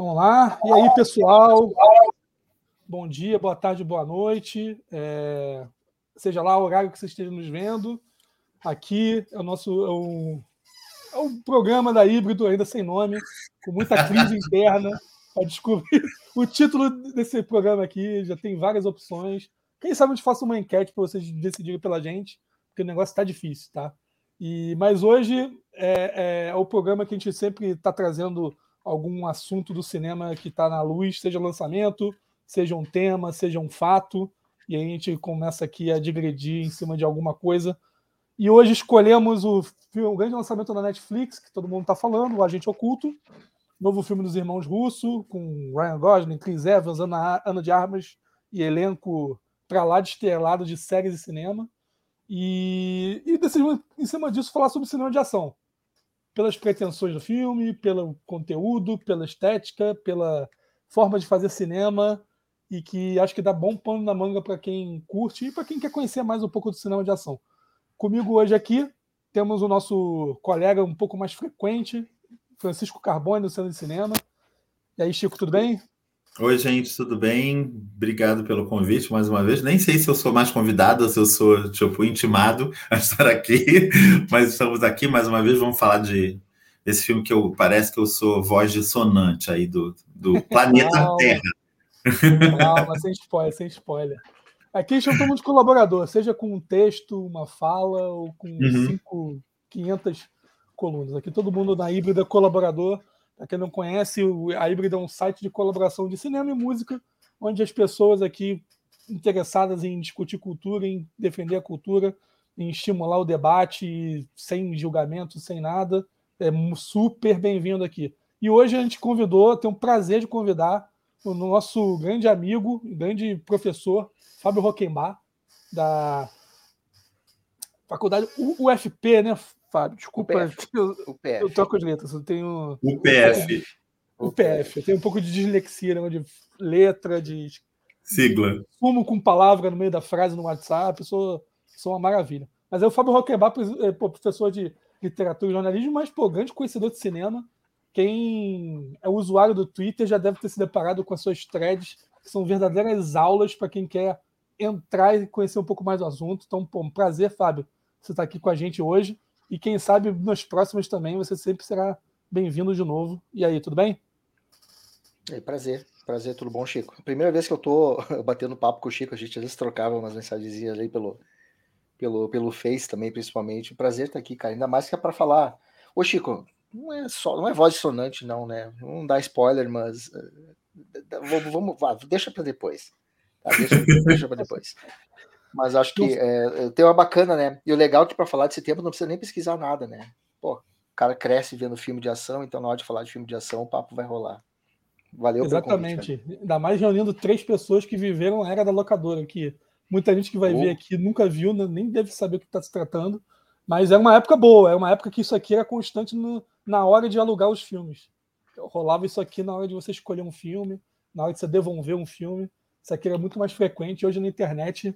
Vamos lá. E aí, pessoal? Bom dia, boa tarde, boa noite. É... Seja lá o horário que você esteja nos vendo. Aqui é o nosso é o, é o programa da Híbrido, ainda sem nome, com muita crise interna para descobrir o título desse programa aqui. Já tem várias opções. Quem sabe a gente faça uma enquete para vocês decidirem pela gente, porque o negócio está difícil, tá? E, mas hoje é, é, o programa que a gente sempre está trazendo algum assunto do cinema que está na luz, seja lançamento, seja um tema, seja um fato, e aí a gente começa aqui a digredir em cima de alguma coisa. E hoje escolhemos o, filme, o grande lançamento da Netflix, que todo mundo está falando, O Agente Oculto, novo filme dos irmãos Russo, com Ryan Gosling, Chris Evans, Ana, Ana de Armas e elenco para lá de estrelado de séries e cinema. E, e decidimos, em cima disso, falar sobre cinema de ação. Pelas pretensões do filme, pelo conteúdo, pela estética, pela forma de fazer cinema, e que acho que dá bom pano na manga para quem curte e para quem quer conhecer mais um pouco do cinema de ação. Comigo hoje aqui temos o nosso colega um pouco mais frequente, Francisco Carbone, do Centro de Cinema. E aí, Chico, tudo bem? Oi, gente, tudo bem? Obrigado pelo convite mais uma vez. Nem sei se eu sou mais convidado ou se eu sou, tipo, intimado a estar aqui, mas estamos aqui mais uma vez. Vamos falar de esse filme que eu parece que eu sou voz dissonante aí do, do planeta Calma. Terra. Calma, sem spoiler, sem spoiler. Aqui chamamos de colaborador, seja com um texto, uma fala ou com uhum. cinco, 500 colunas. Aqui todo mundo na híbrida colaborador para quem não conhece, a Híbrida é um site de colaboração de cinema e música, onde as pessoas aqui interessadas em discutir cultura, em defender a cultura, em estimular o debate, sem julgamento, sem nada, é super bem-vindo aqui. E hoje a gente convidou, tem um prazer de convidar o nosso grande amigo, grande professor, Fábio Roquembar, da faculdade UFP, né? Fábio, desculpa. UPF. Eu, UPF. eu troco as letras, eu tenho. UPF. UPF. Eu tenho um pouco de dislexia, né, de letra, de. Sigla. Fumo com palavra no meio da frase no WhatsApp, sou, sou uma maravilha. Mas é o Fábio Roquebar, é, professor de literatura e jornalismo, mas, pô, grande conhecedor de cinema. Quem é usuário do Twitter já deve ter se deparado com as suas threads, que são verdadeiras aulas para quem quer entrar e conhecer um pouco mais do assunto. Então, pô, um prazer, Fábio, você estar tá aqui com a gente hoje. E quem sabe nas próximas também você sempre será bem-vindo de novo. E aí, tudo bem? É, prazer, prazer, tudo bom, Chico? Primeira vez que eu tô batendo papo com o Chico, a gente às vezes trocava umas mensagenzinhas aí pelo, pelo, pelo Face também, principalmente. Prazer estar aqui, cara. Ainda mais que é para falar. Ô, Chico, não é só, não é voz sonante, não, né? Não dá spoiler, mas eh, vamos, vamos deixa para depois. Tá? Deixa, deixa para depois. Mas acho que é, tem uma bacana, né? E o legal é que para falar desse tempo não precisa nem pesquisar nada, né? Pô, o cara cresce vendo filme de ação, então na hora de falar de filme de ação, o papo vai rolar. Valeu Exatamente. Convite, Ainda mais reunindo três pessoas que viveram a era da locadora, que muita gente que vai oh. ver aqui nunca viu, né? nem deve saber o que está se tratando. Mas é uma época boa, é uma época que isso aqui era constante no, na hora de alugar os filmes. Rolava isso aqui na hora de você escolher um filme, na hora de você devolver um filme. Isso aqui era muito mais frequente. Hoje na internet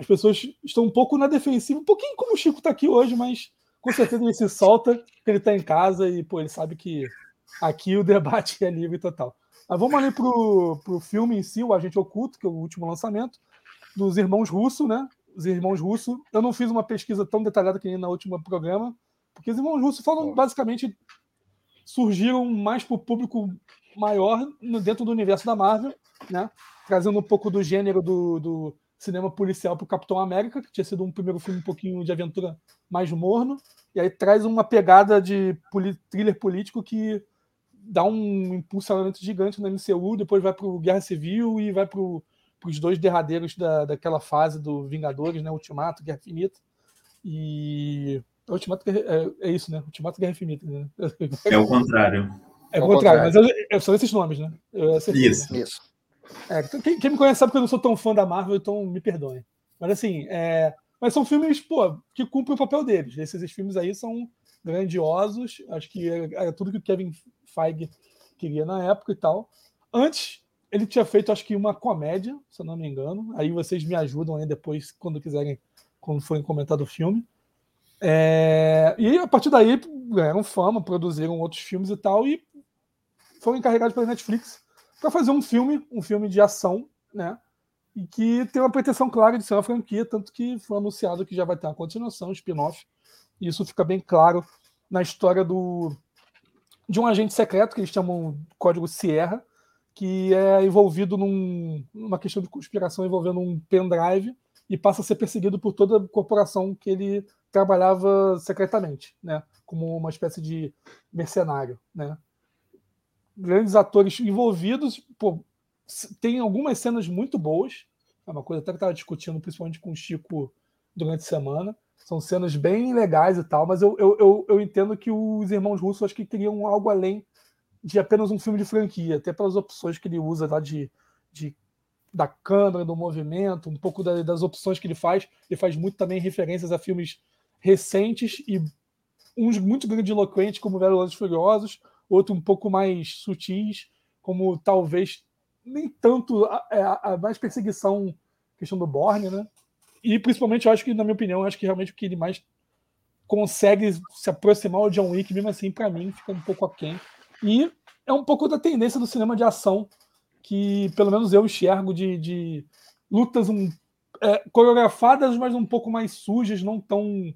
as pessoas estão um pouco na defensiva, um pouquinho como o Chico está aqui hoje, mas com certeza ele se solta, porque ele está em casa e pô, ele sabe que aqui o debate é livre total. Mas vamos ali para o filme em si, O Agente Oculto, que é o último lançamento, dos irmãos Russo, né? Os irmãos Russo. Eu não fiz uma pesquisa tão detalhada que nem na última programa, porque os irmãos Russo falam basicamente surgiram mais para o público maior dentro do universo da Marvel, né? Trazendo um pouco do gênero do, do cinema policial para o Capitão América, que tinha sido um primeiro filme um pouquinho de aventura mais morno, e aí traz uma pegada de thriller político que dá um impulsionamento gigante no MCU, depois vai para o Guerra Civil e vai para os dois derradeiros da, daquela fase do Vingadores, né? Ultimato, Guerra Infinita. E. Ultimato é, é isso, né? Ultimato Guerra Infinita. Né? É o contrário. É o contrário, mas eu, eu, são esses nomes, né? isso. Né? Isso. É, quem, quem, me conhece sabe que eu não sou tão fã da Marvel, então me perdoem. Mas assim, é, mas são filmes pô, que cumprem o papel deles. Esses filmes aí são grandiosos. Acho que era é tudo que o Kevin Feige queria na época e tal. Antes, ele tinha feito, acho que, uma comédia, se eu não me engano. Aí vocês me ajudam aí depois, quando quiserem, quando forem comentar o filme. É, e a partir daí ganharam fama, produziram outros filmes e tal. E foram encarregados pela Netflix para fazer um filme, um filme de ação, né? E que tem uma pretensão clara de ser uma franquia, tanto que foi anunciado que já vai ter uma continuação, um spin-off. E isso fica bem claro na história do de um agente secreto que eles chamam código Sierra, que é envolvido num, numa questão de conspiração envolvendo um pendrive e passa a ser perseguido por toda a corporação que ele trabalhava secretamente, né? Como uma espécie de mercenário, né? Grandes atores envolvidos, pô, tem algumas cenas muito boas, é uma coisa até que estava discutindo, principalmente com o Chico durante a semana. São cenas bem legais e tal, mas eu, eu, eu, eu entendo que os irmãos russos acho que queriam algo além de apenas um filme de franquia, até pelas opções que ele usa lá de, de da câmera, do movimento, um pouco da, das opções que ele faz. Ele faz muito também referências a filmes recentes e uns muito grandiloquentes, como Velozes Furiosos, outro um pouco mais sutis, como talvez nem tanto a, a, é, a mais perseguição, questão do Borne, né? E principalmente, eu acho que, na minha opinião, eu acho que realmente o que ele mais consegue se aproximar ao John Wick, mesmo assim, para mim, fica um pouco aquém. E é um pouco da tendência do cinema de ação que, pelo menos, eu enxergo de, de lutas um, é, coreografadas, mas um pouco mais sujas, não tão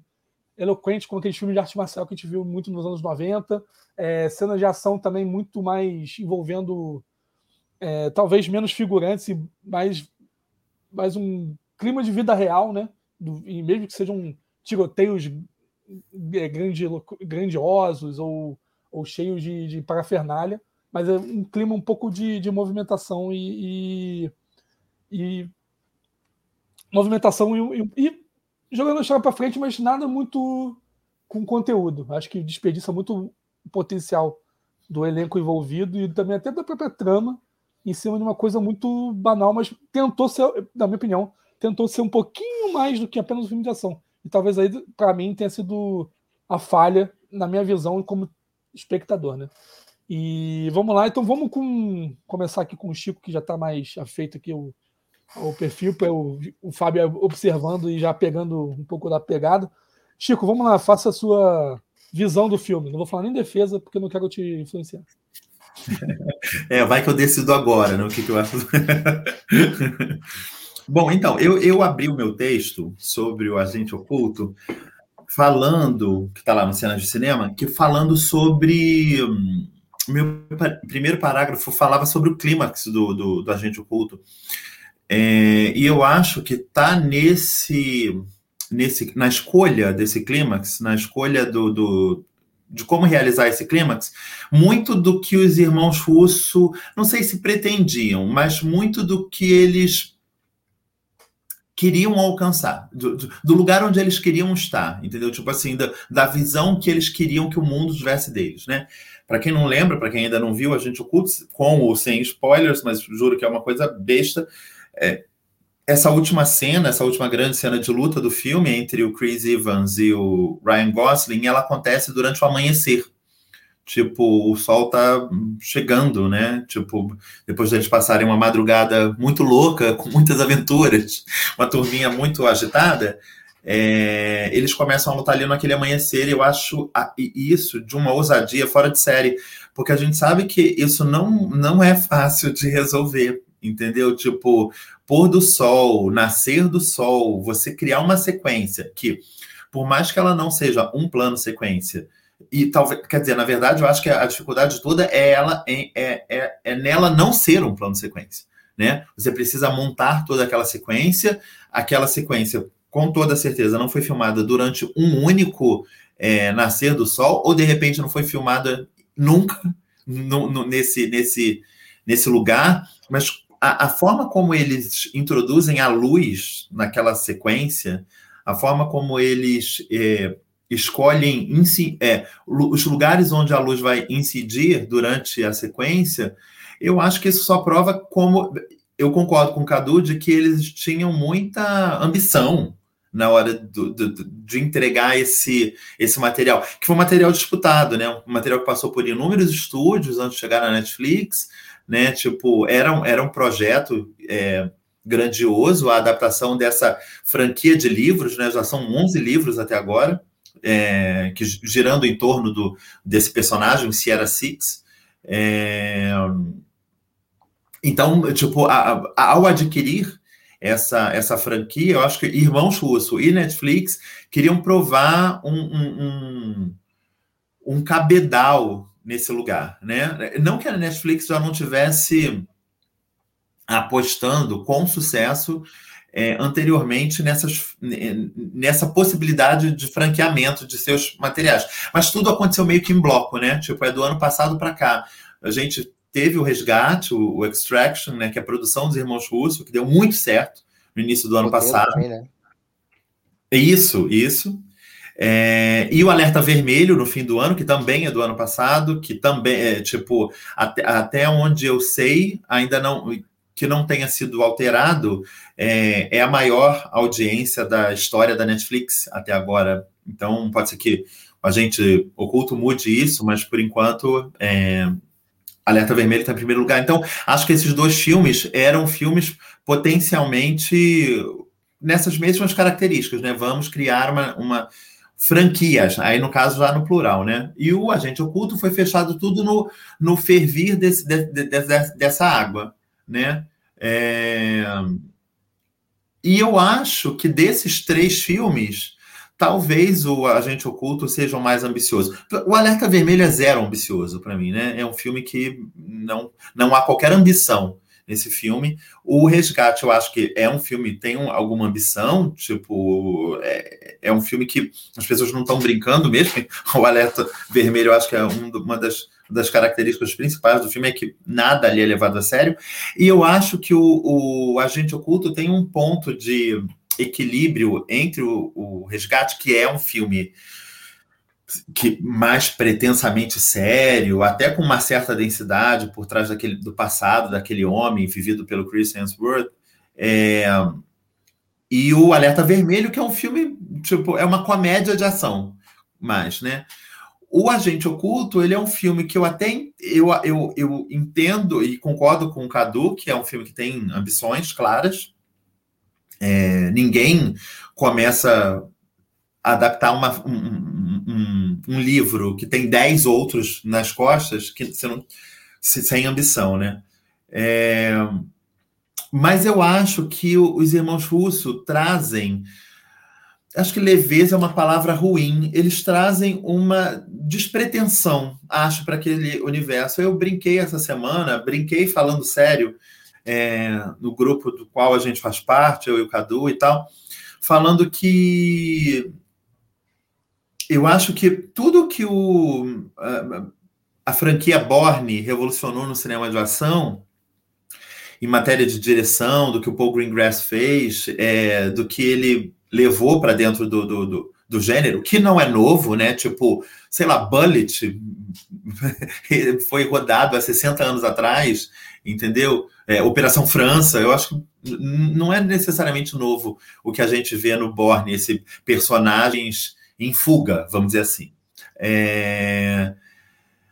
eloquentes como aqueles filmes de arte marcial que a gente viu muito nos anos 90. É, cenas de ação também muito mais envolvendo é, talvez menos figurantes e mais, mais um clima de vida real, né? Do, e mesmo que sejam tiroteios é, grande, grandiosos ou, ou cheios de, de, parafernália, mas é um clima um pouco de, de movimentação e, e, e movimentação e, e, jogando a história para frente, mas nada muito com conteúdo. Acho que desperdiça muito o potencial do elenco envolvido e também até da própria trama em cima de uma coisa muito banal, mas tentou ser, na minha opinião, tentou ser um pouquinho mais do que apenas um filme de ação. E talvez aí, para mim, tenha sido a falha, na minha visão, como espectador, né? E vamos lá, então vamos com, começar aqui com o Chico, que já está mais afeito aqui o, o perfil, o, o Fábio observando e já pegando um pouco da pegada. Chico, vamos lá, faça a sua visão do filme. Não vou falar nem defesa, porque não quero te influenciar. É, vai que eu decido agora, né? O que, que eu acho. Bom, então, eu, eu abri o meu texto sobre o agente oculto falando, que está lá no Cenas de Cinema, que falando sobre. Hum, meu primeiro parágrafo falava sobre o clímax do, do, do agente oculto. É, e eu acho que está nesse, nesse, na escolha desse clímax, na escolha do, do, de como realizar esse clímax, muito do que os irmãos Russo, não sei se pretendiam, mas muito do que eles queriam alcançar, do, do, lugar onde eles queriam estar, entendeu? Tipo assim, da, da visão que eles queriam que o mundo tivesse deles, né? Para quem não lembra, para quem ainda não viu, a gente oculta, com ou sem spoilers, mas juro que é uma coisa besta. É, essa última cena, essa última grande cena de luta do filme entre o Chris Evans e o Ryan Gosling, ela acontece durante o amanhecer. Tipo, o sol tá chegando, né? Tipo, depois deles passarem uma madrugada muito louca, com muitas aventuras, uma turminha muito agitada, é, eles começam a lutar ali naquele amanhecer, e eu acho isso de uma ousadia fora de série, porque a gente sabe que isso não, não é fácil de resolver, entendeu? Tipo, pôr do sol, nascer do sol, você criar uma sequência que, por mais que ela não seja um plano sequência, e talvez, quer dizer, na verdade, eu acho que a dificuldade toda é ela é, é, é nela não ser um plano sequência. Né? Você precisa montar toda aquela sequência, aquela sequência, com toda certeza, não foi filmada durante um único é, nascer do sol, ou de repente não foi filmada nunca no, no, nesse, nesse, nesse lugar, mas a, a, forma como eles introduzem a luz naquela sequência, a forma como eles é, escolhem é, os lugares onde a luz vai incidir durante a sequência, eu acho que isso só prova como. Eu concordo com o Cadu de que eles tinham muita ambição na hora do, do, de entregar esse, esse material, que foi um material disputado, né? Um material que passou por inúmeros estúdios antes de chegar na Netflix, né? Tipo, era um, era um projeto é, grandioso a adaptação dessa franquia de livros, né? Já são 11 livros até agora, é, que girando em torno do, desse personagem, Sierra Six. É... Então, tipo, a, a, ao adquirir essa, essa franquia, eu acho que Irmãos Russo e Netflix queriam provar um, um, um, um cabedal nesse lugar, né? Não que a Netflix já não tivesse apostando com sucesso é, anteriormente nessas, nessa possibilidade de franqueamento de seus materiais. Mas tudo aconteceu meio que em bloco, né? Tipo, é do ano passado para cá. A gente teve o resgate, o, o, Extraction, né? Que é a produção dos Irmãos Russo, que deu muito certo no início do ano passado. Também, né? Isso, isso. É, e o alerta vermelho no fim do ano, que também é do ano passado, que também é tipo, até, até onde eu sei, ainda não que não tenha sido alterado, é, é a maior audiência da história da Netflix até agora. Então, pode ser que a gente oculto mude isso, mas por enquanto é, Alerta Vermelho está em primeiro lugar. Então, acho que esses dois filmes eram filmes potencialmente nessas mesmas características, né? Vamos criar uma, uma franquias, aí no caso já no plural, né? E o Agente Oculto foi fechado tudo no, no fervir desse, de, de, de, dessa água né? É... E eu acho que desses três filmes, talvez o Agente Oculto seja o mais ambicioso. O Alerta Vermelho é zero ambicioso para mim, né? É um filme que não, não há qualquer ambição nesse filme. O Resgate, eu acho que é um filme tem um, alguma ambição, tipo, é, é, um filme que as pessoas não estão brincando mesmo. O Alerta Vermelho, eu acho que é um, uma das das características principais do filme é que nada ali é levado a sério. E eu acho que o, o Agente Oculto tem um ponto de equilíbrio entre o, o Resgate, que é um filme que mais pretensamente sério, até com uma certa densidade por trás daquele, do passado daquele homem vivido pelo Chris Hemsworth, é, e o Alerta Vermelho, que é um filme, tipo, é uma comédia de ação, mais, né? O Agente Oculto, ele é um filme que eu até eu, eu, eu entendo e concordo com o Cadu, que é um filme que tem ambições claras. É, ninguém começa adaptar uma, um, um, um, livro que tem dez outros nas costas que você não, sem ambição, né? É, mas eu acho que os irmãos Russo trazem acho que leveza é uma palavra ruim. Eles trazem uma despretensão, acho, para aquele universo. Eu brinquei essa semana, brinquei falando sério é, no grupo do qual a gente faz parte, eu e o Cadu e tal, falando que eu acho que tudo que o, a, a franquia Borne revolucionou no cinema de ação em matéria de direção, do que o Paul Greengrass fez, é, do que ele levou para dentro do, do, do, do, gênero, que não é novo, né? Tipo, sei lá, Bullet foi rodado há 60 anos atrás, entendeu? É, Operação França, eu acho que não é necessariamente novo o que a gente vê no Borne, esse personagens em fuga, vamos dizer assim. É...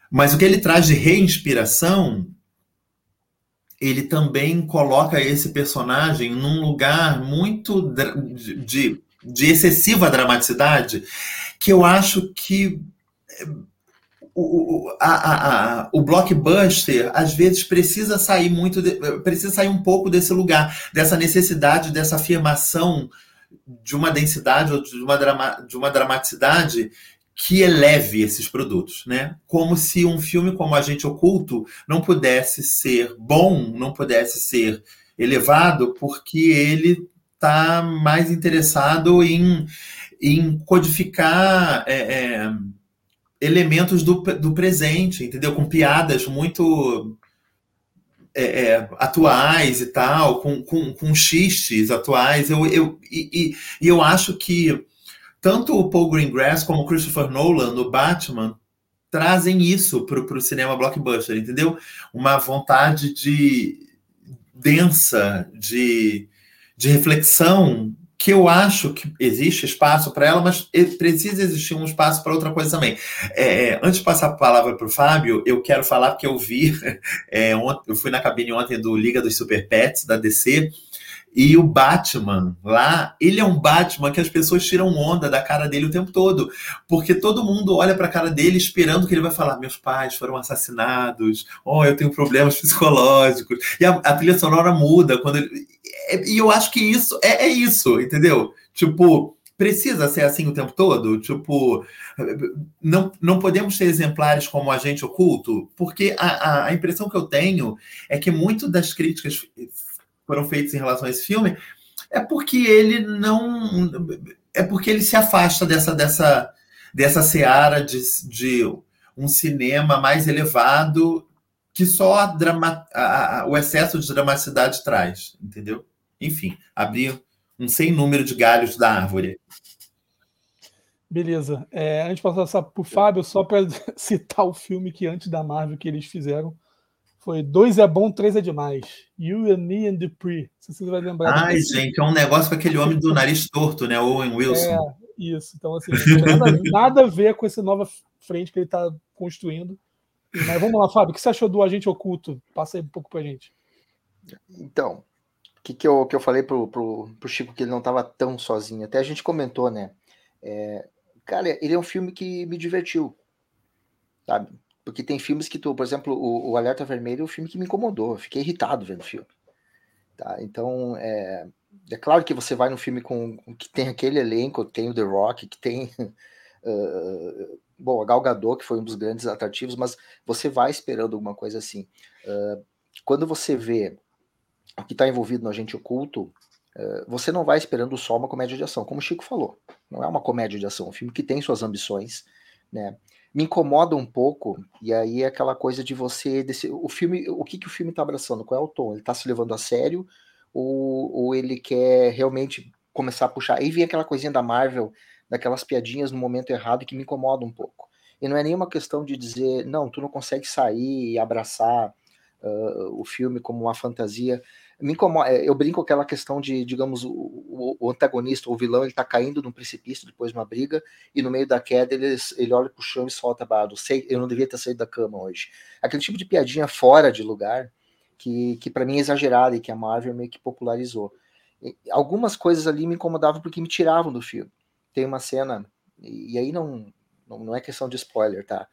Mas o que ele traz de reinspiração ele também coloca esse personagem num lugar muito de, de excessiva dramaticidade, que eu acho que eh, o, a, a, o blockbuster às vezes precisa sair muito de, precisa sair um pouco desse lugar dessa necessidade dessa afirmação de uma densidade ou de uma, drama, de uma dramaticidade que eleve esses produtos, né? Como se um filme como Agente Oculto não pudesse ser bom, não pudesse ser elevado, porque ele está mais interessado em, em codificar é, é, elementos do, do presente, entendeu? Com piadas muito é, é, atuais e tal, com, com, com xistes atuais. Eu, eu, e, e, eu acho que tanto o Paul Greengrass como o Christopher Nolan no Batman trazem isso para o cinema blockbuster, entendeu? Uma vontade de densa, de, de reflexão, que eu acho que existe espaço para ela, mas precisa existir um espaço para outra coisa também. É, é, antes de passar a palavra para o Fábio, eu quero falar porque eu vi, é, ontem, eu fui na cabine ontem do Liga dos Super Pets, da DC, E o Batman lá, ele é um Batman que as pessoas tiram onda da cara dele o tempo todo, porque todo mundo olha para a cara dele esperando que ele vai falar: meus pais foram assassinados, oh, eu tenho problemas psicológicos. E a, a trilha sonora muda quando ele... É, e eu acho que isso é, é isso, entendeu? Tipo, precisa ser assim o tempo todo? Tipo, não, não podemos ter exemplares como agente oculto? Porque a, a, a impressão que eu tenho é que muito das críticas foram feitas em relação a esse filme é porque ele não. É porque ele se afasta dessa, dessa, dessa seara de, de um cinema mais elevado que só a drama, a, a, o excesso de dramaticidade traz, entendeu? Enfim, abrir um sem número de galhos da árvore. Beleza. É, antes de passar para o Fábio, só para citar o filme que antes da Marvel que eles fizeram, foi dois é bom, três é demais. You and Me and Dupree. Se você vai lembrar. Ai, gente, é um negócio com aquele homem do nariz torto, né? Owen Wilson. É, isso. Então, assim, nada, nada, a ver com essa nova frente que ele está construindo. Mas vamos lá, Fábio, o que você achou do Agente Oculto? Passa aí um pouco pra gente. Então, o que, que, eu, que eu falei pro, pro, pro Chico que ele não estava tão sozinho? Até a gente comentou, né? É, cara, ele é um filme que me divertiu. Sabe? Porque tem filmes que tu, por exemplo, o, o Alerta Vermelho é um filme que me incomodou, fiquei irritado vendo o filme. Tá? Então, é, é claro que você vai num filme com que tem aquele elenco, tem o The Rock, que tem uh, bom, a Gal Gadot, que foi um dos grandes atrativos, mas você vai esperando alguma coisa assim. Uh, quando você vê o que está envolvido no agente oculto, uh, você não vai esperando só uma comédia de ação, como o Chico falou. Não é uma comédia de ação, é um filme que tem suas ambições, né? Me incomoda um pouco, e aí é aquela coisa de você. Desse, o filme, o que, que o filme está abraçando? Qual é o tom? Ele está se levando a sério ou, ou ele quer realmente começar a puxar? Aí vem aquela coisinha da Marvel, daquelas piadinhas no momento errado que me incomoda um pouco. E não é nenhuma questão de dizer, não, tu não consegue sair e abraçar uh, o filme como uma fantasia me incomoda. É, eu brinco com aquela questão de, digamos, o, o antagonista, o vilão, ele tá caindo num precipício depois de uma briga, e no meio da queda ele, ele olha pro chão e solta bardo. Sei, eu não devia ter saído da cama hoje. Aquele tipo de piadinha fora de lugar, que, que para mim é exagerada e que a Marvel meio que popularizou. E, algumas coisas ali me incomodavam porque me tiravam do filme. Tem uma cena, e, e aí não, não, não é questão de spoiler, tá?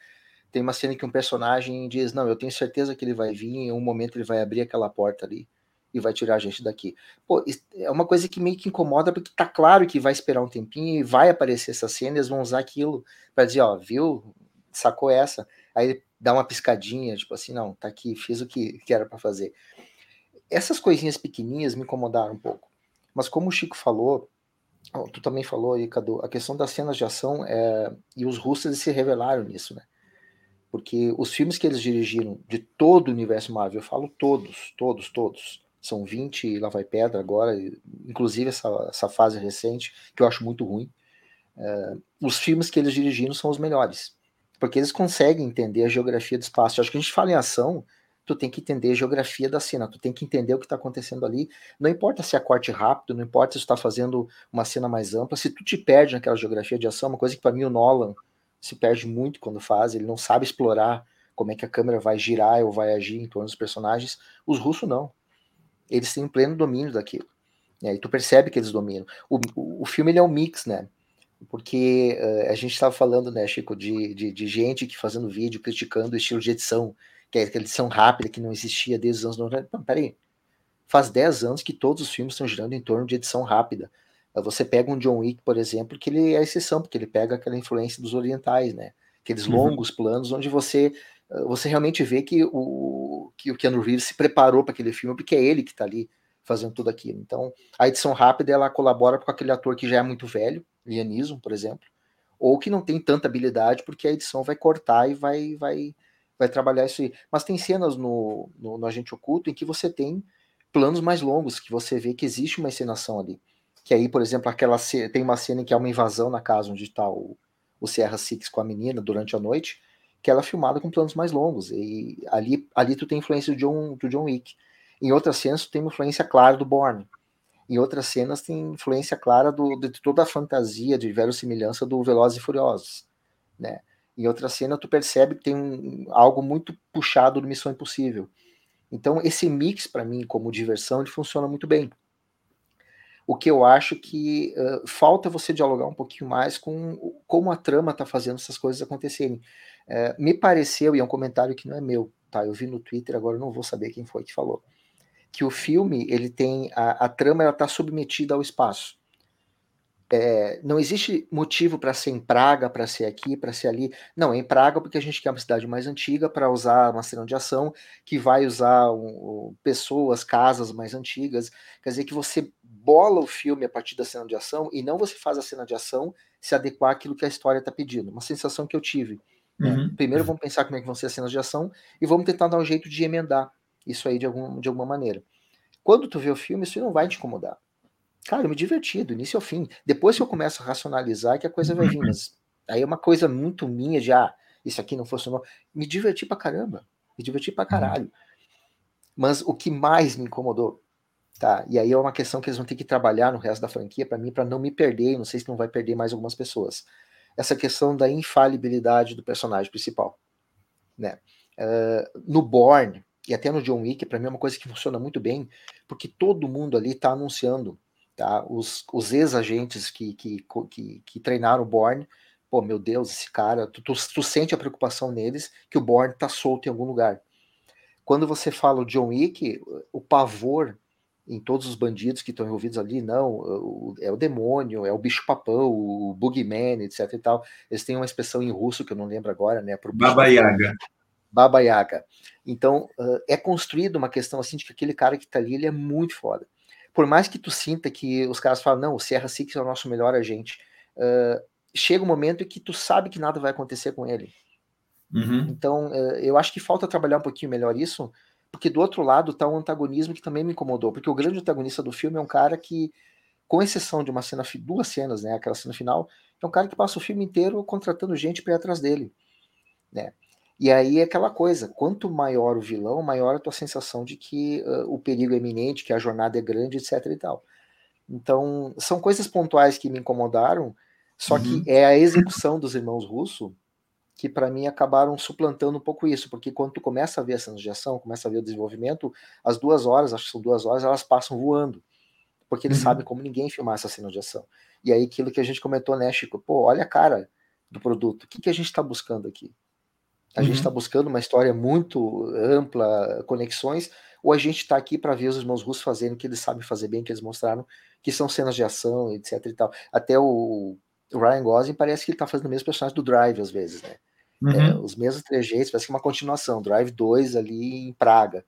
Tem uma cena que um personagem diz: Não, eu tenho certeza que ele vai vir, em um momento ele vai abrir aquela porta ali e vai tirar a gente daqui. Pô, é uma coisa que meio que incomoda, porque tá claro que vai esperar um tempinho e vai aparecer essa cena, eles vão usar aquilo para dizer, ó, viu, sacou essa? Aí dá uma piscadinha, tipo assim, não, tá aqui, fiz o que, que era para fazer. Essas coisinhas pequenininhas me incomodaram um pouco. Mas como o Chico falou, tu também falou aí, Cadu, a questão das cenas de ação é, e os russos se revelaram nisso, né? Porque os filmes que eles dirigiram de todo o universo Marvel, eu falo todos, todos, todos, são 20 e lá vai pedra agora, inclusive essa, essa fase recente, que eu acho muito ruim. É, os filmes que eles dirigiram são os melhores, porque eles conseguem entender a geografia do espaço. Eu acho que a gente fala em ação, tu tem que entender a geografia da cena, tu tem que entender o que está acontecendo ali. Não importa se é corte rápido, não importa se tu está fazendo uma cena mais ampla, se tu te perde naquela geografia de ação, uma coisa que para mim o Nolan se perde muito quando faz, ele não sabe explorar como é que a câmera vai girar ou vai agir em torno dos personagens. Os russos não eles têm pleno domínio daquilo. Né? E tu percebe que eles dominam. O, o, o filme ele é um mix, né? Porque uh, a gente estava falando, né, Chico, de, de, de, gente que fazendo vídeo criticando o estilo de edição, que é aquela edição rápida que não existia desde os anos 90. Não, peraí. Faz 10 anos que todos os filmes estão girando em torno de edição rápida. Você pega um John Wick, por exemplo, que ele é exceção, porque ele pega aquela influência dos orientais, né? Aqueles uhum. longos planos onde você você realmente vê que o, que o Keanu Reeves se preparou para aquele filme, porque é ele que está ali fazendo tudo aquilo. Então, a edição rápida ela colabora com aquele ator que já é muito velho, Liam Neeson, por exemplo, ou que não tem tanta habilidade, porque a edição vai cortar e vai vai vai trabalhar isso aí. Mas tem cenas no, no, no Agente Oculto em que você tem planos mais longos, que você vê que existe uma encenação ali. Que aí, por exemplo, aquela tem uma cena em que há uma invasão na casa onde está o, o Sierra Six com a menina durante a noite, que ela é filmada com planos mais longos. E ali, ali tu tem influência do John, do John Wick. Em outras cenas, tu tem influência clara do Bourne. Em outras cenas, tem influência clara do, de toda a fantasia, de verossimilhança do Velozes e Furiosos. Né? Em outra cena, tu percebe que tem um, algo muito puxado do Missão Impossível. Então, esse mix, para mim, como diversão, ele funciona muito bem. O que eu acho que uh, falta você dialogar um pouquinho mais com como a trama está fazendo essas coisas acontecerem. Uh, me pareceu, e é um comentário que não é meu, tá? Eu vi no Twitter, agora não vou saber quem foi que falou, que o filme ele tem a, a trama ela está submetida ao espaço é, não existe motivo para ser em Praga, para ser aqui, para ser ali. Não, é em Praga porque a gente quer uma cidade mais antiga para usar uma cena de ação que vai usar um, pessoas, casas mais antigas. Quer dizer que você bola o filme a partir da cena de ação e não você faz a cena de ação se adequar àquilo que a história está pedindo. Uma sensação que eu tive. Né? Uhum. Primeiro vamos pensar como é que vão ser as cenas de ação e vamos tentar dar um jeito de emendar isso aí de, algum, de alguma maneira. Quando tu vê o filme, isso não vai te incomodar Cara, eu me diverti do início ao fim. Depois que eu começo a racionalizar, que a coisa vai vir. Mas aí é uma coisa muito minha de, ah, isso aqui não funcionou. Me diverti pra caramba. Me diverti pra caralho. Mas o que mais me incomodou, tá? E aí é uma questão que eles vão ter que trabalhar no resto da franquia para mim, para não me perder. Não sei se não vai perder mais algumas pessoas. Essa questão da infalibilidade do personagem principal, né? Uh, no Born e até no John Wick, para mim é uma coisa que funciona muito bem, porque todo mundo ali tá anunciando Tá? Os, os ex-agentes que, que, que, que, treinaram o Born, pô, meu Deus, esse cara, tu, tu, tu, sente a preocupação neles que o Born tá solto em algum lugar. Quando você fala o John Wick, o pavor em todos os bandidos que estão envolvidos ali, não, é o demônio, é o bicho-papão, o boogeyman, etc e tal. Eles têm uma expressão em russo que eu não lembro agora, né? Baba Yaga. Baba Yaga. Então, é construído uma questão assim de que aquele cara que tá ali, ele é muito foda por mais que tu sinta que os caras falam, não, o Sierra Six é o nosso melhor agente, uh, chega um momento em que tu sabe que nada vai acontecer com ele. Uhum. Então, eu acho que falta trabalhar um pouquinho melhor isso, porque do outro lado tá um antagonismo que também me incomodou, porque o grande antagonista do filme é um cara que, com exceção de uma cena, duas cenas, né, aquela cena final, é um cara que passa o filme inteiro contratando gente para ir atrás dele, né? E aí é aquela coisa, quanto maior o vilão, maior a tua sensação de que uh, o perigo é iminente, que a jornada é grande, etc e tal. Então, são coisas pontuais que me incomodaram, só uhum. que é a execução dos irmãos Russo que para mim acabaram suplantando um pouco isso, porque quando tu começa a ver a cenas de ação, começa a ver o desenvolvimento, as duas horas, acho que são duas horas, elas passam voando, porque eles uhum. sabem como ninguém filmar essa cena de ação. E aí aquilo que a gente comentou, né, Chico? Pô, olha a cara do produto, o que, que a gente está buscando aqui? A uhum. gente está buscando uma história muito ampla, conexões, ou a gente está aqui para ver os irmãos russos fazendo o que eles sabem fazer bem, que eles mostraram, que são cenas de ação, etc e tal. Até o, Ryan Gosling parece que ele está fazendo o mesmo personagem do Drive, às vezes, né? Uhum. É, os mesmos trejeitos, parece que é uma continuação, Drive 2 ali em Praga.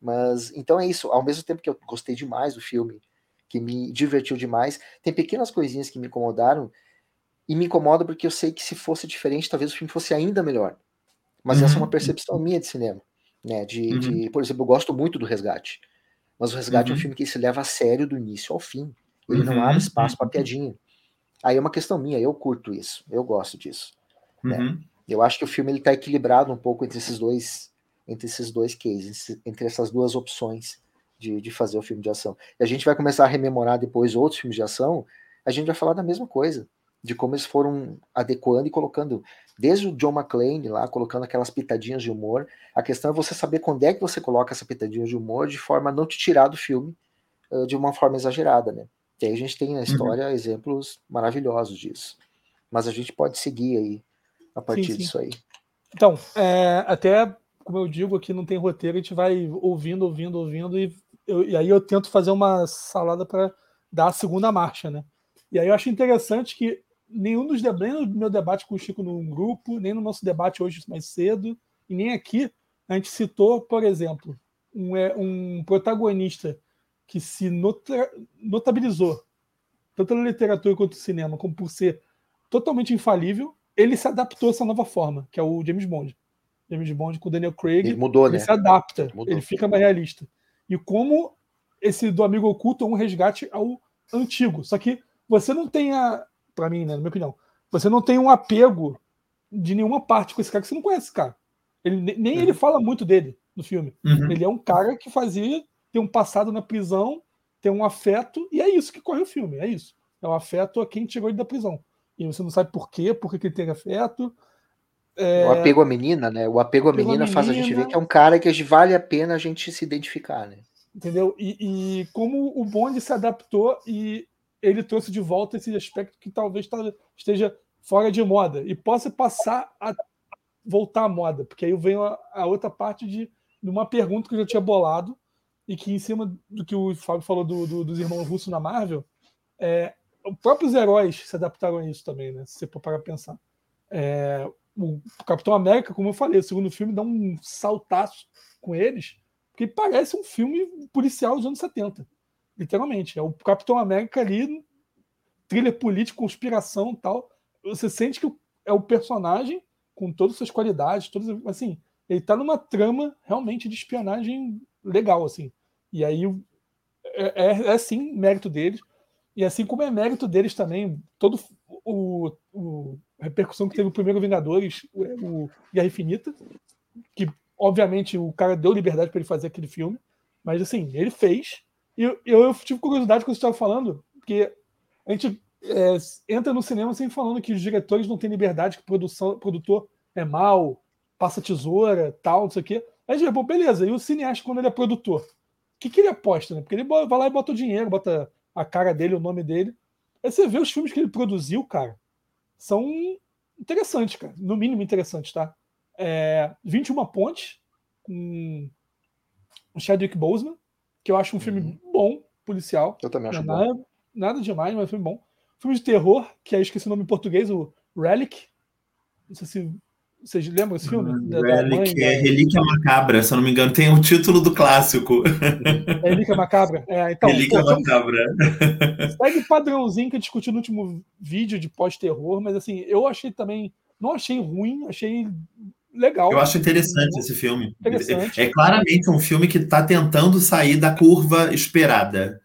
Mas, então é isso, ao mesmo tempo que eu gostei demais do filme, que me divertiu demais, tem pequenas coisinhas que me incomodaram, e me incomoda porque eu sei que se fosse diferente, talvez o filme fosse ainda melhor. Mas uhum. essa é uma uhum. percepção minha de cinema. Né? De, uhum. de, por exemplo, eu gosto muito do Resgate. Mas o Resgate uhum. é um uhum. filme que se leva a sério do início ao fim. Ele não abre espaço para piadinha. Aí é uma questão minha, eu curto isso, eu gosto disso. Né? Eu acho que o filme ele está equilibrado um pouco entre esses dois, entre esses dois cases, entre essas duas opções de, de fazer o filme de ação. E a gente vai começar a rememorar depois outros filmes de ação, a gente vai falar da mesma coisa de como eles foram adequando e colocando, desde o John McClane lá, colocando aquelas pitadinhas de humor. A questão é você saber quando é que você coloca essa pitadinha de humor de forma a não te tirar do filme de uma forma exagerada, né? E aí a gente tem na uhum. história uhum. exemplos maravilhosos disso. Mas a gente pode seguir aí a partir sim, sim. disso aí. Então, é, até como eu digo aqui, não tem roteiro, a gente vai ouvindo, ouvindo, ouvindo, e, eu, e aí eu tento fazer uma salada para dar a segunda marcha, né? E aí eu acho interessante que nenhum dos nem no meu debate com o Chico no grupo, nem no nosso debate hoje mais cedo, e nem aqui, a gente citou, por exemplo, um, é, um protagonista que se nota, notabilizou, tanto na literatura quanto no cinema, como por ser totalmente infalível, ele se adaptou a essa nova forma, que é o James Bond. James Bond com o Daniel Craig. Ele mudou, ele né? se adapta, ele, ele fica mais realista. E como esse do amigo oculto é um resgate ao antigo. Só que você não tem a, para mim, né, na minha opinião, você não tem um apego de nenhuma parte com esse cara que você não conhece, cara. Ele, nem uhum. ele fala muito dele no filme. Uhum. Ele é um cara que fazia, tem um passado na prisão, tem um afeto, e é isso que corre o filme, é isso. É o afeto a quem tirou ele da prisão. E você não sabe por quê, por que ele tem afeto. É... O apego à menina, né? O apego à menina, menina faz a gente ver que é um cara que vale a pena a gente se identificar, né? Entendeu? E, e, como o Bond se adaptou e ele trouxe de volta esse aspecto que talvez esteja fora de moda e possa passar a voltar à moda, porque aí vem a, a outra parte de, de, uma pergunta que eu já tinha bolado e que em cima do que o Fábio falou do, do, dos irmãos russos na Marvel, é, os próprios heróis se adaptaram a isso também, né? Se você for para pensar. É, o Capitão América, como eu falei, o segundo filme dá um saltaço com eles, porque parece um filme policial dos anos 70. Literalmente. É o Capitão América ali, thriller político, conspiração tal. Você sente que é o personagem com todas as suas qualidades, todas, assim, ele tá numa trama realmente de espionagem legal, assim. E aí é, é, é sim mérito deles. E assim como é mérito deles também, todo o, o a repercussão que teve o primeiro Vingadores, o, o Guerra Infinita, que obviamente o cara deu liberdade para ele fazer aquele filme, mas assim, ele fez. E eu, eu tive curiosidade quando você estava falando, porque a gente é, entra no cinema sem falando que os diretores não têm liberdade, que produção, produtor é mal, passa tesoura, tal, não sei o quê. Aí a gente, pô, beleza, e o cineasta, quando ele é produtor, o que, que ele aposta, né? Porque ele vai lá e bota o dinheiro, bota a cara dele, o nome dele. Aí você vê os filmes que ele produziu, cara, são interessantes, cara. No mínimo interessantes, tá? É, 21 Pontes, com o Chadwick Boseman, que eu acho um filme uhum. bom, policial. Eu também acho nada, bom. Nada demais, mas é um filme bom. Filme de terror, que aí esqueci o nome em português, o Relic. Não sei se vocês lembram esse filme? Da, da é Relíquia Macabra, se eu não me engano, tem o um título do clássico. É Relíquia Macabra? É, então, Relíquia pô, Macabra. Segue o padrãozinho que eu discuti no último vídeo de pós-terror, mas assim, eu achei também. Não achei ruim, achei legal. Eu acho interessante esse filme. Interessante. É, é claramente um filme que está tentando sair da curva esperada.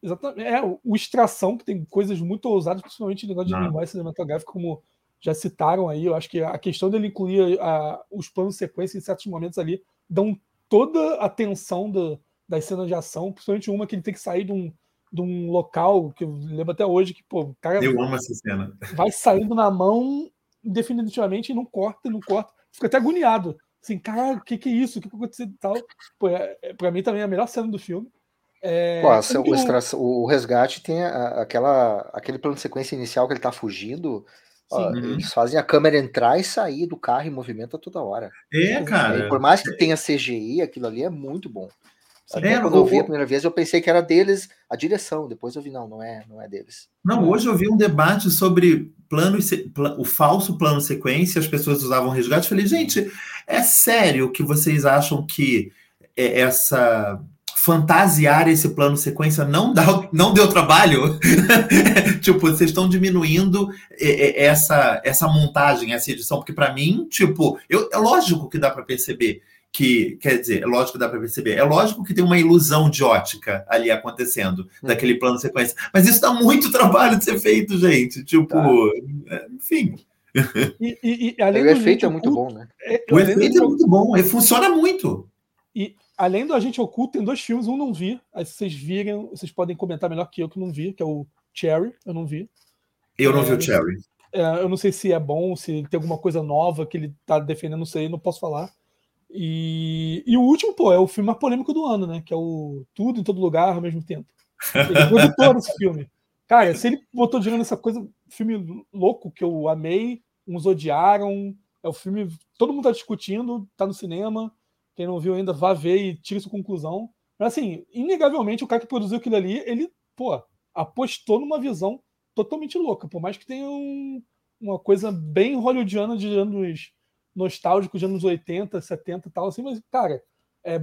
Exatamente. É, o Extração, que tem coisas muito ousadas, principalmente no negócio de linguagem cinematográfica, como já citaram aí. Eu acho que a questão dele incluir a, os planos de sequência em certos momentos ali dão toda a tensão do, das cenas de ação, principalmente uma que ele tem que sair de um, de um local que eu lembro até hoje que, pô, o cara. Eu amo essa cena. Vai saindo na mão definitivamente e não corta, não corta. Fica até agoniado. Assim, cara, o que, que é isso? O que, que aconteceu e tal? Pô, é, é, pra mim também é a melhor cena do filme. É, Pô, o, extra, o, resgate tem a, aquela, aquele plano de sequência inicial que ele tá fugindo. Ó, eles fazem a câmera entrar e sair do carro em movimento a toda hora. É, cara. por mais que tenha CGI, aquilo ali é muito bom. É, quando eu vi a primeira vez, eu pensei que era deles a direção. Depois eu vi, não, não é, não é deles. Não, hoje eu vi um debate sobre plano o falso plano sequência, as pessoas usavam resgate. Eu falei, gente, é sério que vocês acham que é essa fantasiar esse plano sequência não, dá, não deu trabalho? tipo, vocês estão diminuindo é, é, essa, essa montagem, essa edição, porque para mim, tipo, eu, é lógico que dá para perceber que, quer dizer, é lógico que dá para perceber, é lógico que tem uma ilusão de ótica ali acontecendo, hum. daquele plano sequência, mas isso dá muito trabalho de ser feito, gente, tipo, tá. É, enfim... E, e, e além o efeito é muito bom, né? É, o efeito é muito bom, funciona muito. E além do Agente Oculto, tem dois filmes, um não vi. Aí se vocês virem, vocês podem comentar melhor que eu que não vi, que é o Cherry, eu não vi. Eu não é, vi o Cherry. É, eu não sei se é bom, se tem alguma coisa nova que ele tá defendendo, não sei, não posso falar. E, e o último, pô, é o filme mais polêmico do ano, né? Que é o Tudo em Todo Lugar ao mesmo tempo. Ele é produtor desse filme. Cara, se ele botou dinheiro nessa coisa, filme louco que eu amei, uns odiaram, é o filme, todo mundo tá discutindo, tá no cinema, quem não viu ainda, vá ver e tire sua conclusão. Mas, assim, inegavelmente, o cara que produziu aquilo ali, ele, pô, apostou numa visão totalmente louca. Por mais que tenha um, uma coisa bem hollywoodiana de anos nostálgicos, de anos 80, 70 e tal, assim, mas, cara, é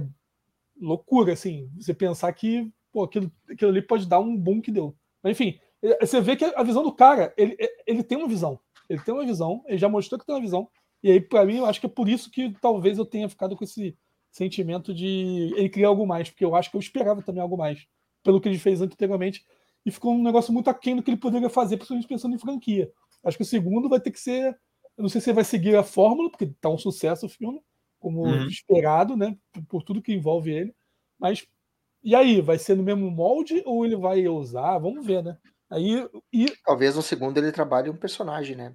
loucura, assim, você pensar que, pô, aquilo, aquilo ali pode dar um boom que deu. Mas, enfim, é, você vê que a visão do cara, ele, ele tem uma visão. Ele tem uma visão, ele já mostrou que tem uma visão. E aí, para mim, eu acho que é por isso que talvez eu tenha ficado com esse sentimento de ele criar algo mais, porque eu acho que eu esperava também algo mais, pelo que ele fez anteriormente, e ficou um negócio muito aquém do que ele poderia fazer, principalmente pensando em franquia. Acho que o segundo vai ter que ser. Eu não sei se ele vai seguir a fórmula, porque tá um sucesso o filme, como uhum. esperado, né? Por tudo que envolve ele. Mas e aí, vai ser no mesmo molde ou ele vai usar? Vamos ver, né? Aí, e... Talvez no segundo ele trabalhe um personagem, né?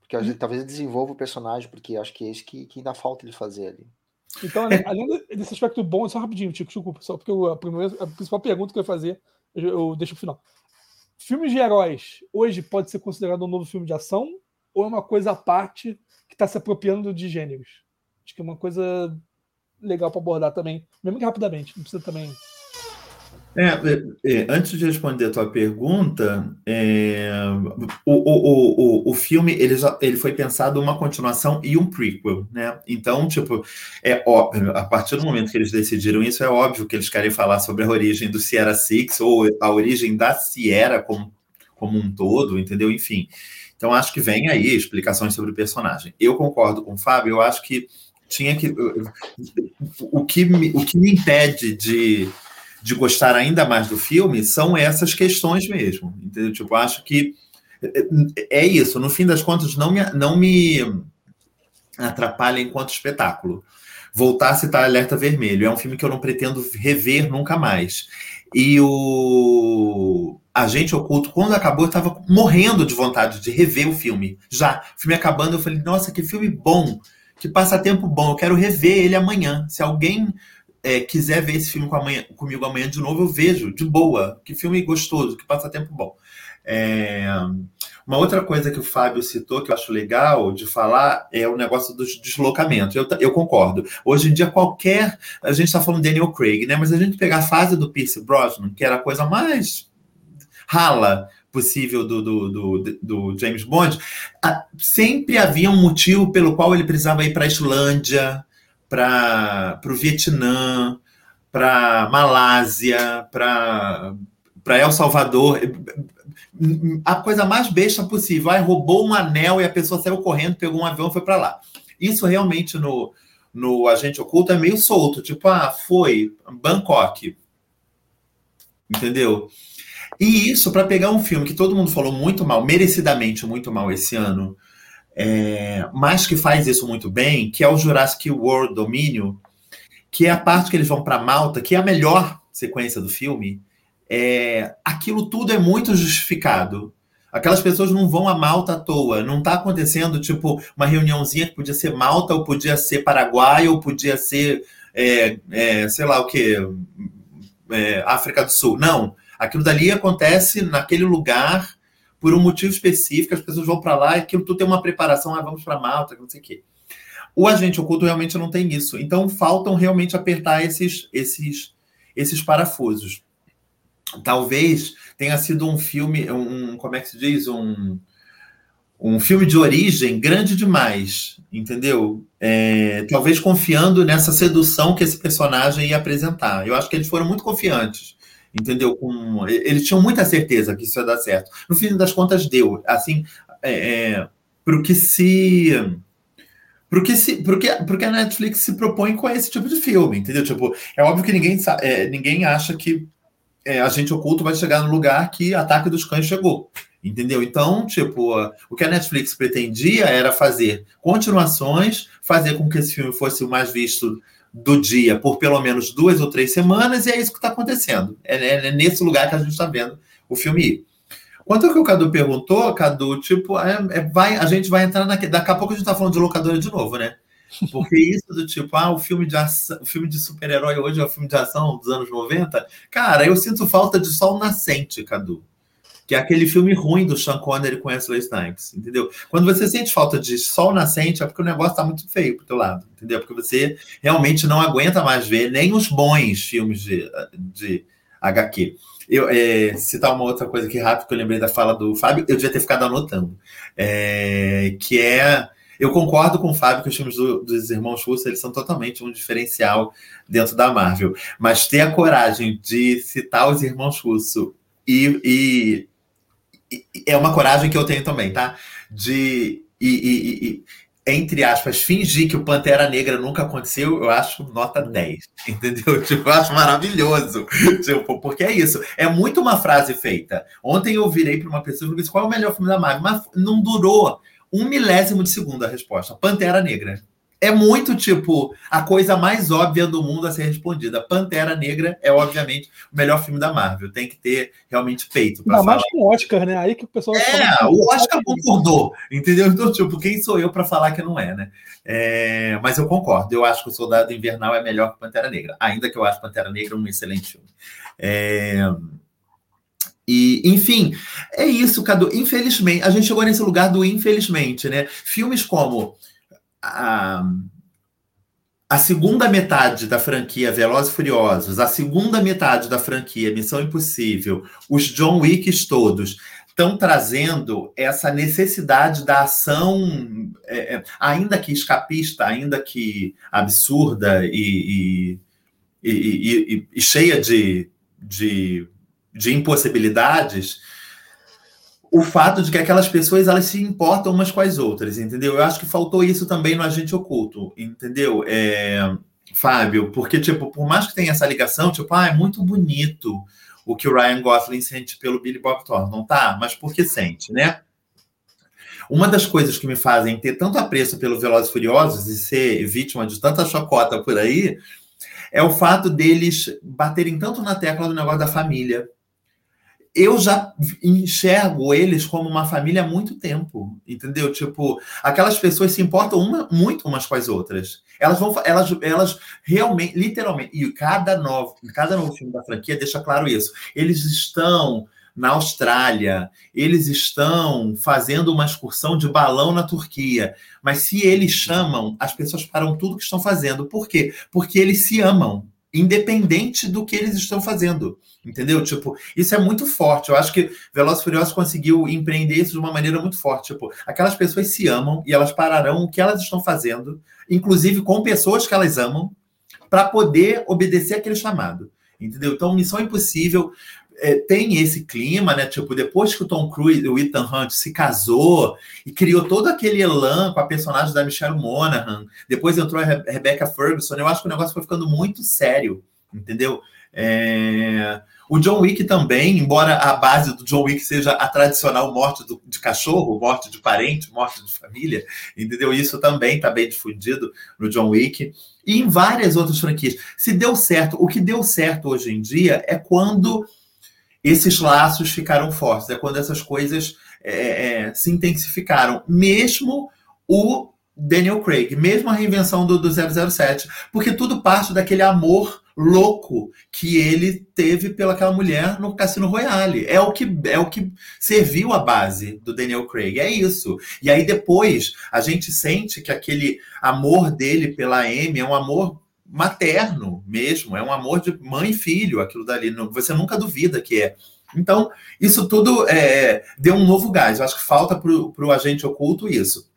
Porque e... talvez ele desenvolva o personagem, porque acho que é isso que, que ainda falta ele fazer ali. Então, é. além desse aspecto bom, só rapidinho, Tico, desculpa, só porque a, primeira, a principal pergunta que eu ia fazer, eu, eu deixo pro final. Filmes de heróis hoje pode ser considerado um novo filme de ação ou é uma coisa à parte que está se apropriando de gêneros? Acho que é uma coisa legal para abordar também, mesmo que rapidamente, não precisa também é, é, é, antes de responder a tua pergunta, é, o, o, o, o filme ele, já, ele foi pensado uma continuação e um prequel, né? Então, tipo, é óbvio, a partir do momento que eles decidiram isso, é óbvio que eles querem falar sobre a origem do Sierra Six ou a origem da Sierra como, como um todo, entendeu? Enfim. Então, acho que vem aí explicações sobre o personagem. Eu concordo com o Fábio, eu acho que tinha que. O que me, o que me impede de de gostar ainda mais do filme são essas questões mesmo. Entendeu? Tipo, acho que é, é isso. No fim das contas, não me, não me atrapalha enquanto espetáculo. Voltar a citar Alerta Vermelho. É um filme que eu não pretendo rever nunca mais. E o Agente Oculto, quando acabou, eu estava morrendo de vontade de rever o filme. Já, o filme acabando, eu falei, nossa, que filme bom, que passatempo bom, eu quero rever ele amanhã. Se alguém é, quiser ver esse filme com amanhã, comigo amanhã de novo, eu vejo, de boa. Que filme gostoso, que passa tempo bom. É, uma outra coisa que o Fábio citou, que eu acho legal de falar, é o negócio dos deslocamentos. Eu, eu concordo. Hoje em dia, qualquer. A gente está falando Daniel Craig, né? Mas a gente pegar a fase do Pierce Brosnan, que era a coisa mais rala possível do, do, do, do James Bond, sempre havia um motivo pelo qual ele precisava ir para a Islândia, para o Vietnã, para Malásia, para El Salvador. A coisa mais besta possível. Aí roubou um anel e a pessoa saiu correndo, pegou um avião e foi para lá. Isso realmente no, no Agente Oculto é meio solto. Tipo, ah, foi Bangkok. Entendeu? E isso para pegar um filme que todo mundo falou muito mal, merecidamente muito mal esse ano, é, mas que faz isso muito bem, que é o Jurassic World Domínio, que é a parte que eles vão para Malta, que é a melhor sequência do filme. É, aquilo tudo é muito justificado. Aquelas pessoas não vão a Malta à toa. Não está acontecendo, tipo, uma reuniãozinha que podia ser Malta, ou podia ser Paraguai, ou podia ser, é, é, sei lá o que, é, África do Sul. Não. Aquilo dali acontece naquele lugar por um motivo específico, as pessoas vão para lá e aquilo tu tem uma preparação, ah, vamos para Malta, não sei o quê. O agente oculto realmente não tem isso. Então faltam realmente apertar esses, esses, esses parafusos. Talvez tenha sido um filme, um, como é que se diz? Um, um filme de origem grande demais, entendeu? É, talvez confiando nessa sedução que esse personagem ia apresentar. Eu acho que eles foram muito confiantes entendeu? Com, eles tinham muita certeza que isso ia dar certo. No fim das contas, deu. Assim, é, é, para o que se. Porque, se, porque, porque a Netflix se propõe com esse tipo de filme, entendeu? Tipo, é óbvio que ninguém, é, ninguém acha que é, a gente oculto vai chegar no lugar que Ataque dos Cães chegou. Entendeu? Então, tipo, o que a Netflix pretendia era fazer continuações, fazer com que esse filme fosse o mais visto do dia por pelo menos duas ou três semanas, e é isso que está acontecendo. É, é, é, nesse lugar que a gente está vendo o filme ir. Quanto ao que o Cadu perguntou, Cadu, tipo, é, é, vai, a gente vai entrar naquele. Daqui a pouco a gente está falando de locadora de novo, né? Porque isso do tipo, ah, o filme de ação, o filme de super-herói hoje é o filme de ação dos anos 90. Cara, eu sinto falta de sol nascente, Cadu que é aquele filme ruim do Sean Connery com Wesley Snipes, entendeu? Quando você sente falta de sol nascente, é porque o negócio está muito feio pro teu lado, entendeu? Porque você realmente não aguenta mais ver nem os bons filmes de, de HQ. Eu, é, citar uma outra coisa aqui rápido que eu lembrei da fala do Fábio, eu devia ter ficado anotando, é, que é eu concordo com o Fábio que os filmes do, dos irmãos Russo eles são totalmente um diferencial dentro da Marvel. Mas ter a coragem de citar os irmãos Russo e, e é uma coragem que eu tenho também, tá? De, e, e, e, entre aspas, fingir que o Pantera Negra nunca aconteceu, eu acho nota 10, entendeu? Tipo, eu acho maravilhoso. Tipo, porque é isso. É muito uma frase feita. Ontem eu virei para uma pessoa e disse qual é o melhor filme da Marvel, mas não durou um milésimo de segundo a resposta. Pantera Negra. É muito tipo a coisa mais óbvia do mundo a ser respondida. Pantera Negra é, obviamente, o melhor filme da Marvel. Tem que ter realmente peito para falar. mais com o Oscar, né? Aí que o pessoal. É, o Oscar concordou, entendeu? Então, tipo, quem sou eu para falar que não é, né? É, mas eu concordo. Eu acho que o Soldado Invernal é melhor que Pantera Negra, ainda que eu acho Pantera Negra um excelente filme. É. E, enfim, é isso, Cadu. Infelizmente, a gente chegou nesse lugar do infelizmente, né? Filmes como a, a segunda metade da franquia Velozes e Furiosos, a segunda metade da franquia Missão Impossível, os John Wicks todos estão trazendo essa necessidade da ação, é, é, ainda que escapista, ainda que absurda e, e, e, e cheia de, de de impossibilidades, o fato de que aquelas pessoas elas se importam umas com as outras, entendeu? Eu acho que faltou isso também no agente oculto, entendeu? É, Fábio, porque tipo, por mais que tenha essa ligação, tipo, ah, é muito bonito o que o Ryan Gosling sente pelo Billy Bob Thornton, tá? Mas por que sente, né? Uma das coisas que me fazem ter tanto apreço pelo Velozes Furiosos e ser vítima de tanta chocota por aí é o fato deles baterem tanto na tecla do negócio da família, eu já enxergo eles como uma família há muito tempo, entendeu? Tipo, aquelas pessoas se importam uma, muito umas com as outras. Elas vão, elas, elas realmente, literalmente, e cada novo, cada novo filme da franquia deixa claro isso. Eles estão na Austrália, eles estão fazendo uma excursão de balão na Turquia, mas se eles chamam, as pessoas param tudo que estão fazendo. Por quê? Porque eles se amam independente do que eles estão fazendo. Entendeu? Tipo, isso é muito forte. Eu acho que Velozes Furiosos conseguiu empreender isso de uma maneira muito forte. Tipo, aquelas pessoas se amam e elas pararão o que elas estão fazendo, inclusive com pessoas que elas amam, para poder obedecer aquele chamado. Entendeu? Então, Missão Impossível é, tem esse clima, né? Tipo, depois que o Tom Cruise, o Ethan Hunt, se casou e criou todo aquele elan com a personagem da Michelle Monaghan, depois entrou a Rebecca Ferguson, eu acho que o negócio foi ficando muito sério, entendeu? É... O John Wick também, embora a base do John Wick seja a tradicional morte do, de cachorro, morte de parente, morte de família, entendeu? Isso também está bem difundido no John Wick. E em várias outras franquias. Se deu certo, o que deu certo hoje em dia é quando esses laços ficaram fortes, é quando essas coisas é, é, se intensificaram. Mesmo o Daniel Craig, mesmo a reinvenção do, do 007, porque tudo parte daquele amor louco que ele teve pelaquela mulher no Cassino Royale. É o que é o que serviu a base do Daniel Craig. É isso. E aí depois a gente sente que aquele amor dele pela Amy é um amor materno mesmo, é um amor de mãe e filho, aquilo dali. Você nunca duvida que é. Então, isso tudo é, deu um novo gás. Eu acho que falta para o agente oculto isso.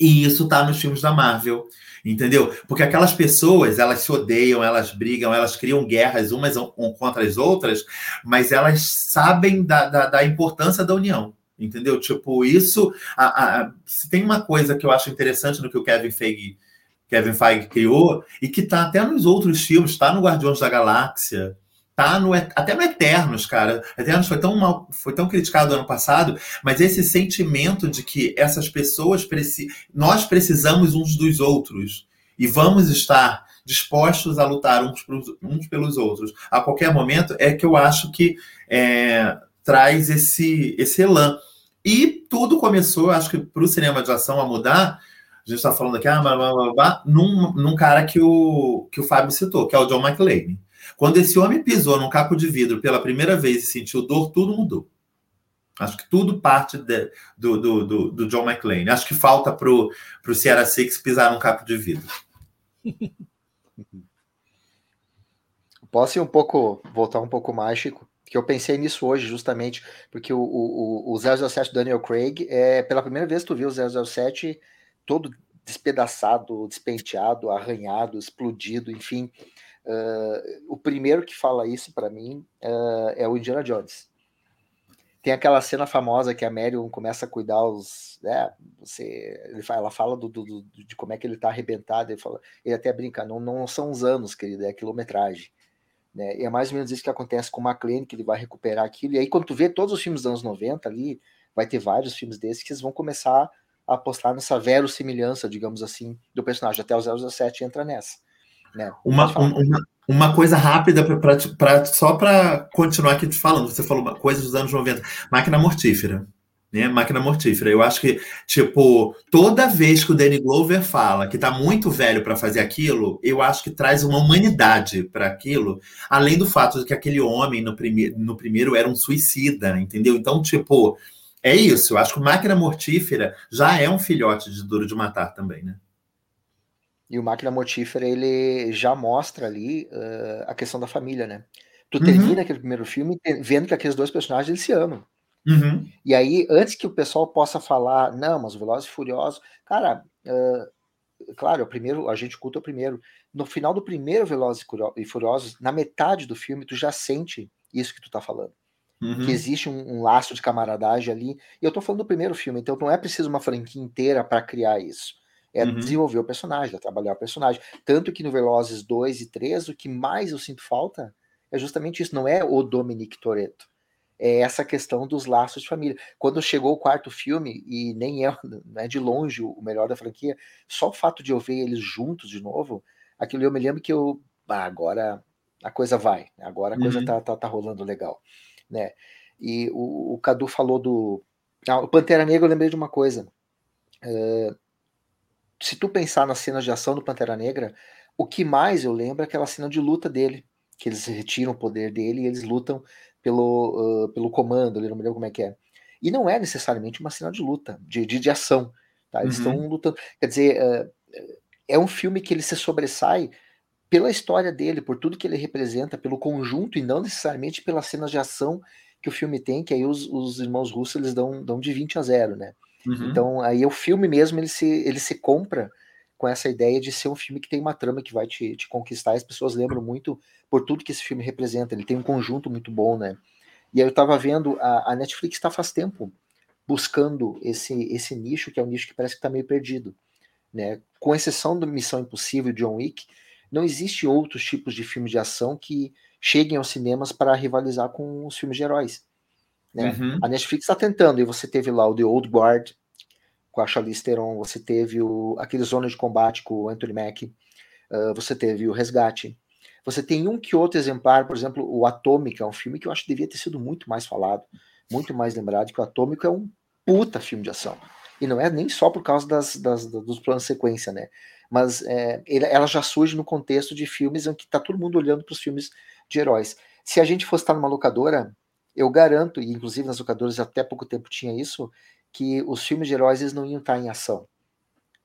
E isso está nos filmes da Marvel, entendeu? Porque aquelas pessoas, elas se odeiam, elas brigam, elas criam guerras umas contra as outras, mas elas sabem da, da, da importância da união, entendeu? Tipo, isso... A, a, se tem uma coisa que eu acho interessante no que o Kevin Feige Kevin Feige criou e que está até nos outros filmes, está no Guardiões da Galáxia, tá no até no Eternos, cara. Eternos foi tão mal, foi tão criticado ano passado, mas esse sentimento de que essas pessoas preci, nós precisamos uns dos outros e vamos estar dispostos a lutar uns, pros, uns pelos outros a qualquer momento é que eu acho que é, traz esse esse elan. E tudo começou, acho que para o cinema de ação a mudar a gente está falando aqui, ah, blá, blá, blá, blá, num, num cara que o, que o Fábio citou, que é o John McClane. Quando esse homem pisou num caco de vidro pela primeira vez e sentiu dor, tudo mudou. Acho que tudo parte de, do, do, do, do, John McClane. Acho que falta para o Sierra Six pisar num caco de vidro. Posso ir um pouco, voltar um pouco mais, Chico? Que eu pensei nisso hoje, justamente, porque o, o, o 007 Daniel Craig, é, pela primeira vez tu viu o 007 todo despedaçado, despenteado, arranhado, explodido, enfim. Uh, o primeiro que fala isso para mim uh, é o Indiana Jones. Tem aquela cena famosa que a Marion começa a cuidar os. Né, você, ele fala, ela fala do, do, do, de como é que ele tá arrebentado. Ele, fala, ele até brinca, não, não são os anos, querido, é a quilometragem. Né? E é mais ou menos isso que acontece com o McLean, que ele vai recuperar aquilo. E aí, quando tu vê todos os filmes dos anos 90 ali, vai ter vários filmes desses que eles vão começar apostar nessa verossimilhança, digamos assim, do personagem. Até o 017 entra nessa. Né? Uma, uma, uma coisa rápida pra, pra só para continuar aqui te falando. Você falou uma coisa dos anos 90. Máquina mortífera né? Máquina mortífera. Eu acho que, tipo, toda vez que o Danny Glover fala que tá muito velho para fazer aquilo, eu acho que traz uma humanidade para aquilo, além do fato de que aquele homem no, prime no primeiro era um suicida, entendeu? Então, tipo, é isso. Eu acho que Máquina Mortífera já é um filhote de Duro de Matar também, né? E o Máquina Mortífera, ele já mostra ali uh, a questão da família, né? Tu uhum. termina aquele primeiro filme vendo que aqueles dois personagens eles se amam. Uhum. E aí, antes que o pessoal possa falar, não, mas o Velozes e Furiosos, cara, uh, claro, o primeiro, a gente culta o primeiro. No final do primeiro Velozes e Furiosos, na metade do filme, tu já sente isso que tu tá falando. Uhum. Que existe um, um, laço de camaradagem ali. E eu tô falando do primeiro filme, então não é preciso uma franquia inteira para criar isso. É uhum. desenvolver o personagem, é trabalhar o personagem. Tanto que no Velozes 2 e 3, o que mais eu sinto falta é justamente isso, não é o Dominic Toretto é essa questão dos laços de família. Quando chegou o quarto filme, e nem é, é de longe o melhor da franquia, só o fato de eu ver eles juntos de novo, aquilo eu me lembro que eu. Ah, agora a coisa vai, agora a coisa uhum. tá, tá, tá, rolando legal. Né? E o, o Cadu falou do. Ah, o Pantera Negra, eu lembrei de uma coisa. Uh, se tu pensar nas cenas de ação do Pantera Negra, o que mais eu lembro é aquela cena de luta dele, que eles retiram o poder dele e eles lutam pelo, uh, pelo comando, ali, não me lembro como é que é. E não é necessariamente uma cena de luta, de, de, de ação. Tá? Eles estão uhum. lutando. Quer dizer, uh, é um filme que ele se sobressai pela história dele, por tudo que ele representa, pelo conjunto, e não necessariamente pelas cenas de ação que o filme tem, que aí os, os irmãos russos eles dão, dão de 20 a 0, né? Uhum. Então aí o filme mesmo ele se, ele se compra com essa ideia de ser um filme que tem uma trama que vai te, te conquistar. As pessoas lembram muito por tudo que esse filme representa. Ele tem um conjunto muito bom, né? E aí eu estava vendo, a, a Netflix está faz tempo buscando esse, esse nicho, que é um nicho que parece que está meio perdido. Né? Com exceção do Missão Impossível e John Wick, não existe outros tipos de filmes de ação que cheguem aos cinemas para rivalizar com os filmes de heróis. Né? Uhum. A Netflix está tentando, e você teve lá o The Old Guard, com a Charlize Theron, você teve o, aquele Zona de Combate com o Anthony Mack, uh, você teve o Resgate. Você tem um que outro exemplar, por exemplo, o Atômico, é um filme que eu acho que devia ter sido muito mais falado, muito mais lembrado, que o Atômico é um puta filme de ação. E não é nem só por causa das, das dos planos de sequência, né? Mas é, ela já surge no contexto de filmes em que tá todo mundo olhando para os filmes de heróis. Se a gente fosse estar numa locadora, eu garanto, e inclusive nas locadoras até pouco tempo tinha isso, que os filmes de heróis eles não iam estar em ação.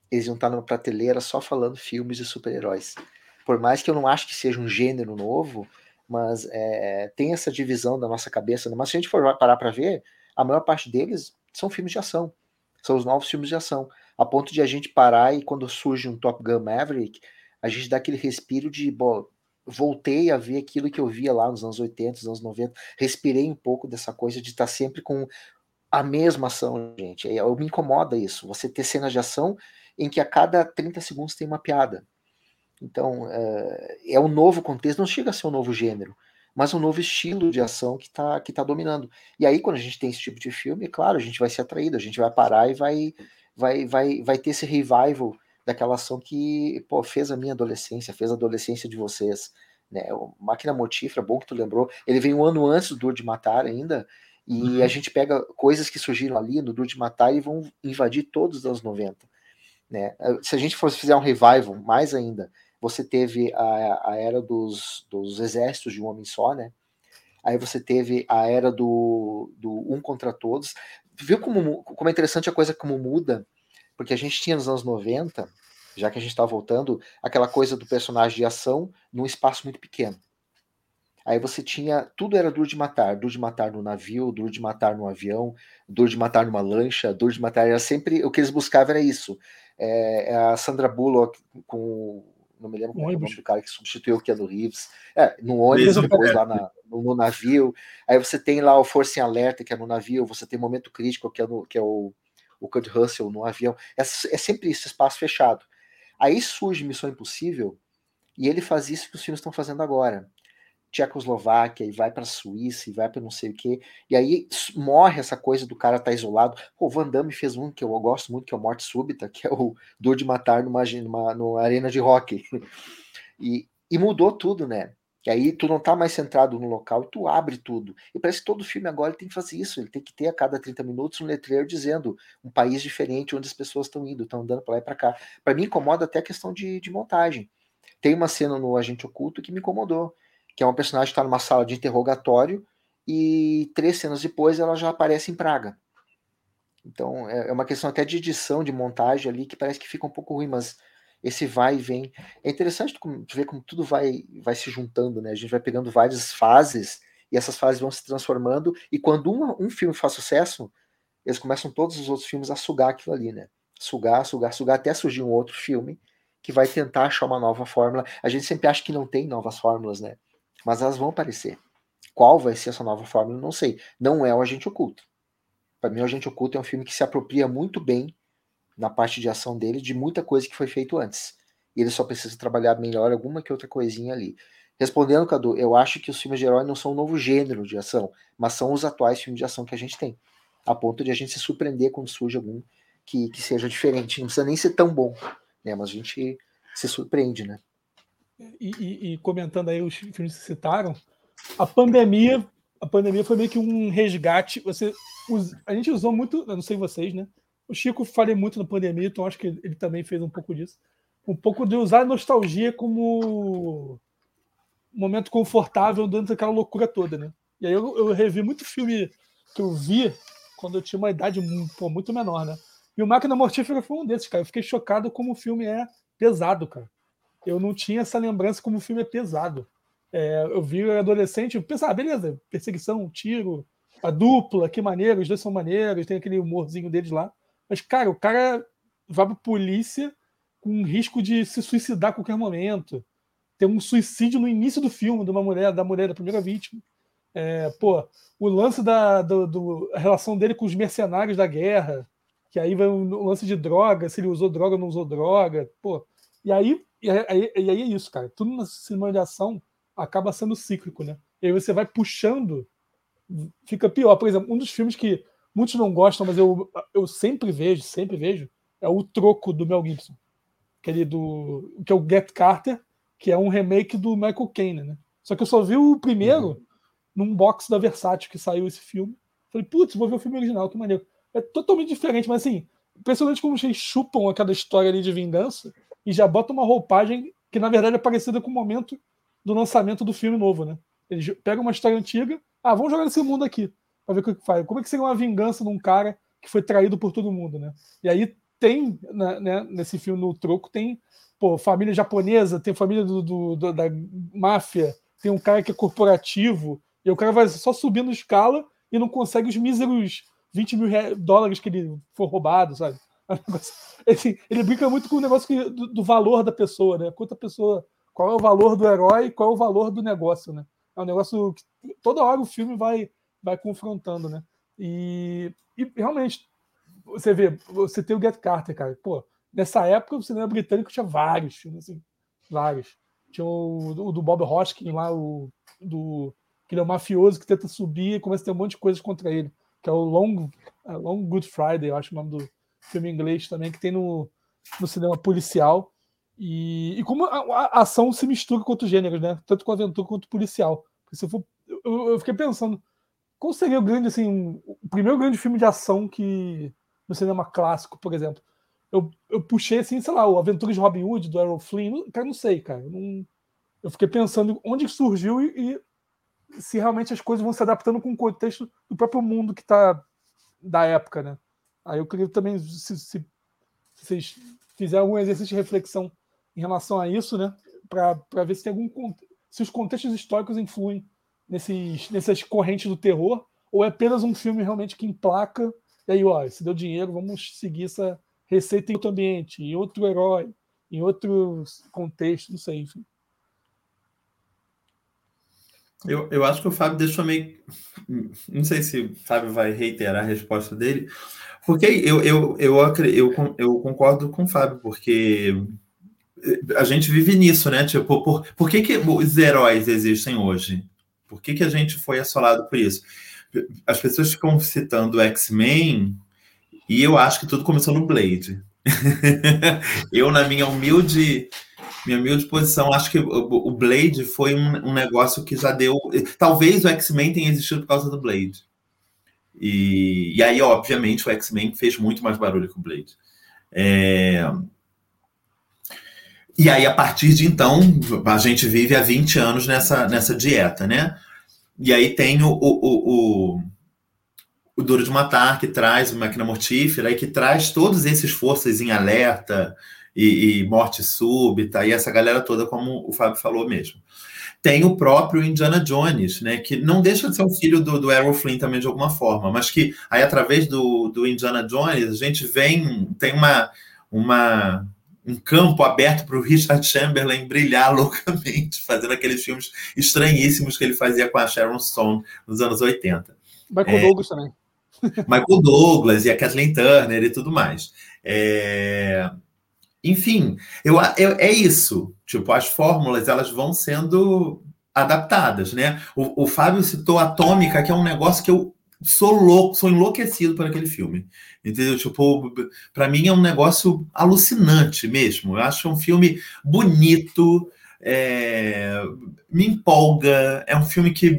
Eles iam estar numa prateleira só falando filmes de super-heróis. Por mais que eu não acho que seja um gênero novo, mas é, tem essa divisão da nossa cabeça. Né? Mas se a gente for parar para ver, a maior parte deles são filmes de ação. São os novos filmes de ação. A ponto de a gente parar e quando surge um Top Gun Maverick, a gente dá aquele respiro de, bom, voltei a ver aquilo que eu via lá nos anos 80, nos anos 90, respirei um pouco dessa coisa de estar sempre com a mesma ação, gente. Eu, me incomoda isso. Você ter cenas de ação em que a cada 30 segundos tem uma piada. Então, é, é um novo contexto, não chega a ser um novo gênero, mas um novo estilo de ação que está que tá dominando. E aí, quando a gente tem esse tipo de filme, claro, a gente vai ser atraído, a gente vai parar e vai, vai, vai, vai ter esse revival daquela ação que pô, fez a minha adolescência, fez a adolescência de vocês. Né? O Máquina Mortífera, bom que tu lembrou, ele vem um ano antes do Duro de Matar ainda, e uhum. a gente pega coisas que surgiram ali no Duro de Matar e vão invadir todos os anos 90. Né? Se a gente fosse fizer um revival, mais ainda, você teve a, a era dos, dos exércitos de um homem só, né? Aí você teve a era do, do um contra todos. Viu como, como é interessante a coisa como muda? Porque a gente tinha nos anos 90, já que a gente está voltando, aquela coisa do personagem de ação num espaço muito pequeno. Aí você tinha. Tudo era duro de matar. Duro de matar no navio, duro de matar no avião, duro de matar numa lancha, duro de matar. Era sempre. O que eles buscavam era isso. É, é a Sandra Bullock com. Não me lembro qual é o nome do cara que substituiu o Keanu Reeves. É, no ônibus, depois lá na, no, no, navio. Aí você tem lá o Força em Alerta, que é no navio. Você tem Momento Crítico, que é, no, que é o, o Kurt Russell no avião. É, é sempre isso, espaço fechado. Aí surge Missão Impossível, e ele faz isso que os filmes estão fazendo agora Tchecoslováquia e vai para a Suíça e vai para não sei o quê. E aí morre essa coisa do cara estar tá isolado. O Van Damme fez um que eu gosto muito, que é o Morte Súbita, que é o Dor de Matar numa, numa, numa arena de rock. E, e mudou tudo, né? E aí tu não tá mais centrado no local, tu abre tudo. E parece que todo filme agora tem que fazer isso. Ele tem que ter a cada 30 minutos um letreiro dizendo um país diferente onde as pessoas estão indo, estão andando para lá e para cá. Para mim incomoda até a questão de, de montagem. Tem uma cena no Agente Oculto que me incomodou que é uma personagem que está numa sala de interrogatório e três cenas depois ela já aparece em Praga. Então é, é uma questão até de edição, de montagem ali que parece que fica um pouco ruim, mas esse vai e vem. É interessante ver como tudo vai, vai se juntando, né? A gente vai pegando várias fases e essas fases vão se transformando. E quando um filme faz sucesso, eles começam todos os outros filmes a sugar aquilo ali, né? Sugar, sugar, sugar, até surgir um outro filme que vai tentar achar uma nova fórmula. A gente sempre acha que não tem novas fórmulas, né? Mas elas vão aparecer. Qual vai ser essa nova fórmula? Não sei. Não é o Agente Oculto. Para mim, o Agente Oculto é um filme que se apropria muito bem na parte de ação dele de muita coisa que foi feito antes. E ele só precisa trabalhar melhor alguma que outra coisinha ali. Respondendo, Cadu, eu acho que os filmes de herói não são um novo gênero de ação, mas são os atuais filmes de ação que a gente tem. A ponto de a gente se surpreender quando surge algum que, que seja diferente. Não precisa nem ser tão bom, né? Mas a gente se surpreende, né? E, e, e, comentando aí os filmes que citaram, a pandemia, a pandemia foi meio que um resgate. Você, a gente usou muito, não sei vocês, né? O Chico falei muito na pandemia, então acho que ele também fez um pouco disso. Um pouco de usar a nostalgia como momento confortável dentro daquela loucura toda, né? E aí eu, eu revi muito filme que eu vi quando eu tinha uma idade pô, muito menor, né? E o Máquina Mortífera foi um desses, cara. Eu fiquei chocado como o filme é pesado, cara eu não tinha essa lembrança como o filme é pesado. É, eu vi adolescente, eu pensava, ah, beleza, perseguição, tiro, a dupla, que maneiro, os dois são maneiros, tem aquele humorzinho deles lá. Mas, cara, o cara vai pra polícia com risco de se suicidar a qualquer momento. Tem um suicídio no início do filme de uma mulher, da mulher, da primeira vítima. É, pô, o lance da do, do, a relação dele com os mercenários da guerra, que aí vai o lance de droga, se ele usou droga ou não usou droga, pô. E aí e aí, e aí é isso, cara. Tudo na cinema de ação acaba sendo cíclico, né? E aí você vai puxando, fica pior. Por exemplo, um dos filmes que muitos não gostam, mas eu, eu sempre vejo, sempre vejo, é o Troco do Mel Gibson. Aquele do. que é o Get Carter, que é um remake do Michael Caine, né? Só que eu só vi o primeiro uhum. num box da Versátil que saiu esse filme. Falei, putz, vou ver o filme original, que maneiro. É totalmente diferente, mas assim, impressionante como eles chupam aquela história ali de vingança e já bota uma roupagem que na verdade é parecida com o momento do lançamento do filme novo, né? Eles pegam uma história antiga, ah, vamos jogar nesse mundo aqui, pra ver o que faz. Como é que seria uma vingança de um cara que foi traído por todo mundo, né? E aí tem, né, né nesse filme no troco, tem pô, família japonesa, tem família do, do, do, da máfia, tem um cara que é corporativo, e o cara vai só subindo escala e não consegue os míseros 20 mil dólares que ele foi roubado, sabe? Ele, ele brinca muito com o negócio que, do, do, valor da pessoa, né? Quanto a pessoa, qual é o valor do herói, qual é o valor do negócio, né? É um negócio que toda hora o filme vai, vai confrontando, né? E, e realmente, você vê, você tem o Get Carter, cara. Pô, nessa época o cinema britânico tinha vários filmes, assim, vários. Tinha o, o do Bob Hoskins lá, o do que ele é um mafioso que tenta subir e começa a ter um monte de coisas contra ele, que é o Long, é Long Good Friday, eu acho o nome do, filme inglês também, que tem no, no cinema policial. E, e como a, a, ação se mistura com outros gêneros, né? Tanto com aventura quanto policial. Se for, eu, eu, fiquei pensando, qual seria o grande, assim, o primeiro grande filme de ação que no cinema clássico, por exemplo? Eu, eu puxei assim, sei lá, o Aventuras de Robin Hood, do Errol Flynn, cara, não sei, cara. Não, eu fiquei pensando onde surgiu e, e, se realmente as coisas vão se adaptando com o contexto do próprio mundo que tá da época, né? Aí eu queria também, se, se, se vocês fizerem algum exercício de reflexão em relação a isso, né? Para ver se tem algum se os contextos históricos influem nesses, nessas correntes do terror, ou é apenas um filme realmente que emplaca, e aí, ó, se deu dinheiro, vamos seguir essa receita em outro ambiente, em outro herói, em outro contexto, não sei, enfim. Eu, eu acho que o Fábio deixou meio. Não sei se o Fábio vai reiterar a resposta dele, porque eu, eu, eu, eu, eu concordo com o Fábio, porque a gente vive nisso, né? Tipo, por, por que, que os heróis existem hoje? Por que, que a gente foi assolado por isso? As pessoas ficam citando X-Men e eu acho que tudo começou no Blade. eu, na minha humilde minha humilde posição, acho que o Blade foi um, um negócio que já deu. Talvez o X-Men tenha existido por causa do Blade. E, e aí, obviamente, o X-Men fez muito mais barulho que o Blade. É... E aí, a partir de então, a gente vive há 20 anos nessa, nessa dieta, né? E aí tem o, o, o, o Duro de Matar, que traz o Máquina Mortífera e que traz todos esses forças em alerta, e, e, Morte Súbita, e essa galera toda, como o Fábio falou mesmo. Tem o próprio Indiana Jones, né, que não deixa de ser um filho do, do Errol Flynn também de alguma forma, mas que aí através do, do Indiana Jones a gente vem, tem uma, uma um campo aberto para o Richard Chamberlain brilhar loucamente, fazendo aqueles filmes estranhíssimos que ele fazia com a Sharon Stone nos anos 80. Michael é, Douglas também. Michael Douglas e a Kathleen Turner e tudo mais. É, enfim, eu, eu, é isso. Tipo, as fórmulas elas vão sendo adaptadas, né? O, o Fábio citou Atômica, que é um negócio que eu sou louco, sou enlouquecido por aquele filme. Entendeu? Tipo, para mim é um negócio alucinante mesmo. Eu acho um filme bonito, é, me empolga. É um filme que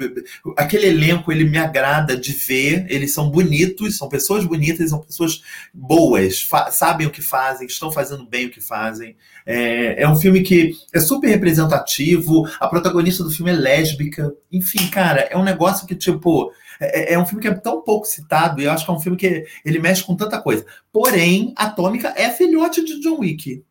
aquele elenco ele me agrada de ver. Eles são bonitos, são pessoas bonitas, são pessoas boas, sabem o que fazem, estão fazendo bem o que fazem. É, é, um filme que é super representativo. A protagonista do filme é lésbica. Enfim, cara, é um negócio que tipo é, é, um filme que é tão pouco citado e eu acho que é um filme que ele mexe com tanta coisa. Porém, Atômica é filhote de John Wick.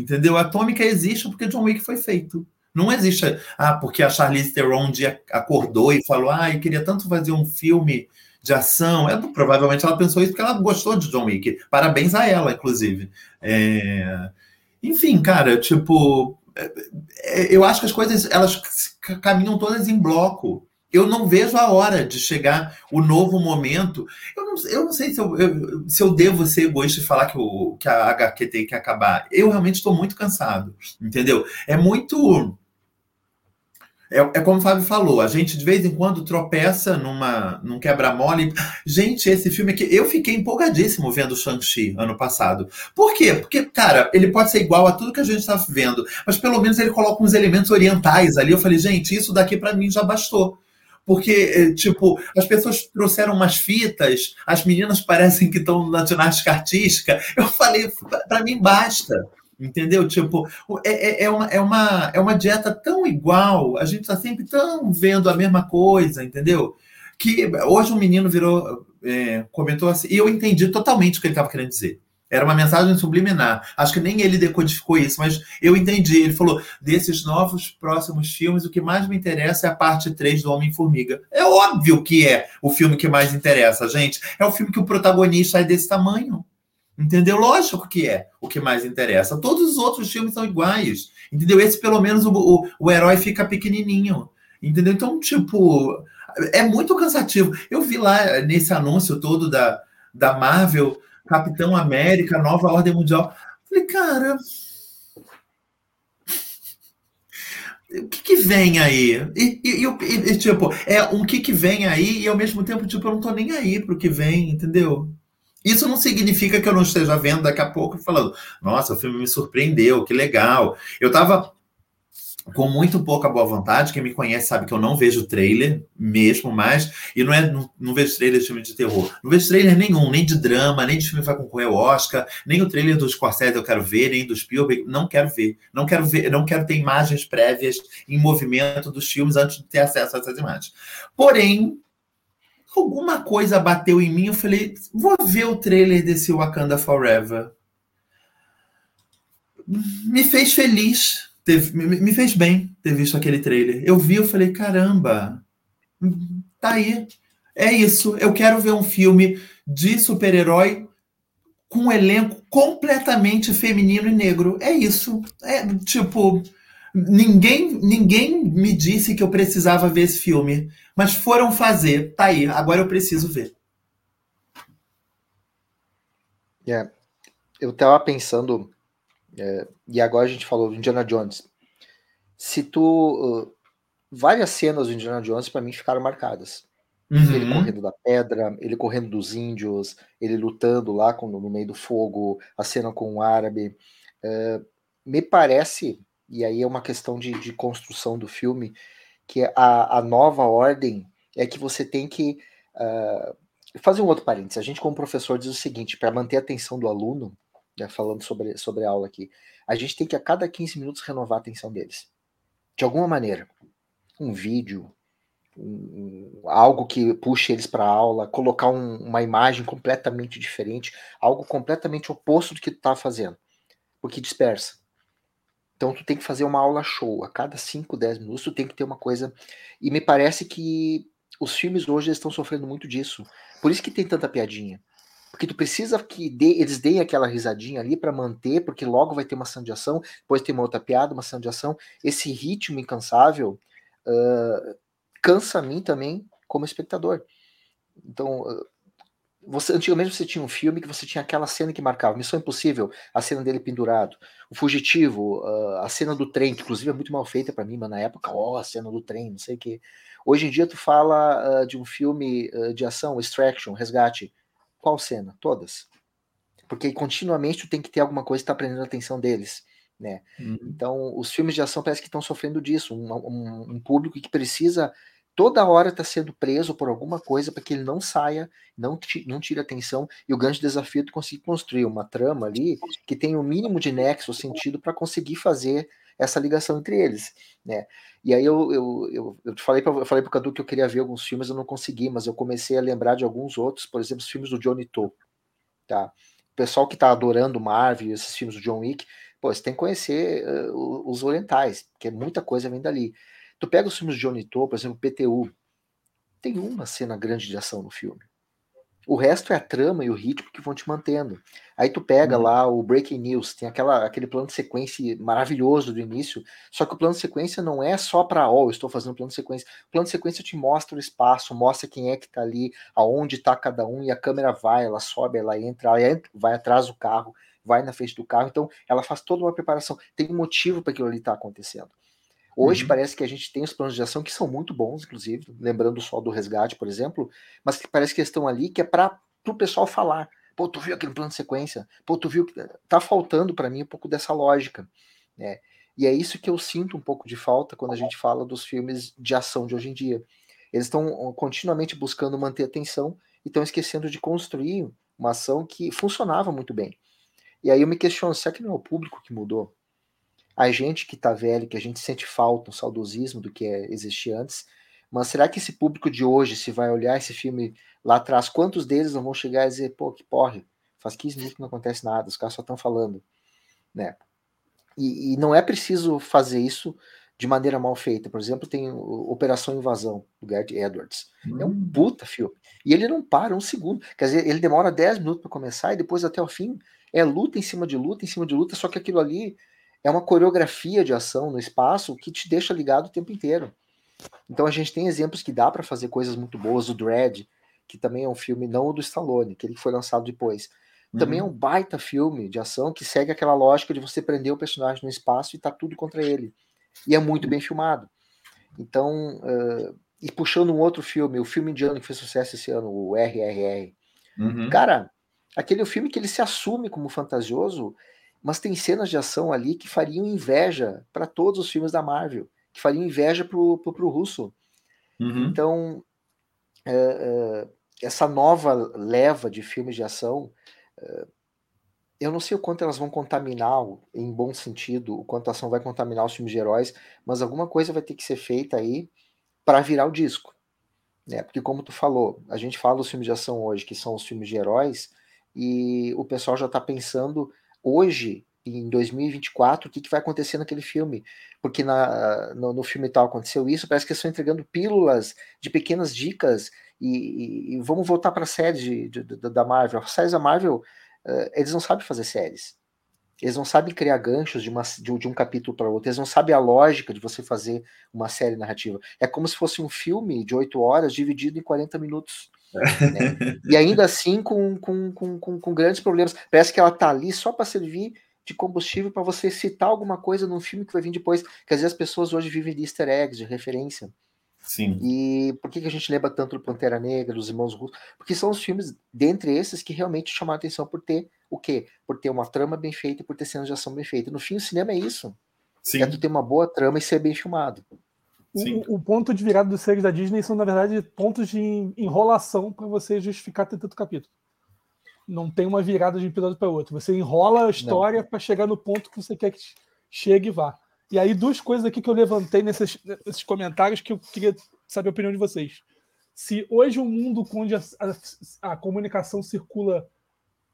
Entendeu? A Atômica existe porque John Wick foi feito. Não existe, ah, porque a Charlize Theron um dia acordou e falou, ah, eu queria tanto fazer um filme de ação. É, provavelmente ela pensou isso porque ela gostou de John Wick. Parabéns a ela, inclusive. É... Enfim, cara, tipo, é, é, eu acho que as coisas elas caminham todas em bloco. Eu não vejo a hora de chegar o novo momento. Eu não, eu não sei se eu, eu, se eu devo ser egoísta e falar que, o, que a HQ tem que acabar. Eu realmente estou muito cansado, entendeu? É muito. É, é, como o Fábio falou, a gente de vez em quando tropeça numa, num quebra-mole. Gente, esse filme aqui, eu fiquei empolgadíssimo vendo Shang-Chi ano passado. Por quê? Porque, cara, ele pode ser igual a tudo que a gente está vendo, mas pelo menos ele coloca uns elementos orientais ali. Eu falei, gente, isso daqui para mim já bastou porque, eh, tipo, as pessoas trouxeram umas fitas, as meninas parecem que estão na ginástica artística. Eu falei, para mim basta. Entendeu? Tipo, é, é, é, uma, é, uma, é uma dieta tão igual, a gente está sempre tão vendo a mesma coisa, entendeu? Que hoje um menino virou, é, comentou assim, e eu entendi totalmente o que ele estava querendo dizer. Era uma mensagem subliminar. Acho que nem ele decodificou isso, mas eu entendi. Ele falou: desses novos próximos filmes, o que mais me interessa é a parte 3 do Homem-Formiga. É óbvio que é o filme que mais interessa, gente. É o filme que o protagonista é desse tamanho. Entendeu? Lógico que é o que mais interessa. Todos os outros filmes são iguais. Entendeu? Esse, pelo menos, o, o, o herói fica pequenininho. Entendeu? Então, tipo, é muito cansativo. Eu vi lá nesse anúncio todo da, da Marvel Capitão América, Nova Ordem Mundial. Falei, cara. O que, que vem aí? E, e, e, tipo, é um que, que vem aí e ao mesmo tempo, tipo, eu não tô nem aí pro que vem, entendeu? Isso não significa que eu não esteja vendo daqui a pouco falando, nossa, o filme me surpreendeu, que legal. Eu tava com muito pouca boa vontade. Quem me conhece sabe que eu não vejo trailer mesmo mais. E não é não, não vejo trailer de filme de terror. Não vejo trailer nenhum, nem de drama, nem de filme que vai concorrer ao Oscar, nem o trailer dos Scorsese eu quero ver, nem do Spielberg. Não quero ver. Não quero ver, não quero ter imagens prévias em movimento dos filmes antes de ter acesso a essas imagens. Porém, alguma coisa bateu em mim. Eu falei, vou ver o trailer desse Wakanda Forever. Me fez feliz Teve, me fez bem ter visto aquele trailer. Eu vi, eu falei, caramba, tá aí. É isso. Eu quero ver um filme de super-herói com um elenco completamente feminino e negro. É isso. É tipo, ninguém ninguém me disse que eu precisava ver esse filme, mas foram fazer. Tá aí. Agora eu preciso ver. É. Eu tava pensando É, e agora a gente falou do Indiana Jones. Se tu. Uh, várias cenas do Indiana Jones, para mim, ficaram marcadas. Uhum. Ele correndo da pedra, ele correndo dos índios, ele lutando lá com, no meio do fogo, a cena com o árabe. Uh, me parece, e aí é uma questão de, de construção do filme, que a, a, nova ordem é que você tem que. Uh, fazer um outro parênteses. A gente, como professor, diz o seguinte: para manter a atenção do aluno, né, falando sobre, sobre a aula aqui, a gente tem que a cada 15 minutos renovar a atenção deles. De alguma maneira. Um vídeo, um, algo que puxe eles para a aula, colocar um, uma imagem completamente diferente, algo completamente oposto do que tu está fazendo, porque dispersa. Então tu tem que fazer uma aula show, a cada 5, 10 minutos tu tem que ter uma coisa, e me parece que os filmes hoje estão sofrendo muito disso, por isso que tem tanta piadinha, porque tu precisa que dê, eles deem aquela risadinha ali para manter, porque logo vai ter uma ação de ação, depois tem uma outra piada, uma ação de ação, esse ritmo incansável uh, cansa a mim também como espectador. Então, você antigamente você tinha um filme que você tinha aquela cena que marcava Missão Impossível, a cena dele pendurado, o fugitivo, a cena do trem, que inclusive é muito mal feita para mim, mas na época, ó, oh, a cena do trem, não sei o que. Hoje em dia tu fala uh, de um filme uh, de ação, Extraction, Resgate, qual cena? Todas. Porque continuamente tu tem que ter alguma coisa que está prendendo a atenção deles. Né? Uhum. Então, os filmes de ação parece que estão sofrendo disso. Um, um, um público que precisa toda hora está sendo preso por alguma coisa para que ele não saia, não, não tire atenção. E o grande desafio é tu conseguir construir uma trama ali que tenha o um mínimo de nexo, sentido, para conseguir fazer essa ligação entre eles. Né? E aí eu, eu, eu, eu falei para eu falei o Cadu que eu queria ver alguns filmes, eu não consegui, mas eu comecei a lembrar de alguns outros, por exemplo, os filmes do Johnny To. Tá? O pessoal que está adorando Marvel, esses filmes do John Wick, Pô, você tem que conhecer uh, os orientais, porque muita coisa vem dali. Tu pega os filmes de Johnny To, por exemplo, PTU, tem uma cena grande de ação no filme. O resto é a trama e o ritmo que vão te mantendo. Aí tu pega uhum. lá o Breaking News, tem aquela, aquele plano de sequência maravilhoso do início, só que o plano de sequência não é só para, ó, oh, estou fazendo plano de sequência. O plano de sequência te mostra o espaço, mostra quem é que tá ali, aonde tá cada um, e a câmera vai, ela sobe, ela entra, ela entra vai atrás do carro, vai na frente do carro. Então, ela faz toda uma preparação. Tem um motivo para aquilo ali estar tá acontecendo. Hoje uhum. parece que a gente tem os planos de ação que são muito bons, inclusive, lembrando só do resgate, por exemplo, mas que parece que estão ali que é para o pessoal falar. Pô, tu viu aquele plano de sequência? Pô, tu viu que tá faltando para mim um pouco dessa lógica, né? E é isso que eu sinto um pouco de falta quando a gente fala dos filmes de ação de hoje em dia. Eles estão continuamente buscando manter a atenção e estão esquecendo de construir uma ação que funcionava muito bem. E aí eu me questiono, será que não é o público que mudou? A gente que tá velho, que a gente sente falta, um saudosismo do que é, existia antes, mas será que esse público de hoje, se vai olhar esse filme lá atrás, quantos deles não vão chegar e dizer, pô, que porre, faz 15 minutos que não acontece nada, os caras só estão falando, né? E, e, não é preciso fazer isso de maneira mal feita. Por exemplo, tem Operação Invasão, do Garrett Edwards. Hum. É um hum. puta filme. E ele não para um segundo. Quer dizer, ele demora 10 minutos para começar e depois até o fim é luta em cima de luta, em cima de luta, só que aquilo ali é uma coreografia de ação no espaço que te deixa ligado o tempo inteiro. Então a gente tem exemplos que dá para fazer coisas muito boas. O Dread, que também é um filme, não o do Stallone, que ele foi lançado depois. Também é uhum. um baita filme de ação que segue aquela lógica de você prender o personagem no espaço e tá tudo contra ele. E é muito bem filmado. Então, uh, e puxando um outro filme, o filme indiano que fez sucesso esse ano, o RRR. Uhum. Cara, Aquele é o filme que ele se assume como fantasioso, mas tem cenas de ação ali que fariam inveja para todos os filmes da Marvel, que fariam inveja pro, pro, pro russo. Uhum. Então, é, é, essa nova leva de filmes de ação, é, eu não sei o quanto elas vão contaminar, em bom sentido, o quanto a ação vai contaminar os filmes de heróis, mas alguma coisa vai ter que ser feita aí para virar o disco. Né? Porque, como tu falou, a gente fala dos filmes de ação hoje, que são os filmes de heróis, e o pessoal já está pensando hoje, em 2024, o que, que vai acontecer naquele filme. Porque na, no, no, filme tal aconteceu isso, parece que estão entregando pílulas de pequenas dicas. E, e, e vamos voltar para a série de, de, da Marvel. As séries da Marvel, uh, eles não sabem fazer séries. Eles não sabem criar ganchos de, uma, de, de um capítulo para outro. Eles não sabem a lógica de você fazer uma série narrativa. É como se fosse um filme de oito horas dividido em 40 minutos. Né? e ainda assim com, com, com, com, grandes problemas. Parece que ela tá ali só para servir de combustível para você citar alguma coisa num filme que vai vir depois. Que às vezes as pessoas hoje vivem de easter eggs, de referência. Sim. E por que, que a gente lembra tanto do Pantera Negra, dos Irmãos Russos? Porque são os filmes, dentre esses, que realmente chamaram a atenção por ter o quê? Por ter uma trama bem feita e por ter cenas de ação bem feitas. No fim, o cinema é isso. Sim. É tu ter uma boa trama e ser bem filmado. O, o, ponto de virada dos séries da Disney são, na verdade, pontos de enrolação para você justificar ter tanto capítulo. Não tem uma virada de um episódio para outro. Você enrola a história para chegar no ponto que você quer que chegue e vá. E aí, duas coisas aqui que eu levantei nesses, nesses comentários que eu queria saber a opinião de vocês. Se hoje o um mundo onde a, a, a comunicação circula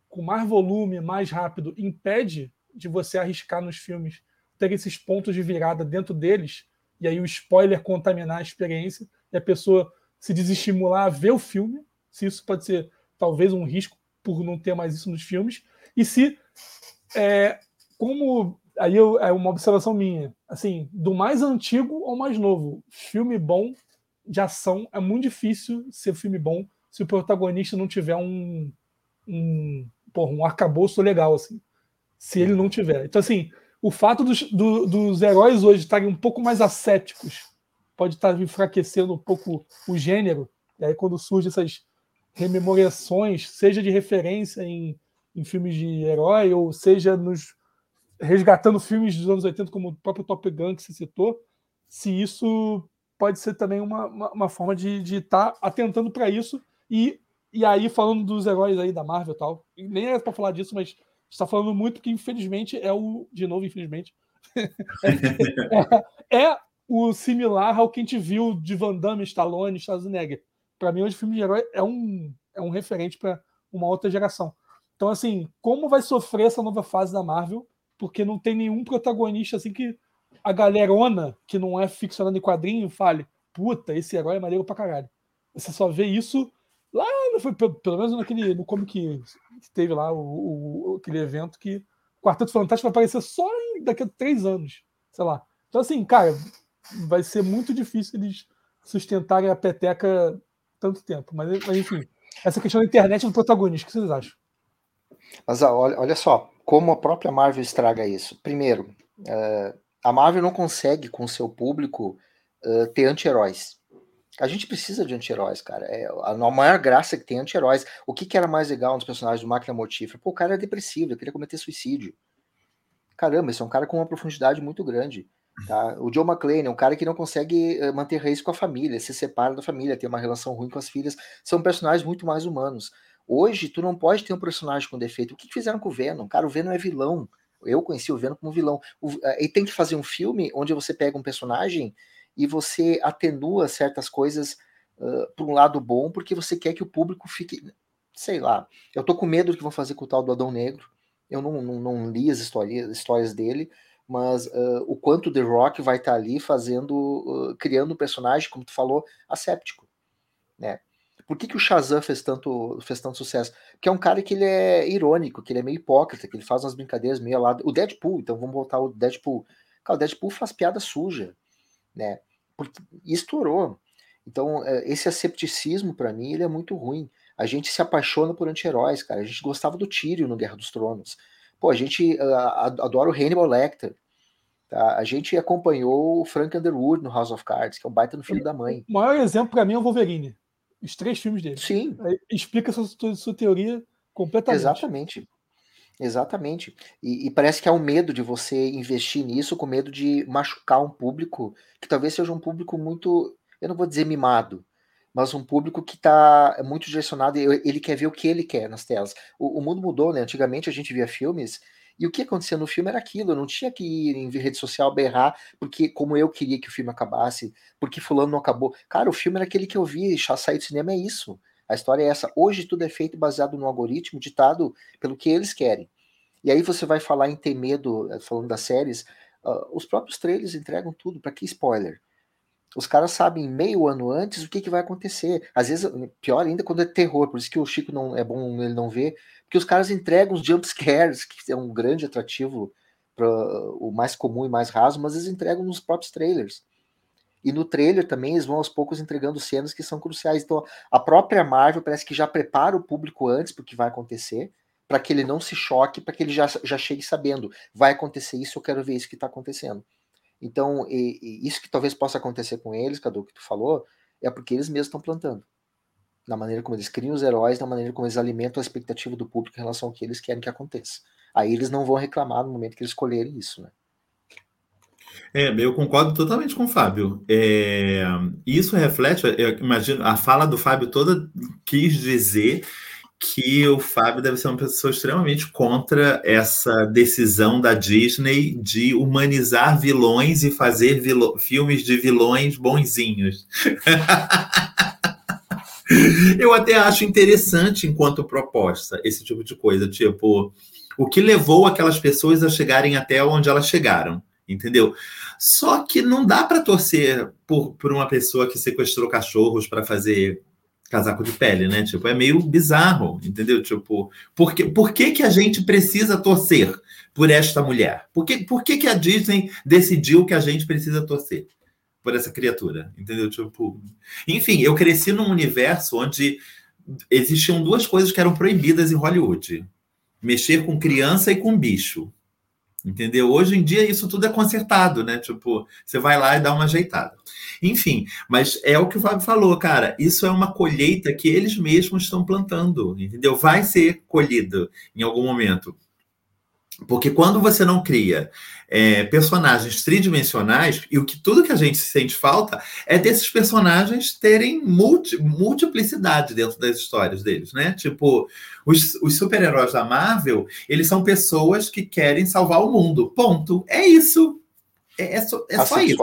com mais volume, mais rápido, impede de você arriscar nos filmes ter esses pontos de virada dentro deles, e aí o spoiler contaminar a experiência e a pessoa se desestimular a ver o filme, se isso pode ser talvez um risco por não ter mais isso nos filmes, e se é, como aí eu, é uma observação minha, assim, do mais antigo ao mais novo, filme bom de ação é muito difícil ser filme bom se o protagonista não tiver um um, porra, um arcabouço legal assim, se ele não tiver. Então assim, o fato dos, do, dos heróis hoje estarem um pouco mais ascéticos pode estar enfraquecendo um pouco o gênero. E aí, quando surgem essas rememorações, seja de referência em, em filmes de herói, ou seja nos resgatando filmes dos anos 80, como o próprio Top Gun que você citou, se isso pode ser também uma, uma, uma forma de estar tá atentando para isso. E, e aí, falando dos heróis aí da Marvel e tal, nem era para falar disso, mas está falando muito porque, infelizmente, é o. De novo, infelizmente. é, é, o similar ao que a gente viu de Van Damme, Stallone, Schwarzenegger. Para mim, hoje, filme de herói é um, é um referente para uma outra geração. Então, assim, como vai sofrer essa nova fase da Marvel? Porque não tem nenhum protagonista assim que a galerona, que não é ficcionando em quadrinho, fale: puta, esse herói é maneiro pra caralho. Você só vê isso foi, pelo menos naquele, no comic que teve lá o, o, aquele evento que o Quarteto Fantástico vai aparecer só em, daqui a três anos, sei lá. Então, assim, cara, vai ser muito difícil eles sustentarem a peteca tanto tempo. Mas, mas enfim, essa questão da internet do protagonista, o que vocês acham? Mas olha, olha só, como a própria Marvel estraga isso. Primeiro, uh, a Marvel não consegue, com seu público, uh, ter anti-heróis. A gente precisa de anti-heróis, cara. É a maior graça que tem anti-heróis. O que, que, era mais legal nos personagens do Máquina Mortífera? Pô, o cara é depressivo, ele queria cometer suicídio. Caramba, esse é um cara com uma profundidade muito grande. Tá? O Joe McClane é um cara que não consegue eh, manter raiz com a família, se separa da família, tem uma relação ruim com as filhas. São personagens muito mais humanos. Hoje, tu não pode ter um personagem com defeito. O que, que fizeram com o Venom? Cara, o Venom é vilão. Eu conheci o Venom como vilão. Eh, e tem que fazer um filme onde você pega um personagem e você atenua certas coisas uh, para um lado bom, porque você quer que o público fique. Sei lá. Eu tô com medo do que vão fazer com o tal do Adão Negro. Eu não, não, não li as histórias, histórias dele, mas uh, o quanto The Rock vai estar tá ali fazendo, uh, criando um personagem, como tu falou, asséptico, né? Por que, que o Shazam fez tanto, fez tanto sucesso? Porque é um cara que ele é irônico, que ele é meio hipócrita, que ele faz umas brincadeiras meio lá. O Deadpool, então vamos voltar ao Deadpool. Cara, o Deadpool faz piada suja, né? Porque estourou. Então, é, esse ascepticismo, para mim, ele é muito ruim. A gente se apaixona por anti-heróis, cara. A gente gostava do Tyrion no Guerra dos Tronos. Pô, a gente uh, adora o Hannibal Lecter. Tá? A gente acompanhou o Frank Underwood no House of Cards, que é um baita no filho da mãe. O maior exemplo para mim é o Wolverine. Os três filmes dele. Sim. Explica sua, sua teoria completamente. Exatamente. Exatamente. E, e, parece que há um medo de você investir nisso, com medo de machucar um público que talvez seja um público muito, eu não vou dizer mimado, mas um público que está muito direcionado, ele quer ver o que ele quer nas telas. O, o, mundo mudou, né? Antigamente a gente via filmes e o que acontecia no filme era aquilo, eu não tinha que ir em rede social berrar, porque como eu queria que o filme acabasse, porque fulano não acabou. Cara, o filme era aquele que eu vi, já sair do cinema é isso. A história é essa. Hoje tudo é feito baseado no algoritmo ditado pelo que eles querem. E aí você vai falar em ter medo, eh, falando das séries, uh, os próprios trailers entregam tudo. Para que spoiler? Os caras sabem meio ano antes o que, que vai acontecer. Às vezes, pior ainda quando é terror, por isso que o Chico não é bom ele não ver, porque os caras entregam os jump scares, que é um grande atrativo para o mais comum e mais raso, mas eles entregam nos próprios trailers. E no trailer também eles vão aos poucos entregando cenas que são cruciais. Então a própria Marvel parece que já prepara o público antes para o que vai acontecer, para que ele não se choque, para que ele já, já chegue sabendo, vai acontecer isso, eu quero ver isso que está acontecendo. Então, e, e isso que talvez possa acontecer com eles, Cadu, que tu falou, é porque eles mesmos estão plantando. Na maneira como eles criam os heróis, na maneira como eles alimentam a expectativa do público em relação ao que eles querem que aconteça. Aí eles não vão reclamar no momento que eles escolherem isso, né? É, eu concordo totalmente com o Fábio. É, isso reflete, eu imagino, a fala do Fábio toda quis dizer que o Fábio deve ser uma pessoa extremamente contra essa decisão da Disney de humanizar vilões e fazer filmes de vilões bonzinhos. Eu até acho interessante enquanto proposta esse tipo de coisa, tipo, o que levou aquelas pessoas a chegarem até onde elas chegaram, entendeu? Só que não dá para torcer por, por uma pessoa que sequestrou cachorros para fazer casaco de pele, né? Tipo, é meio bizarro, entendeu? Tipo, por que, por que, que a gente precisa torcer por esta mulher? Por que, por que, que a Disney decidiu que a gente precisa torcer por essa criatura? Entendeu? Tipo, enfim, eu cresci num universo onde existiam duas coisas que eram proibidas em Hollywood: mexer com criança e com bicho. Entendeu? Hoje em dia isso tudo é consertado, né? Tipo, você vai lá e dá uma ajeitada. Enfim, mas é o que o Fábio falou, cara. Isso é uma colheita que eles mesmos estão plantando, entendeu? Vai ser colhido em algum momento. Porque quando você não cria é, personagens tridimensionais, e o que tudo que a gente sente falta é desses personagens terem multi, multiplicidade dentro das histórias deles, né? Tipo, os, os super-heróis da Marvel, eles são pessoas que querem salvar o mundo. Ponto. É isso. É, é, é só isso.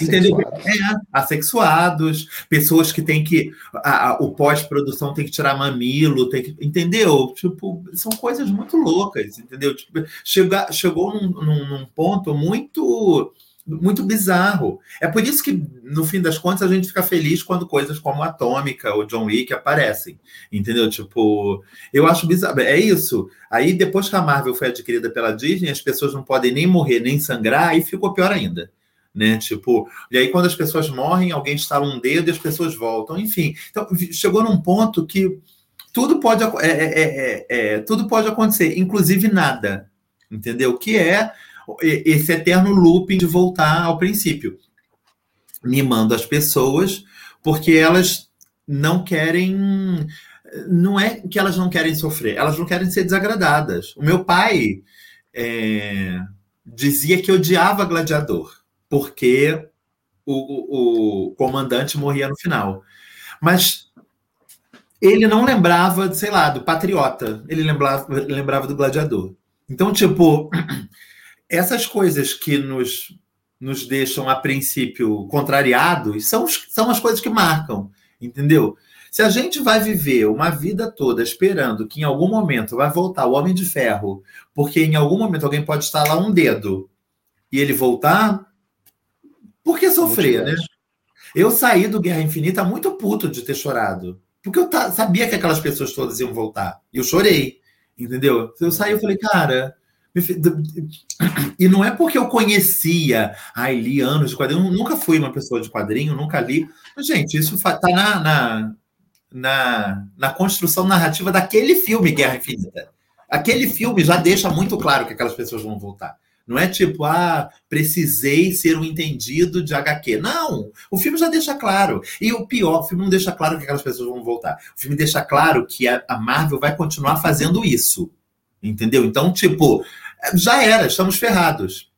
Entendeu? É, assexuados, pessoas que têm que. A, a, o pós-produção tem que tirar mamilo, tem que. Entendeu? Tipo, são coisas muito loucas, entendeu? Tipo, chega, chegou num, num, num ponto muito muito bizarro. É por isso que, no fim das contas, a gente fica feliz quando coisas como Atômica ou John Wick aparecem. Entendeu? Tipo, eu acho bizarro. É isso. Aí, depois que a Marvel foi adquirida pela Disney, as pessoas não podem nem morrer, nem sangrar, aí ficou pior ainda né? Tipo, e aí quando as pessoas morrem, alguém estala um dedo e as pessoas voltam, enfim. Então, chegou num ponto que tudo pode, é, é, é, tudo pode acontecer, inclusive nada, entendeu? Que é esse eterno looping de voltar ao princípio, mimando as pessoas, porque elas não querem. Não é que elas não querem sofrer, elas não querem ser desagradadas. O meu pai dizia que odiava gladiador porque o, o, o comandante morria no final. Mas ele não lembrava, sei lá, do patriota, ele lembrava, lembrava do gladiador. Então, tipo, essas coisas que nos, nos deixam, a princípio, contrariados, são, são as coisas que marcam, entendeu? Se a gente vai viver uma vida toda esperando que em algum momento vai voltar o Homem de Ferro, porque em algum momento alguém pode estar lá um dedo e ele voltar, por que sofrer, né? Eu saí do Guerra Infinita muito puto de ter chorado. Porque eu sabia que aquelas pessoas todas iam voltar. E eu chorei. Entendeu? Eu saí e falei, cara. E não é porque eu conhecia, ai, li anos de quadrinho, eu nunca fui uma pessoa de quadrinho, nunca li. Mas, gente, isso está na, na, na, na construção narrativa daquele filme Guerra Infinita. Aquele filme já deixa muito claro que aquelas pessoas vão voltar. Não é tipo, ah, precisei ser um entendido de HQ. Não! O filme já deixa claro. E o pior, o filme não deixa claro que aquelas pessoas vão voltar. O filme deixa claro que a, Marvel vai continuar fazendo isso. Entendeu? Então, tipo, já era, estamos ferrados.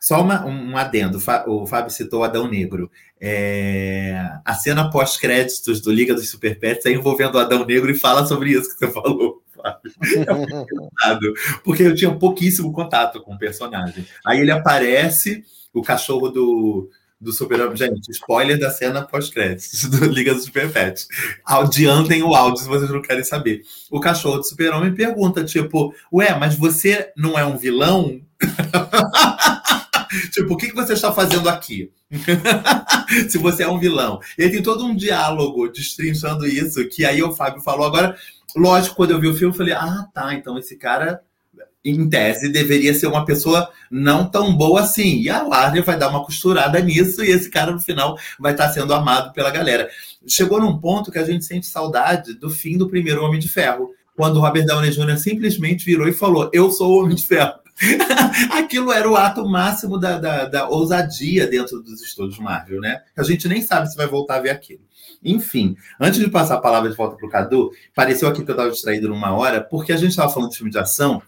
Só uma, um adendo, o Fábio citou Adão Negro. É, a cena pós-créditos do Liga dos Super é envolvendo o Adão Negro e fala sobre isso que você falou. É porque eu tinha pouquíssimo contato com o personagem. Aí ele aparece, o cachorro do, do Super-Homem. Gente, spoiler da cena pós-créditos do Liga dos Super Pets. Adiantem o áudio se vocês não querem saber. O cachorro do Super-Homem pergunta, tipo, ué, mas você não é um vilão? tipo, o que, que você está fazendo aqui? se você é um vilão. E aí tem todo um diálogo destrinchando isso, que aí o Fábio falou agora lógico, quando eu vi o filme, eu falei: ah, tá, então esse cara, em tese, deveria ser uma pessoa não tão boa assim. E a Warner vai dar uma costurada nisso e esse cara, no final, vai estar sendo amado pela galera. Chegou num ponto que a gente sente saudade do fim do primeiro Homem de Ferro. quando o Robert Downey Jr. simplesmente virou e falou: Eu sou o Homem de Ferro. Aquilo era o ato máximo da, da, da, ousadia dentro dos estúdios Marvel, né? A gente nem sabe se vai voltar a ver aquilo. Enfim, antes de passar a palavra de volta para o Cadu, pareceu aqui que eu estava distraído numa hora, porque a gente estava falando de filme de ação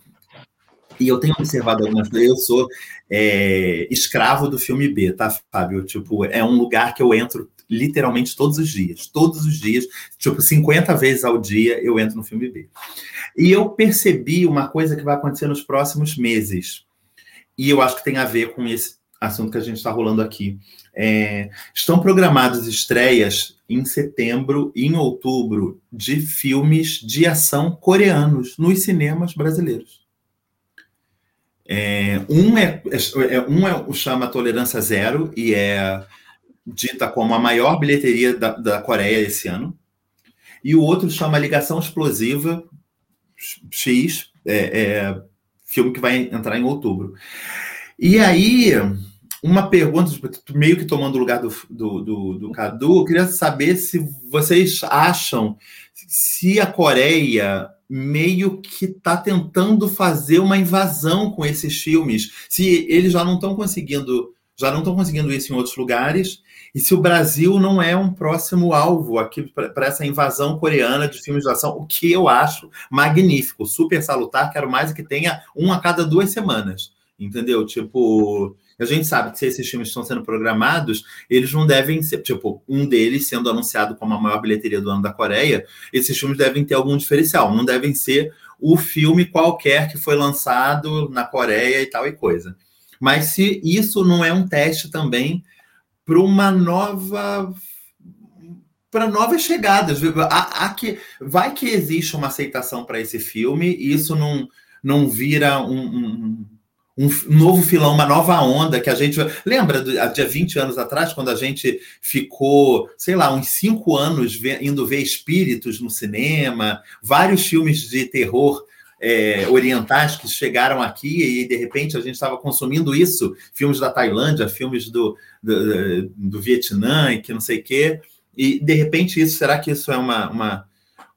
e eu tenho observado algumas coisas. Eu sou é, escravo do filme B, tá, Fábio? Tipo, é um lugar que eu entro literalmente todos os dias. Todos os dias, tipo, 50 vezes ao dia eu entro no filme B. E eu percebi uma coisa que vai acontecer nos próximos meses. E eu acho que tem a ver com esse assunto que a gente está rolando aqui. É, estão programadas estreias em setembro e em outubro de filmes de ação coreanos nos cinemas brasileiros. É, um é, é, um é chama Tolerância Zero e é dita como a maior bilheteria da, da Coreia esse ano. E o outro chama Ligação Explosiva X, é, é, filme que vai entrar em outubro. E aí, uma pergunta, meio que tomando o lugar do, do, do, do Cadu, eu queria saber se vocês acham se a Coreia meio que está tentando fazer uma invasão com esses filmes, se eles já não estão conseguindo, já não estão conseguindo isso em outros lugares, e se o Brasil não é um próximo alvo aqui para essa invasão coreana de filmes de ação, o que eu acho magnífico, super salutar, quero mais que tenha um a cada duas semanas, entendeu? Tipo, a gente sabe que se esses filmes estão sendo programados, eles não devem ser, tipo, um deles sendo anunciado como a maior bilheteria do ano da Coreia, esses filmes devem ter algum diferencial, não devem ser o filme qualquer que foi lançado na Coreia e tal e coisa. Mas se isso não é um teste também para uma nova para novas chegadas. Que, vai que existe uma aceitação para esse filme e isso não, não vira um, um, um, novo filão, uma nova onda que a gente. Lembra, de 20 anos atrás, quando a gente ficou, sei lá, uns cinco anos indo ver espíritos no cinema, vários filmes de terror é, orientais que chegaram aqui e de repente a gente estava consumindo isso, filmes da Tailândia, filmes do, do, do Vietnã e que não sei o quê, e de repente isso, será que isso é uma, uma,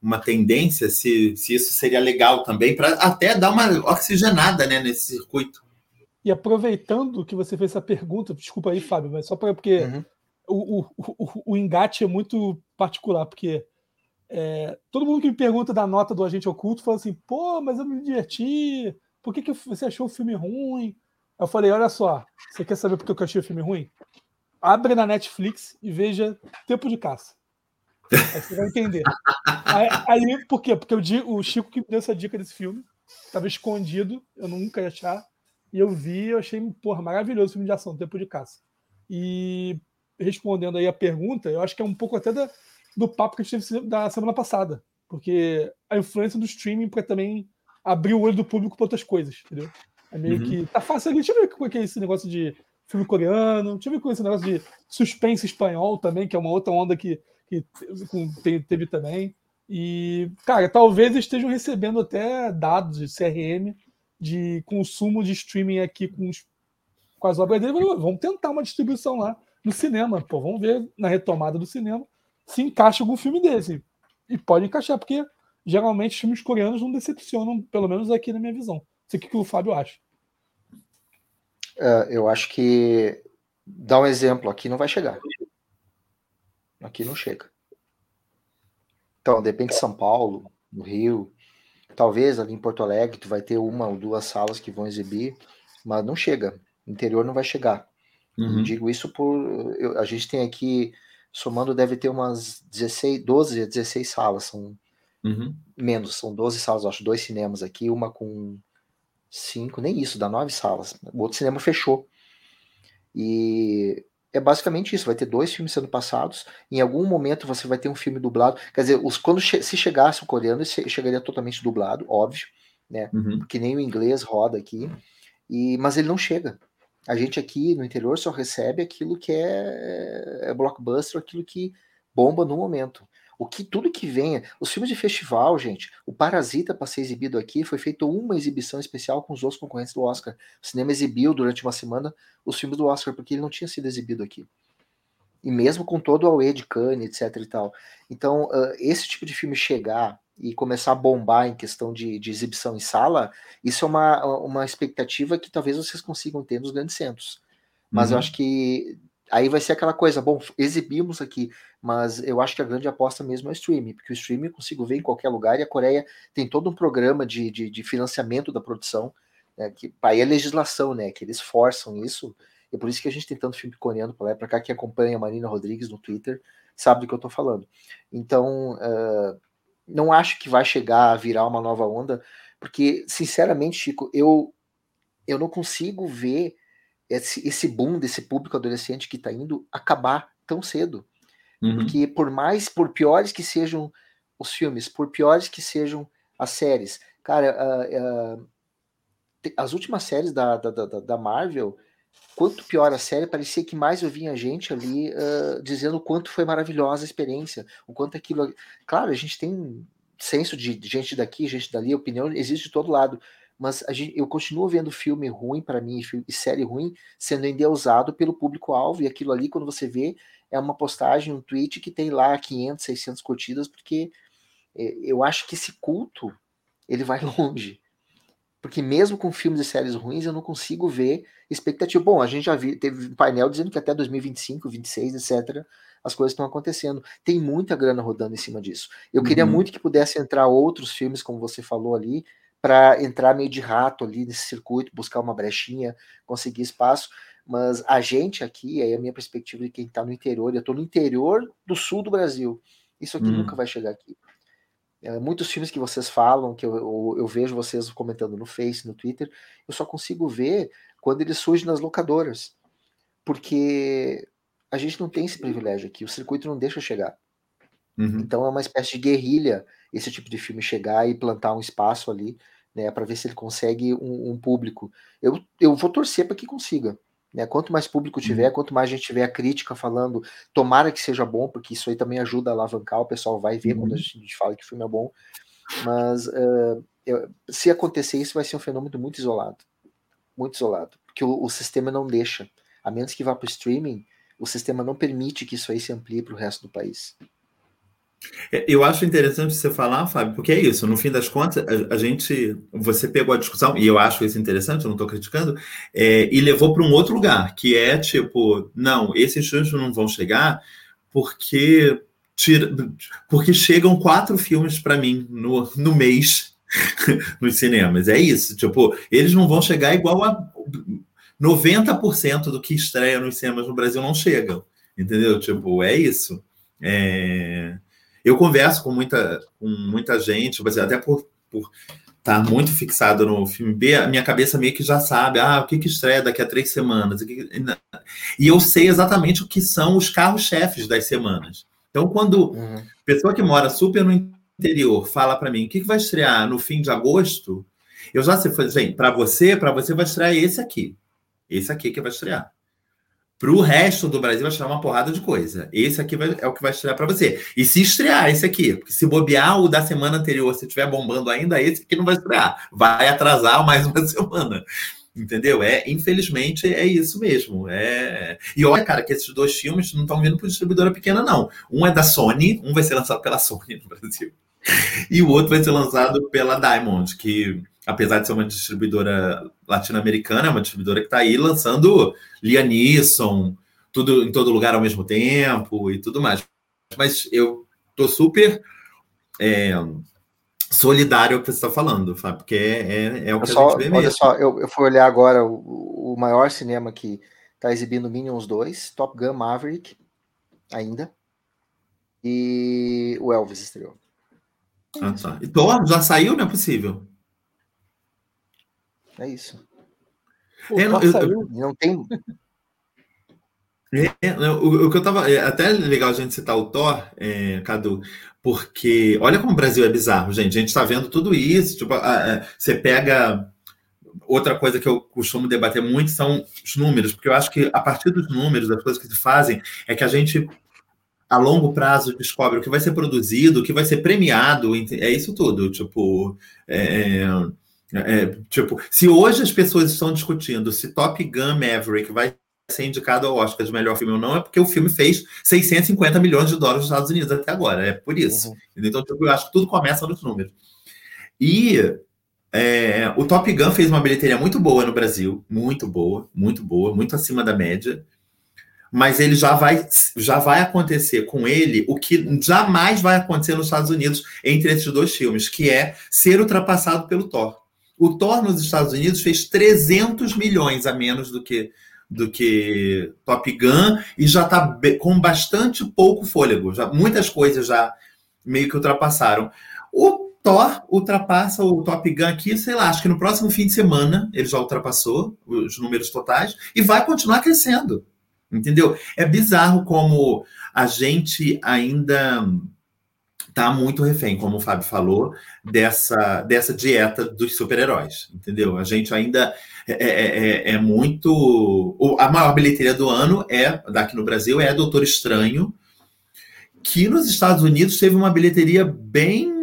uma tendência, se, se isso seria legal também, para até dar uma oxigenada né, nesse circuito? E aproveitando que você fez essa pergunta, desculpa aí, Fábio, mas só para porque uhum. o, o, o, o engate é muito particular, porque é, todo mundo que me pergunta da nota do Agente Oculto fala assim: pô, mas eu me diverti, por que, que você achou o filme ruim? Eu falei: olha só, você quer saber por que eu achei o filme ruim? Abre na Netflix e veja Tempo de Caça. Aí você vai entender. Aí, aí por quê? Porque o, o Chico que me deu essa dica desse filme estava escondido, eu nunca ia achar. E eu vi, eu achei, porra, maravilhoso o filme de ação, Tempo de Caça. E respondendo aí a pergunta, eu acho que é um pouco até da, do papo que a gente teve da semana passada. Porque a influência do streaming para também abrir o olho do público para outras coisas, entendeu? É meio uhum. que. Tá fácil ali. Deixa eu ver como é que é esse negócio de filme coreano, deixa eu ver com é esse negócio de suspense espanhol também, que é uma outra onda que, que teve, teve também. E, cara, talvez estejam recebendo até dados de CRM de consumo de streaming aqui com, os, com as obras dele. Vamos tentar uma distribuição lá no cinema. Pô, vamos ver na retomada do cinema se encaixa algum filme desse. E pode encaixar, porque geralmente filmes coreanos não decepcionam, pelo menos aqui na minha visão. Não sei o que, que o Fábio acha. É, eu acho que. Dá um exemplo, aqui não vai chegar. Aqui não chega. Então, depende de São Paulo, no Rio, talvez ali em Porto Alegre, tu vai ter uma ou duas salas que vão exibir, mas não chega. O interior não vai chegar. Uhum. digo isso por. Eu, a gente tem aqui somando deve ter umas 16, 12 a 16 salas, são uhum. menos, são 12 salas, acho, dois cinemas aqui, uma com cinco, nem isso, dá nove salas. O outro cinema fechou. E é basicamente isso, vai ter dois filmes sendo passados, em algum momento você vai ter um filme dublado, quer dizer, os, quando che se chegasse o coreano, ele chegaria totalmente dublado, óbvio, né, uhum. porque nem o inglês roda aqui, e, mas ele não chega, a gente aqui no interior só recebe aquilo que é, é blockbuster, aquilo que bomba no momento. O que tudo que venha, os filmes de festival, gente, o Parasita para ser exibido aqui foi feito uma exibição especial com os outros concorrentes do Oscar. O cinema exibiu durante uma semana os filmes do Oscar porque ele não tinha sido exibido aqui. E mesmo com todo o AUE de Cannes, etc e tal. Então, esse tipo de filme chegar e começar a bombar em questão de, de exibição em sala, isso é uma, uma expectativa que talvez vocês consigam ter nos grandes centros. Mas uhum. eu acho que aí vai ser aquela coisa, bom, exibimos aqui, mas eu acho que a grande aposta mesmo é o streaming, porque o streaming eu consigo ver em qualquer lugar e a Coreia tem todo um programa de, de, de financiamento da produção, né, que aí é legislação, né, que eles forçam isso, e por isso que a gente tem tanto filme coreano para lá e para cá, que acompanha a Marina Rodrigues no Twitter, sabe do que eu estou falando. Então, uh, não acho que vai chegar a virar uma nova onda, porque, sinceramente, Chico, eu, eu não consigo ver esse, esse boom desse público adolescente que está indo acabar tão cedo. Uhum. Porque por mais, por piores que sejam os filmes, por piores que sejam as séries, cara, uh, uh, as últimas séries da, da, da, da, Marvel, quanto pior a série, parecia que mais eu vinha gente ali uh, dizendo o quanto foi maravilhosa a experiência, o quanto aquilo. Claro, a gente tem senso de gente daqui, gente dali, opinião existe de todo lado, mas gente, eu continuo vendo filme ruim para mim e série ruim sendo endeusado pelo público-alvo, e aquilo ali, quando você vê, é uma postagem, um tweet que tem lá 500, 600 curtidas, porque é, eu acho que esse culto ele vai longe. Porque mesmo com filmes e séries ruins, eu não consigo ver expectativa. Bom, a gente já viu, teve um painel dizendo que até 2025, 26, etc., as coisas estão acontecendo. Tem muita grana rodando em cima disso. Eu uhum. queria muito que pudesse entrar outros filmes, como você falou ali, para entrar meio de rato ali nesse circuito, buscar uma brechinha, conseguir espaço. Mas a gente aqui, aí a minha perspectiva de quem está no interior, eu estou no interior do sul do Brasil. Isso aqui hum. nunca vai chegar aqui. É, muitos filmes que vocês falam, que eu, eu, eu, vejo vocês comentando no Face, no Twitter, eu só consigo ver quando eles surgem nas locadoras. Porque a gente não tem esse privilégio aqui, o circuito não deixa chegar. Uhum. Então é uma espécie de guerrilha esse tipo de filme chegar e plantar um espaço ali, né, para ver se ele consegue um, um público. Eu, eu vou torcer para que consiga. Né? Quanto mais público tiver, uhum. quanto mais a gente tiver a crítica falando, tomara que seja bom, porque isso aí também ajuda a alavancar, o pessoal vai ver uhum. quando a gente fala que o filme é bom. Mas uh, eu, se acontecer isso, vai ser um fenômeno muito isolado. Muito isolado. Porque o, o sistema não deixa. A menos que vá para o streaming, o sistema não permite que isso aí se amplie para o resto do país. É, eu acho interessante você falar, Fábio, porque é isso. No fim das contas, a, a gente, você pegou a discussão e eu acho isso interessante. Eu não estou criticando, é, e levou para um outro lugar, que é tipo, não, esses filmes não vão chegar porque tira, porque chegam quatro filmes para mim no, no mês nos cinemas. É isso. Tipo, eles não vão chegar igual a 90% do que estreia nos cinemas no Brasil não chegam. Entendeu? Tipo, é isso. É... Eu converso com muita, com muita gente, até por, por estar tá muito fixado no filme B, a minha cabeça meio que já sabe, ah, o que, que estreia daqui a três semanas. E eu sei exatamente o que são os carros-chefes das semanas. Então, quando uhum. pessoa que mora super no interior fala para mim o que, que vai estrear no fim de agosto, eu já sei, gente, para você, para você vai estrear esse aqui. Esse aqui que vai estrear. Para o resto do Brasil vai estrear uma porrada de coisa. Esse aqui vai, é o que vai estrear para você. E se estrear esse aqui, porque se bobear o da semana anterior, se estiver bombando ainda, esse aqui não vai estrear. Vai atrasar mais uma semana. Entendeu? É, infelizmente, é isso mesmo. É... E olha, cara, que esses dois filmes não estão vindo para distribuidora pequena, não. Um é da Sony, um vai ser lançado pela Sony no Brasil. E o outro vai ser lançado pela Diamond, que apesar de ser uma distribuidora latino-americana, é uma distribuidora que está aí lançando Lianisson, tudo em todo lugar ao mesmo tempo e tudo mais. Mas eu tô super é, solidário ao que você está falando, Fábio, porque é, é, é o que só, a gente vê mesmo. Olha só, eu, eu fui olhar agora o, o maior cinema que está exibindo Minions 2, Top Gun Maverick, ainda, e o Elvis estreou. Ah, tá. Então, já saiu, não é possível? É isso. Pô, é, não, eu, eu, não tem. É, o, o, que eu tava. É até legal a gente citar o Thor, é, Cadu, porque olha como o Brasil é bizarro, gente. A gente está vendo tudo isso. Tipo, a, a, você pega. Outra coisa que eu costumo debater muito são os números, porque eu acho que a partir dos números, das coisas que se fazem, é que a gente, a longo prazo, descobre o que vai ser produzido, o que vai ser premiado, é isso tudo. Tipo, é, é, tipo, se hoje as pessoas estão discutindo se Top Gun Maverick vai ser indicado ao Oscar de melhor filme ou não, é porque o filme fez 650 milhões de dólares nos Estados Unidos até agora. É por isso. Uhum. Então, tipo, eu acho que tudo começa nos números. E é, o Top Gun fez uma bilheteria muito boa no Brasil, muito boa, muito boa, muito acima da média. Mas ele já vai, já vai acontecer com ele o que jamais vai acontecer nos Estados Unidos entre esses dois filmes, que é ser ultrapassado pelo Thor. O Thor nos Estados Unidos fez 300 milhões a menos do que do que Top Gun e já está com bastante pouco fôlego. Já, muitas coisas já meio que ultrapassaram. O Thor ultrapassa o Top Gun aqui, sei lá, acho que no próximo fim de semana ele já ultrapassou os números totais e vai continuar crescendo. Entendeu? É bizarro como a gente ainda tá muito refém, como o Fábio falou, dessa, dessa dieta dos super-heróis, entendeu? A gente ainda é, é, é, é muito. A maior bilheteria do ano é, daqui no Brasil, é Doutor Estranho, que nos Estados Unidos teve uma bilheteria bem.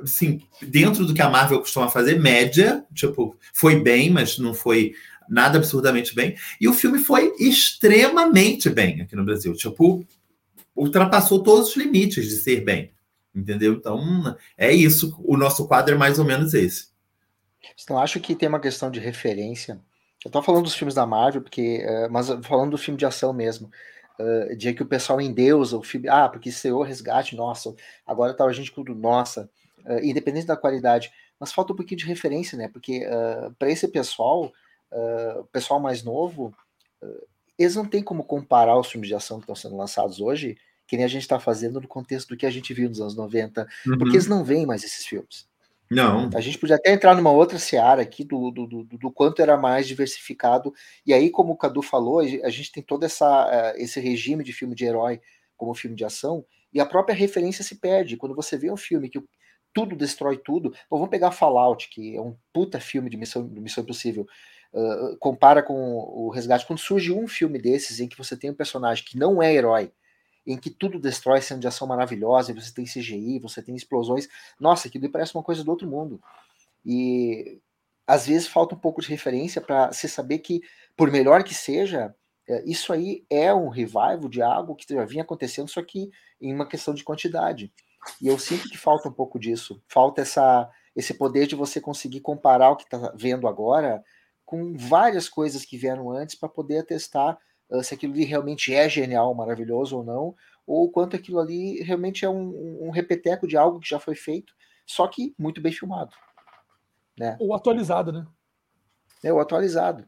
Assim, dentro do que a Marvel costuma fazer, média, tipo, foi bem, mas não foi nada absurdamente bem. E o filme foi extremamente bem aqui no Brasil. Tipo, ultrapassou todos os limites de ser bem. Entendeu? Então, é isso. O nosso quadro é mais ou menos esse. Então, acho que tem uma questão de referência. Eu tô falando dos filmes da Marvel, porque, uh, mas falando do filme de ação mesmo. Uh, de que o pessoal endeusa o filme. Ah, porque estreou Resgate, nossa. Agora tá a gente tudo, nossa. Uh, independente da qualidade. Mas falta um pouquinho de referência, né? Porque uh, para esse pessoal, o pessoal mais novo, eles não têm como comparar os filmes de ação que estão sendo lançados hoje que nem a gente está fazendo no contexto do que a gente viu nos anos 90, uhum. porque eles não veem mais esses filmes. Não. A gente podia até entrar numa outra seara aqui do, do, do, do, quanto era mais diversificado. E aí, como o Cadu falou, a gente tem todo essa, eh, esse regime de filme de herói como filme de ação, e a própria referência se perde. Quando você vê um filme que tudo destrói tudo, ou vamos pegar Fallout, que é um puta filme de Missão, de Missão Impossível. Uh, compara com o Resgate. Quando surge um filme desses em que você tem um personagem que não é herói, em que tudo destrói sendo de ação maravilhosa, você tem CGI, você tem explosões. Nossa, aquilo parece uma coisa do outro mundo. E às vezes falta um pouco de referência para se saber que, por melhor que seja, é, isso aí é um revival de algo que já vinha acontecendo, só que em uma questão de quantidade. E eu sinto que falta um pouco disso. Falta essa, esse poder de você conseguir comparar o que está vendo agora com várias coisas que vieram antes para poder atestar se aquilo ali realmente é genial, maravilhoso ou não, ou o quanto aquilo ali realmente é um, um repeteco de algo que já foi feito, só que muito bem filmado. Né? Ou atualizado, né? É, o atualizado.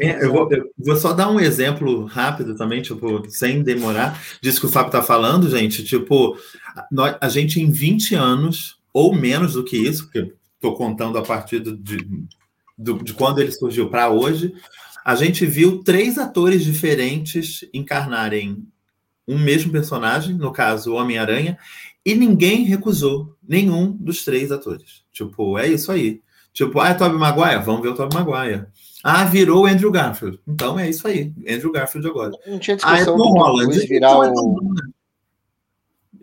É, eu, vou, eu, vou, só dar um exemplo rápido também, tipo, sem demorar, disso que o Fábio está falando, gente. Tipo, nós, a gente em 20 anos, ou menos do que isso, porque estou contando a partir do, de, do, de quando ele surgiu para hoje, a gente viu três atores diferentes encarnarem um mesmo personagem, no caso, o Homem-Aranha, e ninguém recusou nenhum dos três atores. Tipo, é isso aí. Tipo, ah, é Tobey Maguire? Vamos ver o Tobey Maguire. Ah, virou o Andrew Garfield. Então é isso aí. Andrew Garfield agora. Não tinha discussão ah, é Tom Holland. virar então o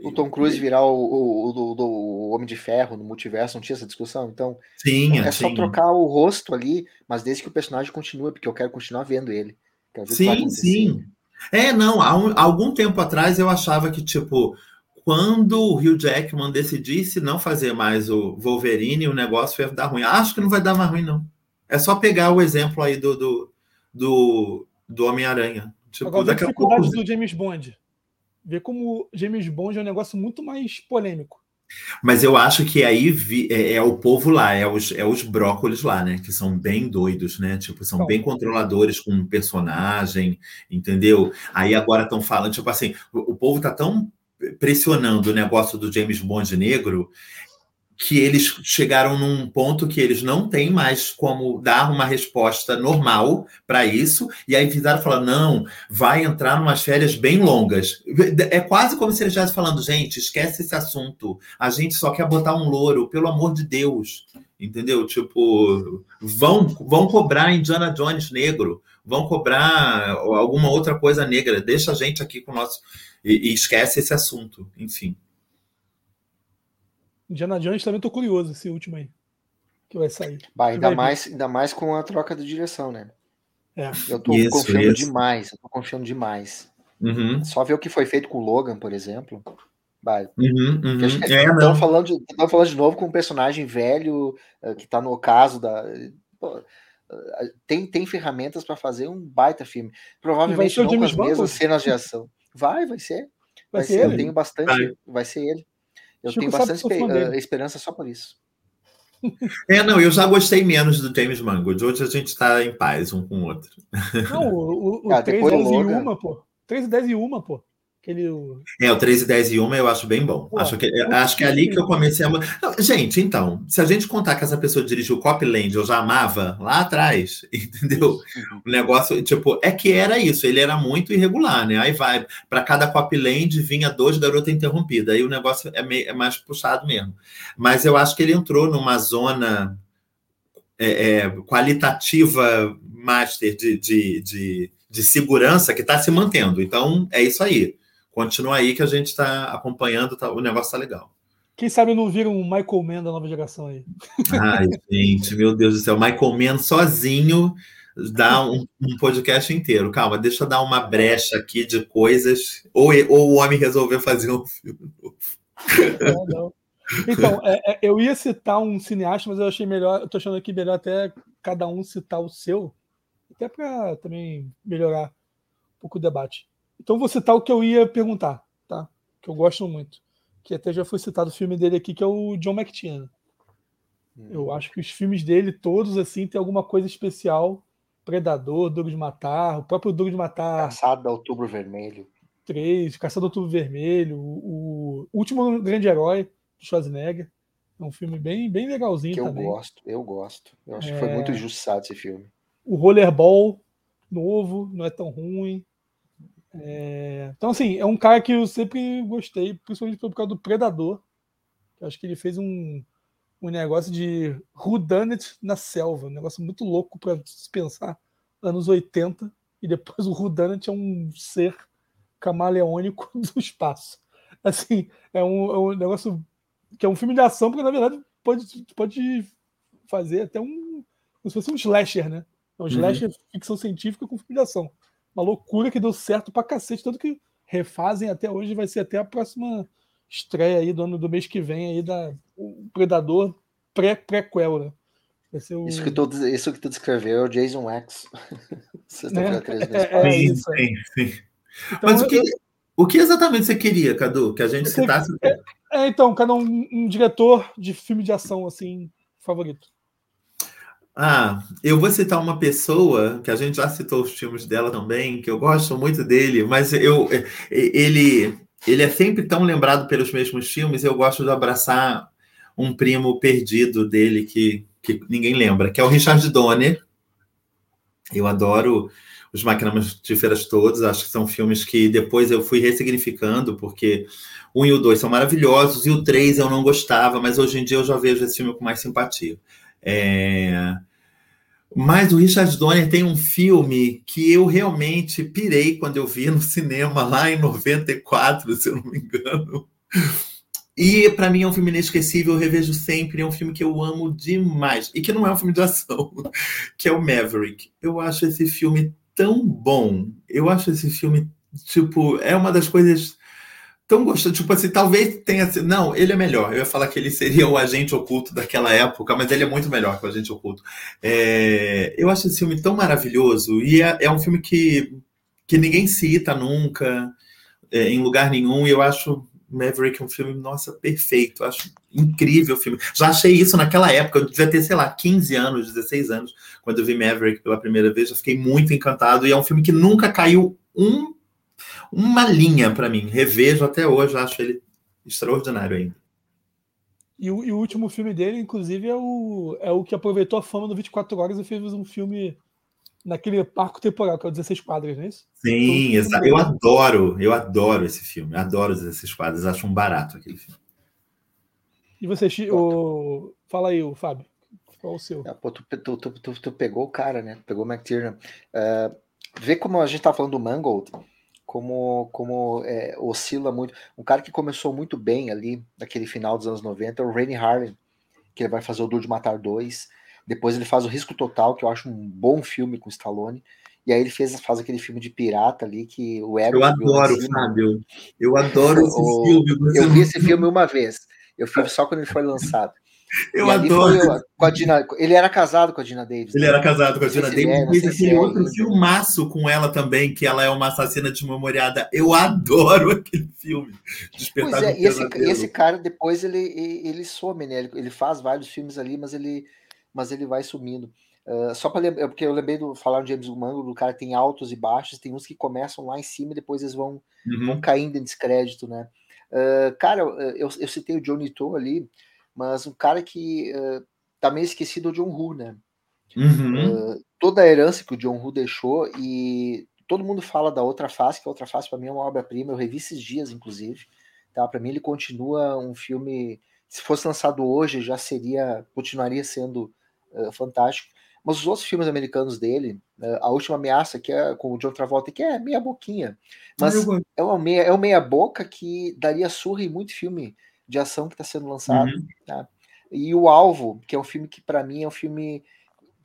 o Tom Cruise virar o, o, o, o, Homem de Ferro no multiverso, não tinha essa discussão? Então, sim, é só trocar o rosto ali, mas desde que o personagem continue, porque eu quero continuar vendo ele. sim, sim. É, não, há, um, algum tempo atrás eu achava que, tipo, quando o Hugh Jackman decidisse não fazer mais o Wolverine, o negócio ia dar ruim. Acho que não vai dar mais ruim, não. É só pegar o exemplo aí do, do, do, do Homem-Aranha. Tipo, Agora, a dificuldade pouco... do James Bond ver como James Bond é um negócio muito mais polêmico. Mas eu acho que aí vi, é, é, o povo lá, é os, é os brócolis lá, né? Que são bem doidos, né? Tipo, são Não. bem controladores com o personagem, entendeu? Aí agora estão falando, tipo assim, o, o povo tá tão pressionando o negócio do James Bond negro que eles chegaram num ponto que eles não têm mais como dar uma resposta normal para isso, e aí fizeram falar: não, vai entrar umas férias bem longas. É quase como se eles estivessem falando, gente, esquece esse assunto, a gente só quer botar um louro, pelo amor de Deus. Entendeu? Tipo, vão, vão cobrar Indiana Jones negro, vão cobrar alguma outra coisa negra, deixa a gente aqui com o nosso. e, e esquece esse assunto, enfim. Indiana Jones também tô curioso esse último aí. Que vai sair. Bah, ainda, vai mais, ainda mais com a troca de direção, né? É. Eu tô isso, confiando isso. demais, eu tô confiando demais. Uhum. Só ver o que foi feito com o Logan, por exemplo. Vai. Uhum, uhum. Estão é, falando, de, falando de novo com um personagem velho uh, que tá no ocaso da. Pô, uh, tem, tem ferramentas para fazer um baita filme. Provavelmente não com as mesmas cenas de ação. Vai, vai ser. Vai, vai ser. ser. Eu tenho bastante. Vai, vai ser ele. Eu Chico tenho bastante uh, esperança só por isso. É, não, eu já gostei menos do James Mangold. Hoje a gente está em paz um com o outro. Não, o, o, o ah, 3, 10 e 1, pô. 3, 10 e 1, pô. Aquele... É, o 3 e 10 e 1 eu acho bem bom. Pô, acho, que, acho que é ali que eu comecei a. Não, gente, então, se a gente contar que essa pessoa dirigiu Copland, eu já amava lá atrás, entendeu? O negócio, tipo, é que era isso, ele era muito irregular, né? Aí vai, para cada Copland vinha dois Garota Interrompida, aí o negócio é, meio, é mais puxado mesmo. Mas eu acho que ele entrou numa zona é, é, qualitativa master de, de, de, de segurança que está se mantendo. Então, é isso aí continua aí que a gente está acompanhando, tá, o negócio tá legal. Quem sabe não vira um Michael Mann da nova geração aí. Ai, gente, meu Deus do céu. Michael Mann sozinho dá um, um, podcast inteiro. Calma, deixa eu dar uma brecha aqui de coisas. Ou, ou o homem resolveu fazer um filme novo. Não, não. Então, é, é, eu ia citar um cineasta, mas eu achei melhor, eu tô achando aqui melhor até cada um citar o seu, até para também melhorar um pouco o debate. Então vou citar o que eu ia perguntar, tá? Que eu gosto muito. Que até já foi citado o filme dele aqui, que é o John McTiernan. Hum. Eu acho que os filmes dele, todos, assim, tem alguma coisa especial. Predador, Duro de Matar, o próprio Duro de Matar. Caçado do Outubro Vermelho. Três, Caçado do Outubro Vermelho, o, o Último Grande Herói, do Schwarzenegger. É um filme bem, bem legalzinho que eu também. Eu gosto, eu gosto. Eu acho é... que foi muito é. injustiçado esse filme. O Rollerball, novo, não é tão ruim. É... Então, assim, é um cara que eu sempre gostei, principalmente por causa do Predador. Eu acho que ele fez um, um negócio de Rudanet na selva, um negócio muito louco para se pensar. Anos 80, e depois o Rudanet é um ser camaleônico do espaço. Assim, é um, é um negócio que é um filme de ação, porque na verdade pode, pode fazer até um. como se fosse um slasher, né? É um uhum. slasher uhum. ficção científica com filme de ação uma loucura que deu certo pra cacete, tanto que refazem até hoje, vai ser até a próxima estreia aí do ano do mês que vem aí da o Predador pré-prequel, né? O... Isso, que tu, isso que tu descreveu é o Jason X. Sexta-feira 13 é, é, é isso. Sim, sim. Então, Mas o que, eu... o que exatamente você queria, Cadu? Que a gente citasse. É, é, então, cada um, um diretor de filme de ação, assim, favorito. Ah, eu vou citar uma pessoa que a gente já citou os filmes dela também, que eu gosto muito dele, mas eu ele ele é sempre tão lembrado pelos mesmos filmes. Eu gosto de abraçar um primo perdido dele que, que ninguém lembra, que é o Richard Donner. Eu adoro os Máquinas de Feiras todos. Acho que são filmes que depois eu fui ressignificando, porque um e o dois são maravilhosos, e o três eu não gostava, mas hoje em dia eu já vejo esse filme com mais simpatia. É... Mas o Richard Donner tem um filme que eu realmente pirei quando eu vi no cinema lá em 94, se eu não me engano. E para mim é um filme inesquecível, eu revejo sempre, é um filme que eu amo demais. E que não é um filme de ação, que é o Maverick. Eu acho esse filme tão bom. Eu acho esse filme, tipo, é uma das coisas tão gostoso. Tipo assim, talvez tenha sido. Não, ele é melhor. Eu ia falar que ele seria o agente oculto daquela época, mas ele é muito melhor que o agente oculto. É... Eu acho esse filme tão maravilhoso e é, é um filme que, que ninguém cita nunca, é, em lugar nenhum. E eu acho Maverick um filme, nossa, perfeito. Eu acho incrível o filme. Já achei isso naquela época. Eu devia ter, sei lá, 15 anos, 16 anos, quando eu vi Maverick pela primeira vez. Eu fiquei muito encantado. E é um filme que nunca caiu um uma linha para mim. Revejo até hoje, acho ele extraordinário ainda. E o, e o, último filme dele, inclusive, é o, é o que aproveitou a fama do 24 Horas e fez um filme naquele parco temporal, que é o 16 quadras, não é isso? Sim, então, exato. Eu adoro, eu adoro esse filme. Adoro os 16 quadras, acho um barato aquele filme. E você, o... fala aí, o Fábio. Qual o seu? Ah, pô, tu, tu, tu, tu, pegou o cara, né? Pegou o McTiernan. Uh, vê como a gente tá falando do Mangold como, como é, oscila muito. Um cara que começou muito bem ali, naquele final dos anos 90, é o Rainy Harlan, que ele vai fazer o Duro de Matar 2. Depois ele faz o Risco Total, que eu acho um bom filme com Stallone. E aí ele fez, faz aquele filme de pirata ali que o ego. Eu adoro, Fábio. Eu adoro esse o, filme. Eu vi esse filme uma vez. Eu fui só quando ele foi lançado. Eu adoro. com a Dina, ele era casado com a Dina Davis. Ele né? era casado com a Dina Davis. É, fez aquele é outro ainda. filmaço com ela também, que ela é uma assassina desmemoriada. Eu adoro aquele filme. Pois é, e esse, esse, cara depois ele, ele some, né? Ele, ele, faz vários filmes ali, mas ele, mas ele vai sumindo. Uh, só para lembrar, porque eu lembrei do falar do James Mango, do cara tem altos e baixos, tem uns que começam lá em cima e depois eles vão, uhum. vão caindo em descrédito, né? Uh, cara, eu, eu citei o Johnny To ali, mas um cara que uh, tá meio esquecido é o John Woo, né? Uhum. Uh, toda a herança que o John Woo deixou e todo mundo fala da outra face, que a outra face para mim é uma obra-prima, eu revi esses dias, inclusive, tá? Para mim ele continua um filme, se fosse lançado hoje já seria, continuaria sendo uh, fantástico. Mas os outros filmes americanos dele, uh, A Última Ameaça, que é com o John Travolta, que é meia boquinha, mas é uma meia, é uma meia boca que daria surra em muito filme de ação que está sendo lançado. Uhum. Tá? E o Alvo, que é um filme que para mim é um filme,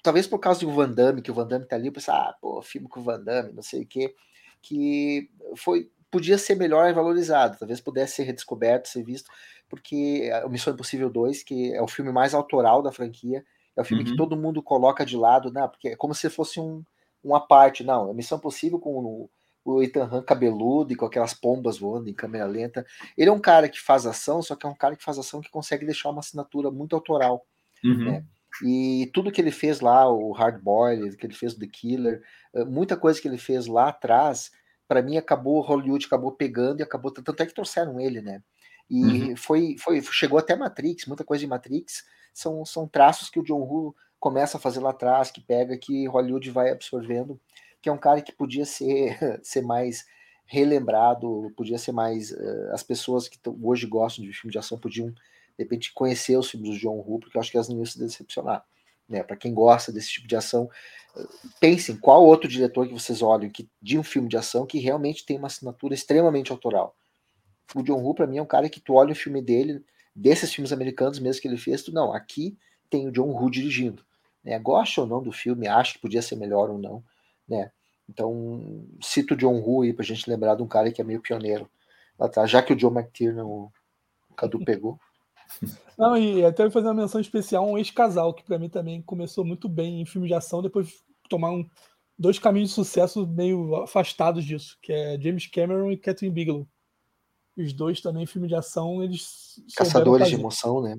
talvez por causa do Van Damme, que o Van Damme tá ali, eu pensei, ah, pô, filme com o Van Damme, não sei o quê, que foi podia ser melhor valorizado, talvez pudesse ser redescoberto, ser visto, porque o Missão Impossível 2, que é o filme mais autoral da franquia, é o filme uhum. que todo mundo coloca de lado, né? Porque é como se fosse um, uma parte. Não, é Missão Possível com o, o Ethan Hunt cabeludo e com aquelas pombas voando em câmera lenta. Ele é um cara que faz ação, só que é um cara que faz ação que consegue deixar uma assinatura muito autoral. Uhum. Né? E tudo que ele fez lá, o Hard Boiled, que ele fez do The Killer, eh, muita coisa que ele fez lá atrás, para mim acabou, Hollywood acabou pegando e acabou, tanto é que trouxeram ele, né? E uhum. foi, foi, chegou até Matrix, muita coisa de Matrix, são, são traços que o John Woo começa a fazer lá atrás, que pega, que Hollywood vai absorvendo, que é um cara que podia ser, ser mais relembrado, podia ser mais. Uh, as pessoas que hoje gostam de filme de ação podiam, de repente, conhecer os filmes do John Woo, porque eu acho que elas não iam se decepcionar. Né? Para quem gosta desse tipo de ação, uh, pensem qual outro diretor que vocês olham que, de um filme de ação que realmente tem uma assinatura extremamente autoral. O John Woo, para mim, é um cara que tu olha o filme dele, desses filmes americanos mesmo que ele fez, tu, não, aqui tem o John Woo dirigindo. Né? Gosta ou não do filme, acha que podia ser melhor ou não, né? Então, cito o John Woo aí pra gente lembrar de um cara que é meio pioneiro lá atrás, já que o John McTiernan o Cadu pegou. Não, e até fazer uma menção especial a um ex-casal, que para mim também começou muito bem em filme de ação, depois tomaram dois caminhos de sucesso meio afastados disso, que é James Cameron e Catherine Bigelow. Os dois também, filme de ação, eles. Caçadores de emoção, né?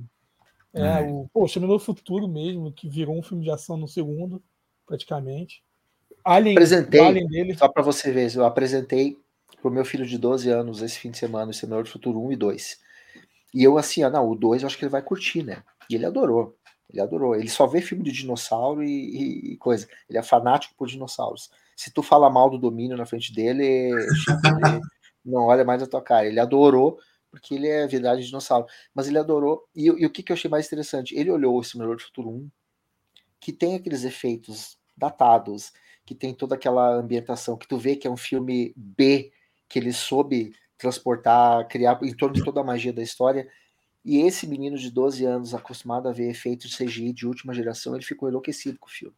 É, é. o pô, no Futuro mesmo, que virou um filme de ação no segundo, praticamente. Alien, apresentei, Alien dele. só para você ver, eu apresentei pro meu filho de 12 anos esse fim de semana, o Senhor do Futuro 1 e 2. E eu assim, ah, não, o 2 eu acho que ele vai curtir, né? E ele adorou. Ele adorou. Ele só vê filme de dinossauro e, e, coisa. Ele é fanático por dinossauros. Se tu fala mal do domínio na frente dele, ele não olha mais a tua cara. Ele adorou, porque ele é verdade de dinossauro. Mas ele adorou. E, e o que, que eu achei mais interessante? Ele olhou o Simulador do Futuro 1, que tem aqueles efeitos datados, que tem toda aquela ambientação, que tu vê que é um filme B, que ele soube transportar, criar em torno de toda a magia da história. E esse menino de 12 anos, acostumado a ver efeitos de CGI de última geração, ele ficou enlouquecido com o filme.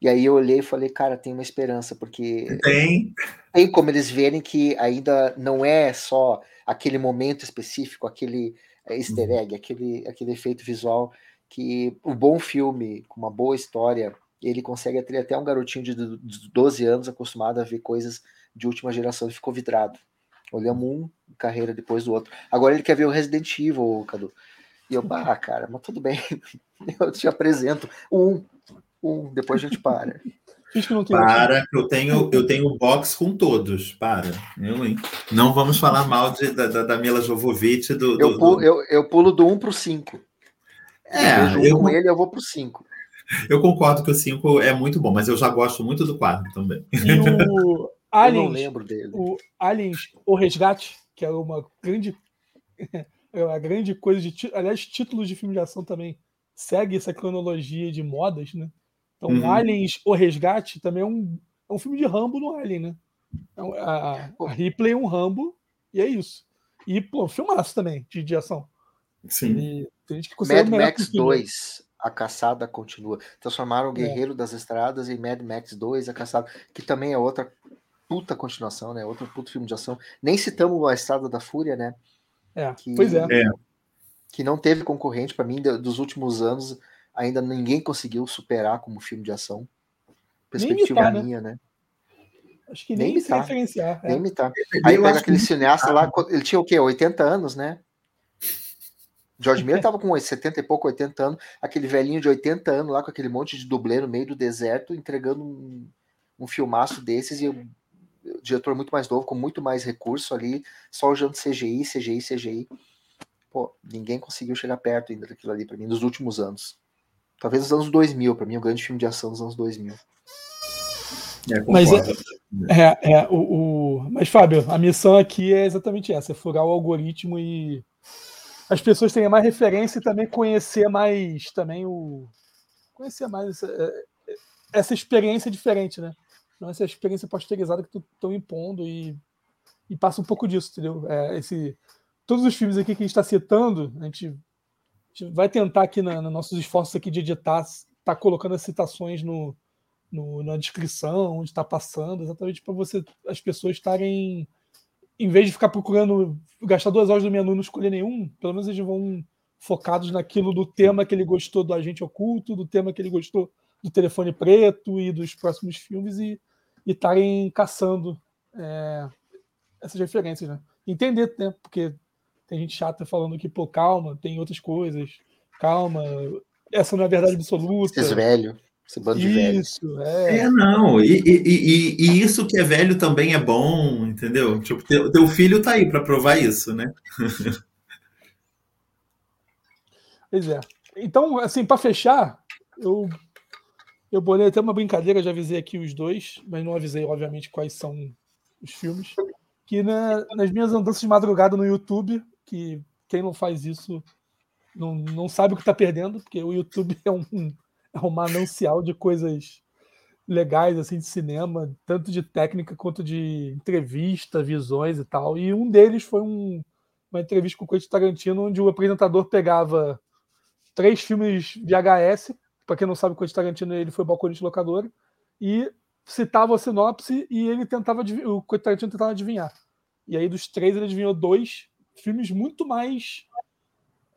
E aí eu olhei e falei, cara, tem uma esperança, porque tem. tem como eles verem que ainda não é só aquele momento específico, aquele eh, easter uhum. egg, uhum. aquele, aquele efeito visual, que um bom filme, com uma boa história, ele consegue ter até um garotinho de 12 anos acostumado a ver coisas de última geração e ficou vidrado. Olhamos um carreira depois do outro. Agora ele quer ver o Resident Evil, Cadu. E eu, bah, cara, mas tudo bem. Eu te apresento. Um, um, depois a gente para. Para, que eu tenho, eu tenho box com todos. Para. Eu, hein? Não vamos falar mal de, da, da Mila Jovovich. Do, eu, pulo, do... Eu, eu pulo do 1 para o 5. É, eu, eu com ele, eu vou para o 5. Eu concordo que o 5 é muito bom, mas eu já gosto muito do 4 também. E o Aliens, eu não lembro dele. O Aliens, o Resgate, que é uma grande, é uma grande coisa de. Aliás, títulos de filme de ação também segue essa cronologia de modas, né? Então, uhum. Aliens, O Resgate também é um, é um filme de Rambo no Alien, né? Então, a, a Ripley é um Rambo e é isso. E, pô, filmaço também de, de ação. Sim. E tem gente que Mad Max 2, A Caçada continua. Transformaram o É. Guerreiro das Estradas em Mad Max 2, A Caçada, que também é outra puta continuação, né? Outro puto filme de ação. Nem citamos a Estrada da Fúria, né? É, Que- pois é. É. Que não teve concorrente para mim dos últimos anos. Ainda ninguém conseguiu superar como filme de ação. Perspectiva imitar, né? minha, né? Acho que Nem nem, se imitar. referenciar. é. Nem imitar. Aí Eu pega aquele cineasta lá, ele tinha o quê? 80 anos, né? George Miller tava com 70 e pouco, 80 anos, aquele velhinho de 80 anos lá com aquele monte de dublê no meio do deserto, entregando um, um filmaço desses e o, o diretor muito mais novo, com muito mais recurso ali, só usando CGI, CGI, CGI. Pô, ninguém conseguiu chegar perto ainda daquilo ali pra mim nos últimos anos. Talvez nos anos 2000, pra mim, o grande filme de ação dos anos 2000. É, Mas é-. É, é, o, o- Mas, Fábio, a missão aqui é exatamente essa: é furar o algoritmo e as pessoas terem mais referência e também conhecer mais também o. Conhecer mais essa, é, essa experiência diferente, né? Não essa experiência posterizada que estão impondo e, e passa um pouco disso, entendeu? É, esse, todos os filmes aqui que a gente está citando, a gente, a gente vai tentar aqui na, nos nossos esforços aqui de editar, tá colocando as citações no, no- na descrição, onde está passando, exatamente para você as pessoas estarem, em vez de ficar procurando gastar duas horas do menu e não escolher nenhum, pelo menos eles vão focados naquilo do tema que ele gostou do agente oculto, do tema que ele gostou do telefone preto e dos próximos filmes e estarem caçando é, essas referências, né? Entender, né? Porque tem gente chata falando que, pô, calma, tem outras coisas, calma, essa não é verdade absoluta. Esses velhos, esse bando de velhos. Isso, é. É, não, e, e, e, e isso que é velho também é bom, entendeu? Tipo, teu, teu filho tá aí para provar isso, né? Pois é. Então, assim, para fechar, eu eu bolei até uma brincadeira, já avisei aqui os dois, mas não avisei, obviamente, quais são os filmes. Que na- nas minhas andanças de madrugada no YouTube, que quem não faz isso não, não sabe o que está perdendo, porque o YouTube é um, é um manancial de coisas legais assim de cinema, tanto de técnica quanto de entrevista, visões e tal. E um deles foi um- uma entrevista com o Quentin Tarantino, onde o apresentador pegava três filmes VHS, para quem não sabe, o Quentin Tarantino ele foi balconista de locadora, e citava a sinopse e ele tentava o Quentin Tarantino tentava adivinhar. E aí dos três ele adivinhou dois filmes muito mais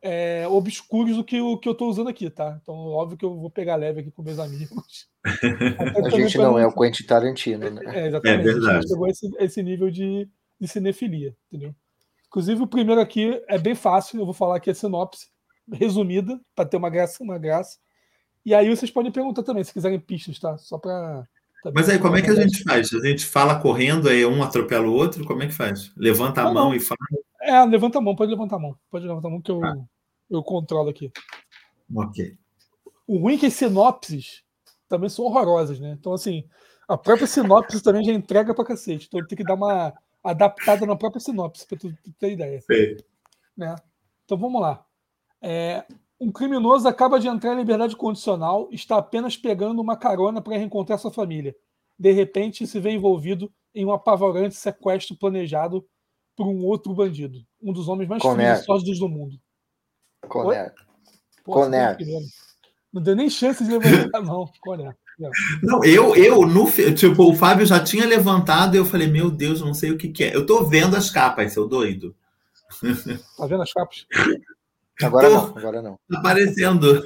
é, obscuros do que o que eu estou usando aqui, tá? Então, óbvio que eu vou pegar leve aqui com meus amigos. A gente não é o Quentin Tarantino, né? é, exatamente. É verdade. A gente chegou a esse, a esse nível de, de cinefilia, entendeu? Inclusive, o primeiro aqui é bem fácil, eu vou falar aqui a sinopse, resumida, para ter uma graça, uma graça. E aí vocês podem perguntar também, se quiserem pistas, tá? Só para. Mas aí, como é que a gente faz? A gente fala correndo, aí um atropela o outro, como é que faz? Levanta a Não, mão não. e fala. É, levanta a mão, pode levantar a mão. Pode levantar a mão que eu, Tá. eu controlo aqui. Ok. O ruim é que as sinopses também são horrorosas, né? Então, assim, a própria sinopse também já entrega pra cacete. Então tem que dar uma adaptada na própria sinopse, pra tu, tu ter ideia. Sei. né? Então vamos lá. É, um criminoso acaba de entrar em liberdade condicional, está apenas pegando uma carona para reencontrar sua família. De repente, se vê envolvido em um apavorante sequestro planejado por um outro bandido, um dos homens mais sórdidos do mundo. Conner. Pô, primeiro. Não deu nem chance de levantar, não. Conner. Não. Não, eu, eu, no, tipo, o Fábio já tinha levantado e eu falei, meu Deus, não sei o que, que é. Eu tô vendo as capas, seu doido. Tá vendo as capas? Agora Tô. não, agora não. Tá aparecendo.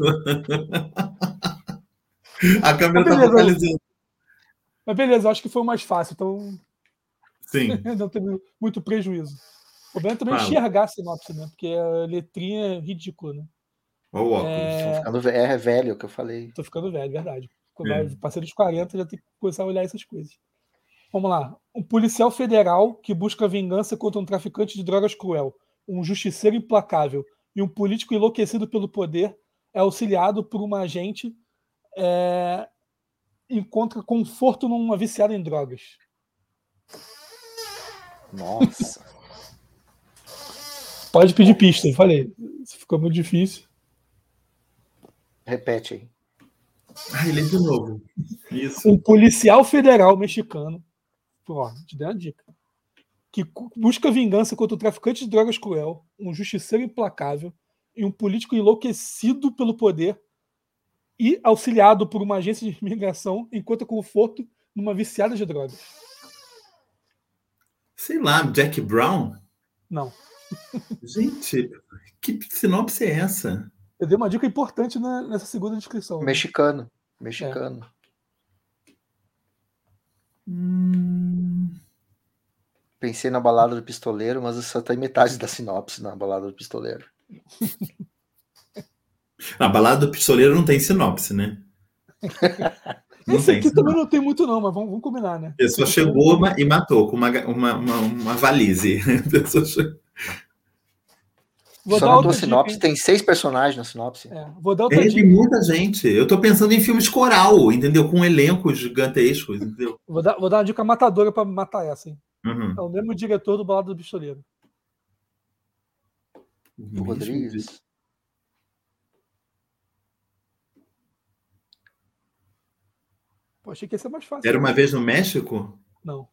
A câmera tá Beleza. focalizando. Mas beleza, acho que foi o mais fácil, então Sim. não teve muito prejuízo. O problema é também Fala. enxergar a sinopse, né? Porque a letrinha é ridícula, né? Olha o óculos. É, Ficando é velho, o que eu falei. Tô ficando velho, verdade. Quando É. passei dos 40, já tem que começar a olhar essas coisas. Vamos lá. Um policial federal que busca vingança contra um traficante de drogas cruel, um justiceiro implacável e um político enlouquecido pelo poder é auxiliado por uma agente é, encontra conforto numa viciada em drogas. Nossa. Pode pedir pista, eu falei. Ficou muito difícil. Repete aí. Ah, ele é de novo. Isso. um policial federal mexicano, ó, te dei uma dica, que busca vingança contra o traficante de drogas cruel, um justiceiro implacável e um político enlouquecido pelo poder e auxiliado por uma agência de imigração encontra conforto numa viciada de drogas. Sei lá, Jack Brown? Não. Gente, que sinopse é essa? Eu dei uma dica importante na, nessa segunda descrição. né? Mexicano. Mexicano. Hum, Pensei na balada do pistoleiro, mas só tem metade da sinopse na balada do pistoleiro. A balada do pistoleiro não tem sinopse, né? Não Esse tem aqui também não tem muito, não, mas vamos, vamos combinar, né? A pessoa chegou ma- e matou com uma, uma, uma, uma valise. Vou só na tua dica, sinopse hein? tem seis personagens na sinopse. É, vou dar outra É, dica. tem muita gente. Eu tô pensando em filmes coral, entendeu? Com elencos gigantescos, entendeu? Vou dar, vou dar uma dica matadora pra matar essa, hein? Uhum. É o mesmo diretor do Balada do Pistoleiro. Do Rodrigues. Pô, achei que ia ser mais fácil. Era uma vez no México? Não,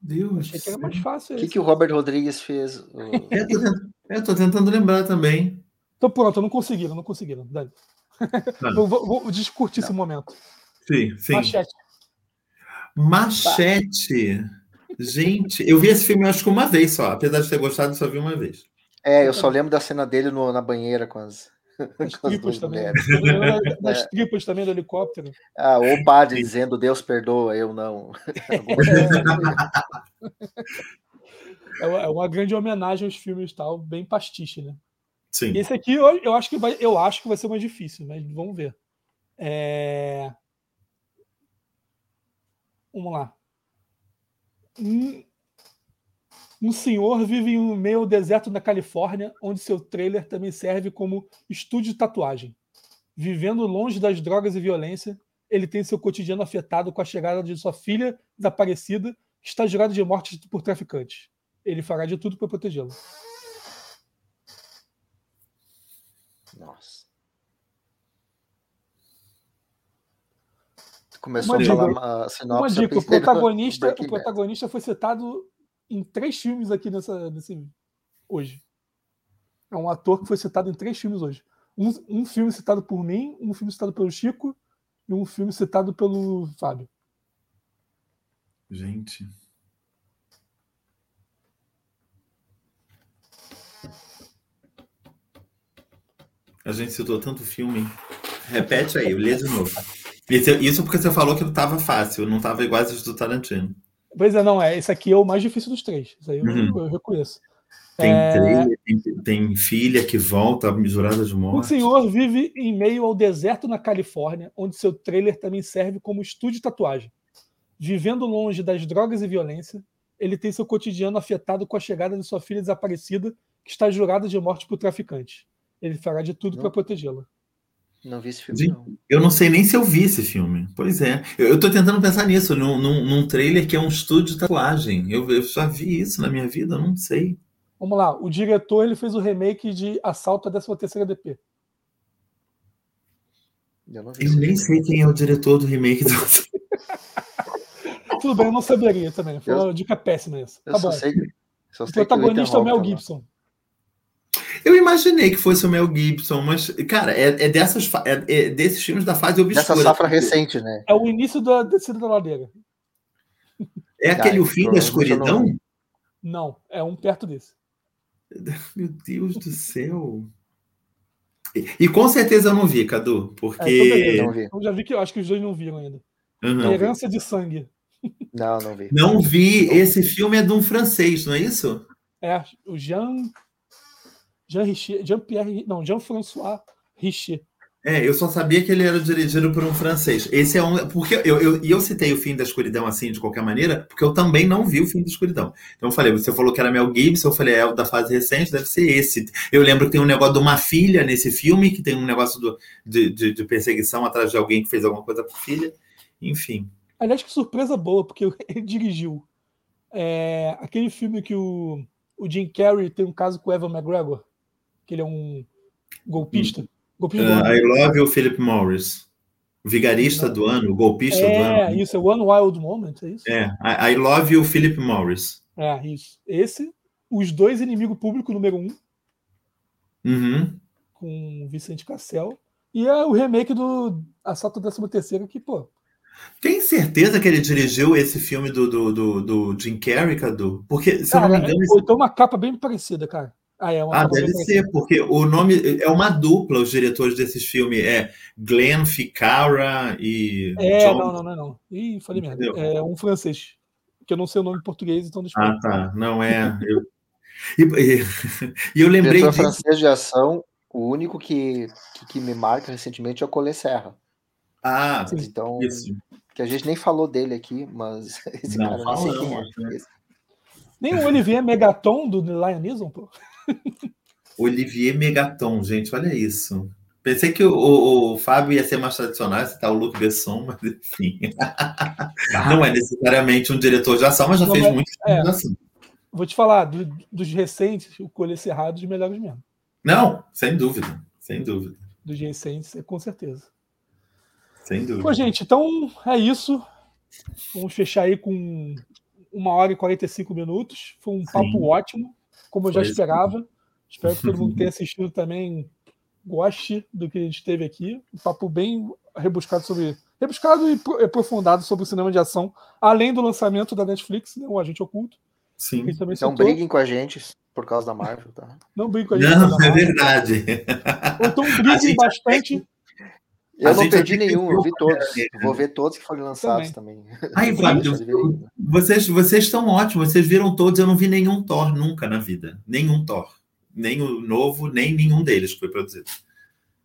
Deus. achei que era mais fácil O que, que o Robert Rodrigues fez? O- É, tô tent- é, tô tentando lembrar também. Então pronto, não conseguiram, não conseguiram. Dani. Tá. Vou, vou, vou discutir esse momento. Sim, sim. Machete. Machete. Gente, eu vi esse filme acho que uma vez só. Apesar de ter gostado, eu só vi uma vez. É, eu só lembro da cena dele no- na banheira com as, Das as tripas também. Das É. tripas também do helicóptero. Ah, o padre dizendo Deus perdoa, eu não. É, é uma grande homenagem aos filmes tal, bem pastiche, né? Sim. Esse aqui eu, eu acho que vai, eu acho que vai ser mais difícil, mas vamos ver. É... Vamos lá. Um, um senhor vive em meio ao deserto da Califórnia, onde seu trailer também serve como estúdio de tatuagem. Vivendo longe das drogas e violência, ele tem seu cotidiano afetado com a chegada de sua filha desaparecida, que está jurada de morte por traficantes. Ele fará de tudo para protegê-la. Nossa. Começou Uma a falar dica- a Uma sinopse. eu dica, o protagonista, o protagonista foi citado em três filmes aqui nessa, nesse hoje. É um ator que foi citado em três filmes hoje. Um, um filme citado por mim, um filme citado pelo Chico e um filme citado pelo Fábio. Gente. A gente citou tanto filme. Repete aí, lê de novo. Isso, isso porque você falou que não estava fácil, não estava igual esses do Tarantino. Pois é, não, é, esse aqui é o mais difícil dos três. Isso aí eu, Uhum. eu reconheço. Tem É. trailer, tem, tem filha que volta, misturada de morte. senhor vive em meio ao deserto na Califórnia, onde seu trailer também serve como estúdio de tatuagem. Vivendo longe das drogas e violência, ele tem seu cotidiano afetado com a chegada de sua filha desaparecida, que está jurada de morte por traficante. Ele fará de tudo para protegê-la. Não vi esse filme, Gente, não. Eu não sei nem se eu vi esse filme. Pois é. Eu, eu tô tentando pensar nisso, num, num, num trailer que é um estúdio de tatuagem. Eu, eu já vi isso na minha vida, eu não sei. Vamos lá, o diretor ele fez o remake de Assalto à 13ª DP. Eu Eu nem filme. sei quem é o diretor do remake do. Tudo bem, eu não saberia também. Foi Eu- uma dica péssima essa. Eu Tá só bom. sei, que- só O sei que o protagonista é o Mel tá lá. Gibson. Eu imaginei que fosse o Mel Gibson, mas, cara, é, é dessas, é- é desses filmes da fase obscura. Dessa safra recente, né? É o início da descida da ladeira. É aquele O Fim da eu Escuridão? Não, é um perto desse. Meu Deus do céu. E, e com certeza eu não vi, Cadu, É, porque. beleza. Não vi. Eu já vi que eu acho que os dois não viram ainda. Uhum. Herança de sangue. Não, não vi. Não vi. Esse filme é de um francês, não é isso? É, o Jean. Jean Richer. Jean-Pierre. Não, Jean-François Richer. É, eu só sabia que ele era dirigido por um francês. Esse é um. Porque eu, eu, e eu citei o Fim da Escuridão assim, de qualquer maneira, porque eu também não vi o Fim da Escuridão. Então eu falei, você falou que era Mel Gibson, eu falei, é o da fase recente, deve ser esse. Eu lembro que tem um negócio de uma filha nesse filme, que tem um negócio do, de, de, de perseguição atrás de alguém que fez alguma coisa com a filha. Enfim. Aliás, que surpresa boa, porque ele dirigiu é, aquele filme que o, o Jim Carrey tem um caso com o Evan McGregor, que ele é um golpista. golpista do Uh. I Love You, Philip Morris. O vigarista do ano, o golpista do É, ano. isso, é One Wild Moment, é isso? É, I, I Love You, Philip Morris. É, isso. Esse, os dois inimigos públicos número um, Uhum. com o Vicente Cassel, E é o remake do Assalto 13 Terceiro, que, pô. Tem certeza que ele dirigiu esse filme do, do, do, do Jim Carrey, Cadu? Porque, se cara, eu não me engano. Esse... Então uma capa bem parecida, cara. Ah, é ah deve ser, porque o nome é uma dupla, os diretores desses filmes. É Glenn Ficarra e. É, John... não, não, não, não. Ih, falei merda. É um francês. Que eu não sei o nome em português, então deixa Ah, tá. Não é. Eu... e, e, e, eu lembrei. Diretor disso... francês de ação, o único que, que, que, me marca recentemente é o Collet Serra. Ah, então. Isso. Que a gente nem falou dele aqui, mas esse não, cara não sei quem é. Né? Nem o Olivier Megaton do Lion Neeson, pô. Olivier Megaton, gente, olha isso. Pensei que o, o, o, Fábio ia ser mais tradicional, citar o Luc Besson, mas enfim. Ah. não é necessariamente um diretor de ação, mas já não, fez muito é, assim. Vou te falar, do, dos recentes, o Colher Cerrado, dos melhores mesmo. Não, sem dúvida, sem dúvida. Dos recentes, é, com certeza. Sem dúvida. Pô, gente, então é isso. Vamos fechar aí com uma hora e 45 minutos. Foi um Sim. papo ótimo como eu já esperava. Espero que todo mundo que tenha assistido também goste do que a gente teve aqui. Um papo bem rebuscado sobre. Rebuscado e aprofundado sobre o cinema de ação, além do lançamento da Netflix, né, o Agente Oculto. Sim. Não briguem com a gente por causa da Marvel, tá? Não briguem com a gente. Não, é verdade. então briguem bastante. Eu não perdi nenhum, eu vi todos. Vou ver todos que foram lançados também. também. Aí, Fábio, vocês, vocês estão ótimos, vocês viram todos, eu não vi nenhum Thor nunca na vida. Nenhum Thor. Nem o novo, nem nenhum deles que foi produzido.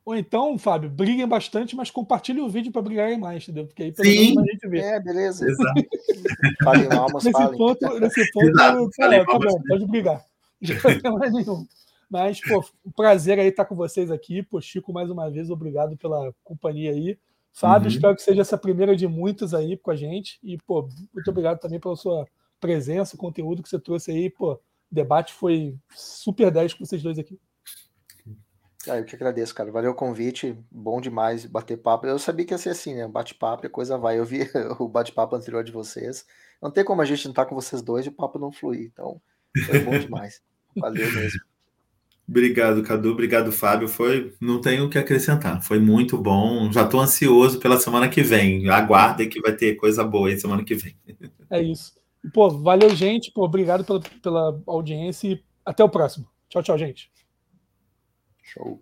Ou então, Fábio, briguem bastante, mas compartilhem o vídeo para brigarem mais, entendeu? Porque aí pelo Sim. menos a gente vê. É, beleza. Exato. falem almas, nesse falem. Ponto, nesse ponto, Exato. tá, tá bom, pode brigar. Não tem mais nenhum. Mas, pô, um prazer aí estar com vocês aqui. Pô, Chico, mais uma vez, obrigado pela companhia aí. Fábio, uhum. espero que seja essa primeira de muitas aí com a gente. E, pô, muito obrigado também pela sua presença, o conteúdo que você trouxe aí. Pô, o debate foi super 10 com vocês dois aqui. Ah, eu que agradeço, cara. Valeu o convite. Bom demais bater papo. Eu sabia que ia ser assim, né? Bate-papo e a coisa vai. Eu vi o bate-papo anterior de vocês. Não tem como a gente não estar com vocês dois e o papo não fluir. Então, foi bom demais. Valeu mesmo. Obrigado, Cadu. Obrigado, Fábio. Foi, não tenho o que acrescentar. Foi muito bom. Já estou ansioso pela semana que vem. Aguardem que vai ter coisa boa aí semana que vem. É isso. Pô, valeu, gente. Pô, obrigado pela, pela audiência e até o próximo. Tchau, tchau, gente. Show.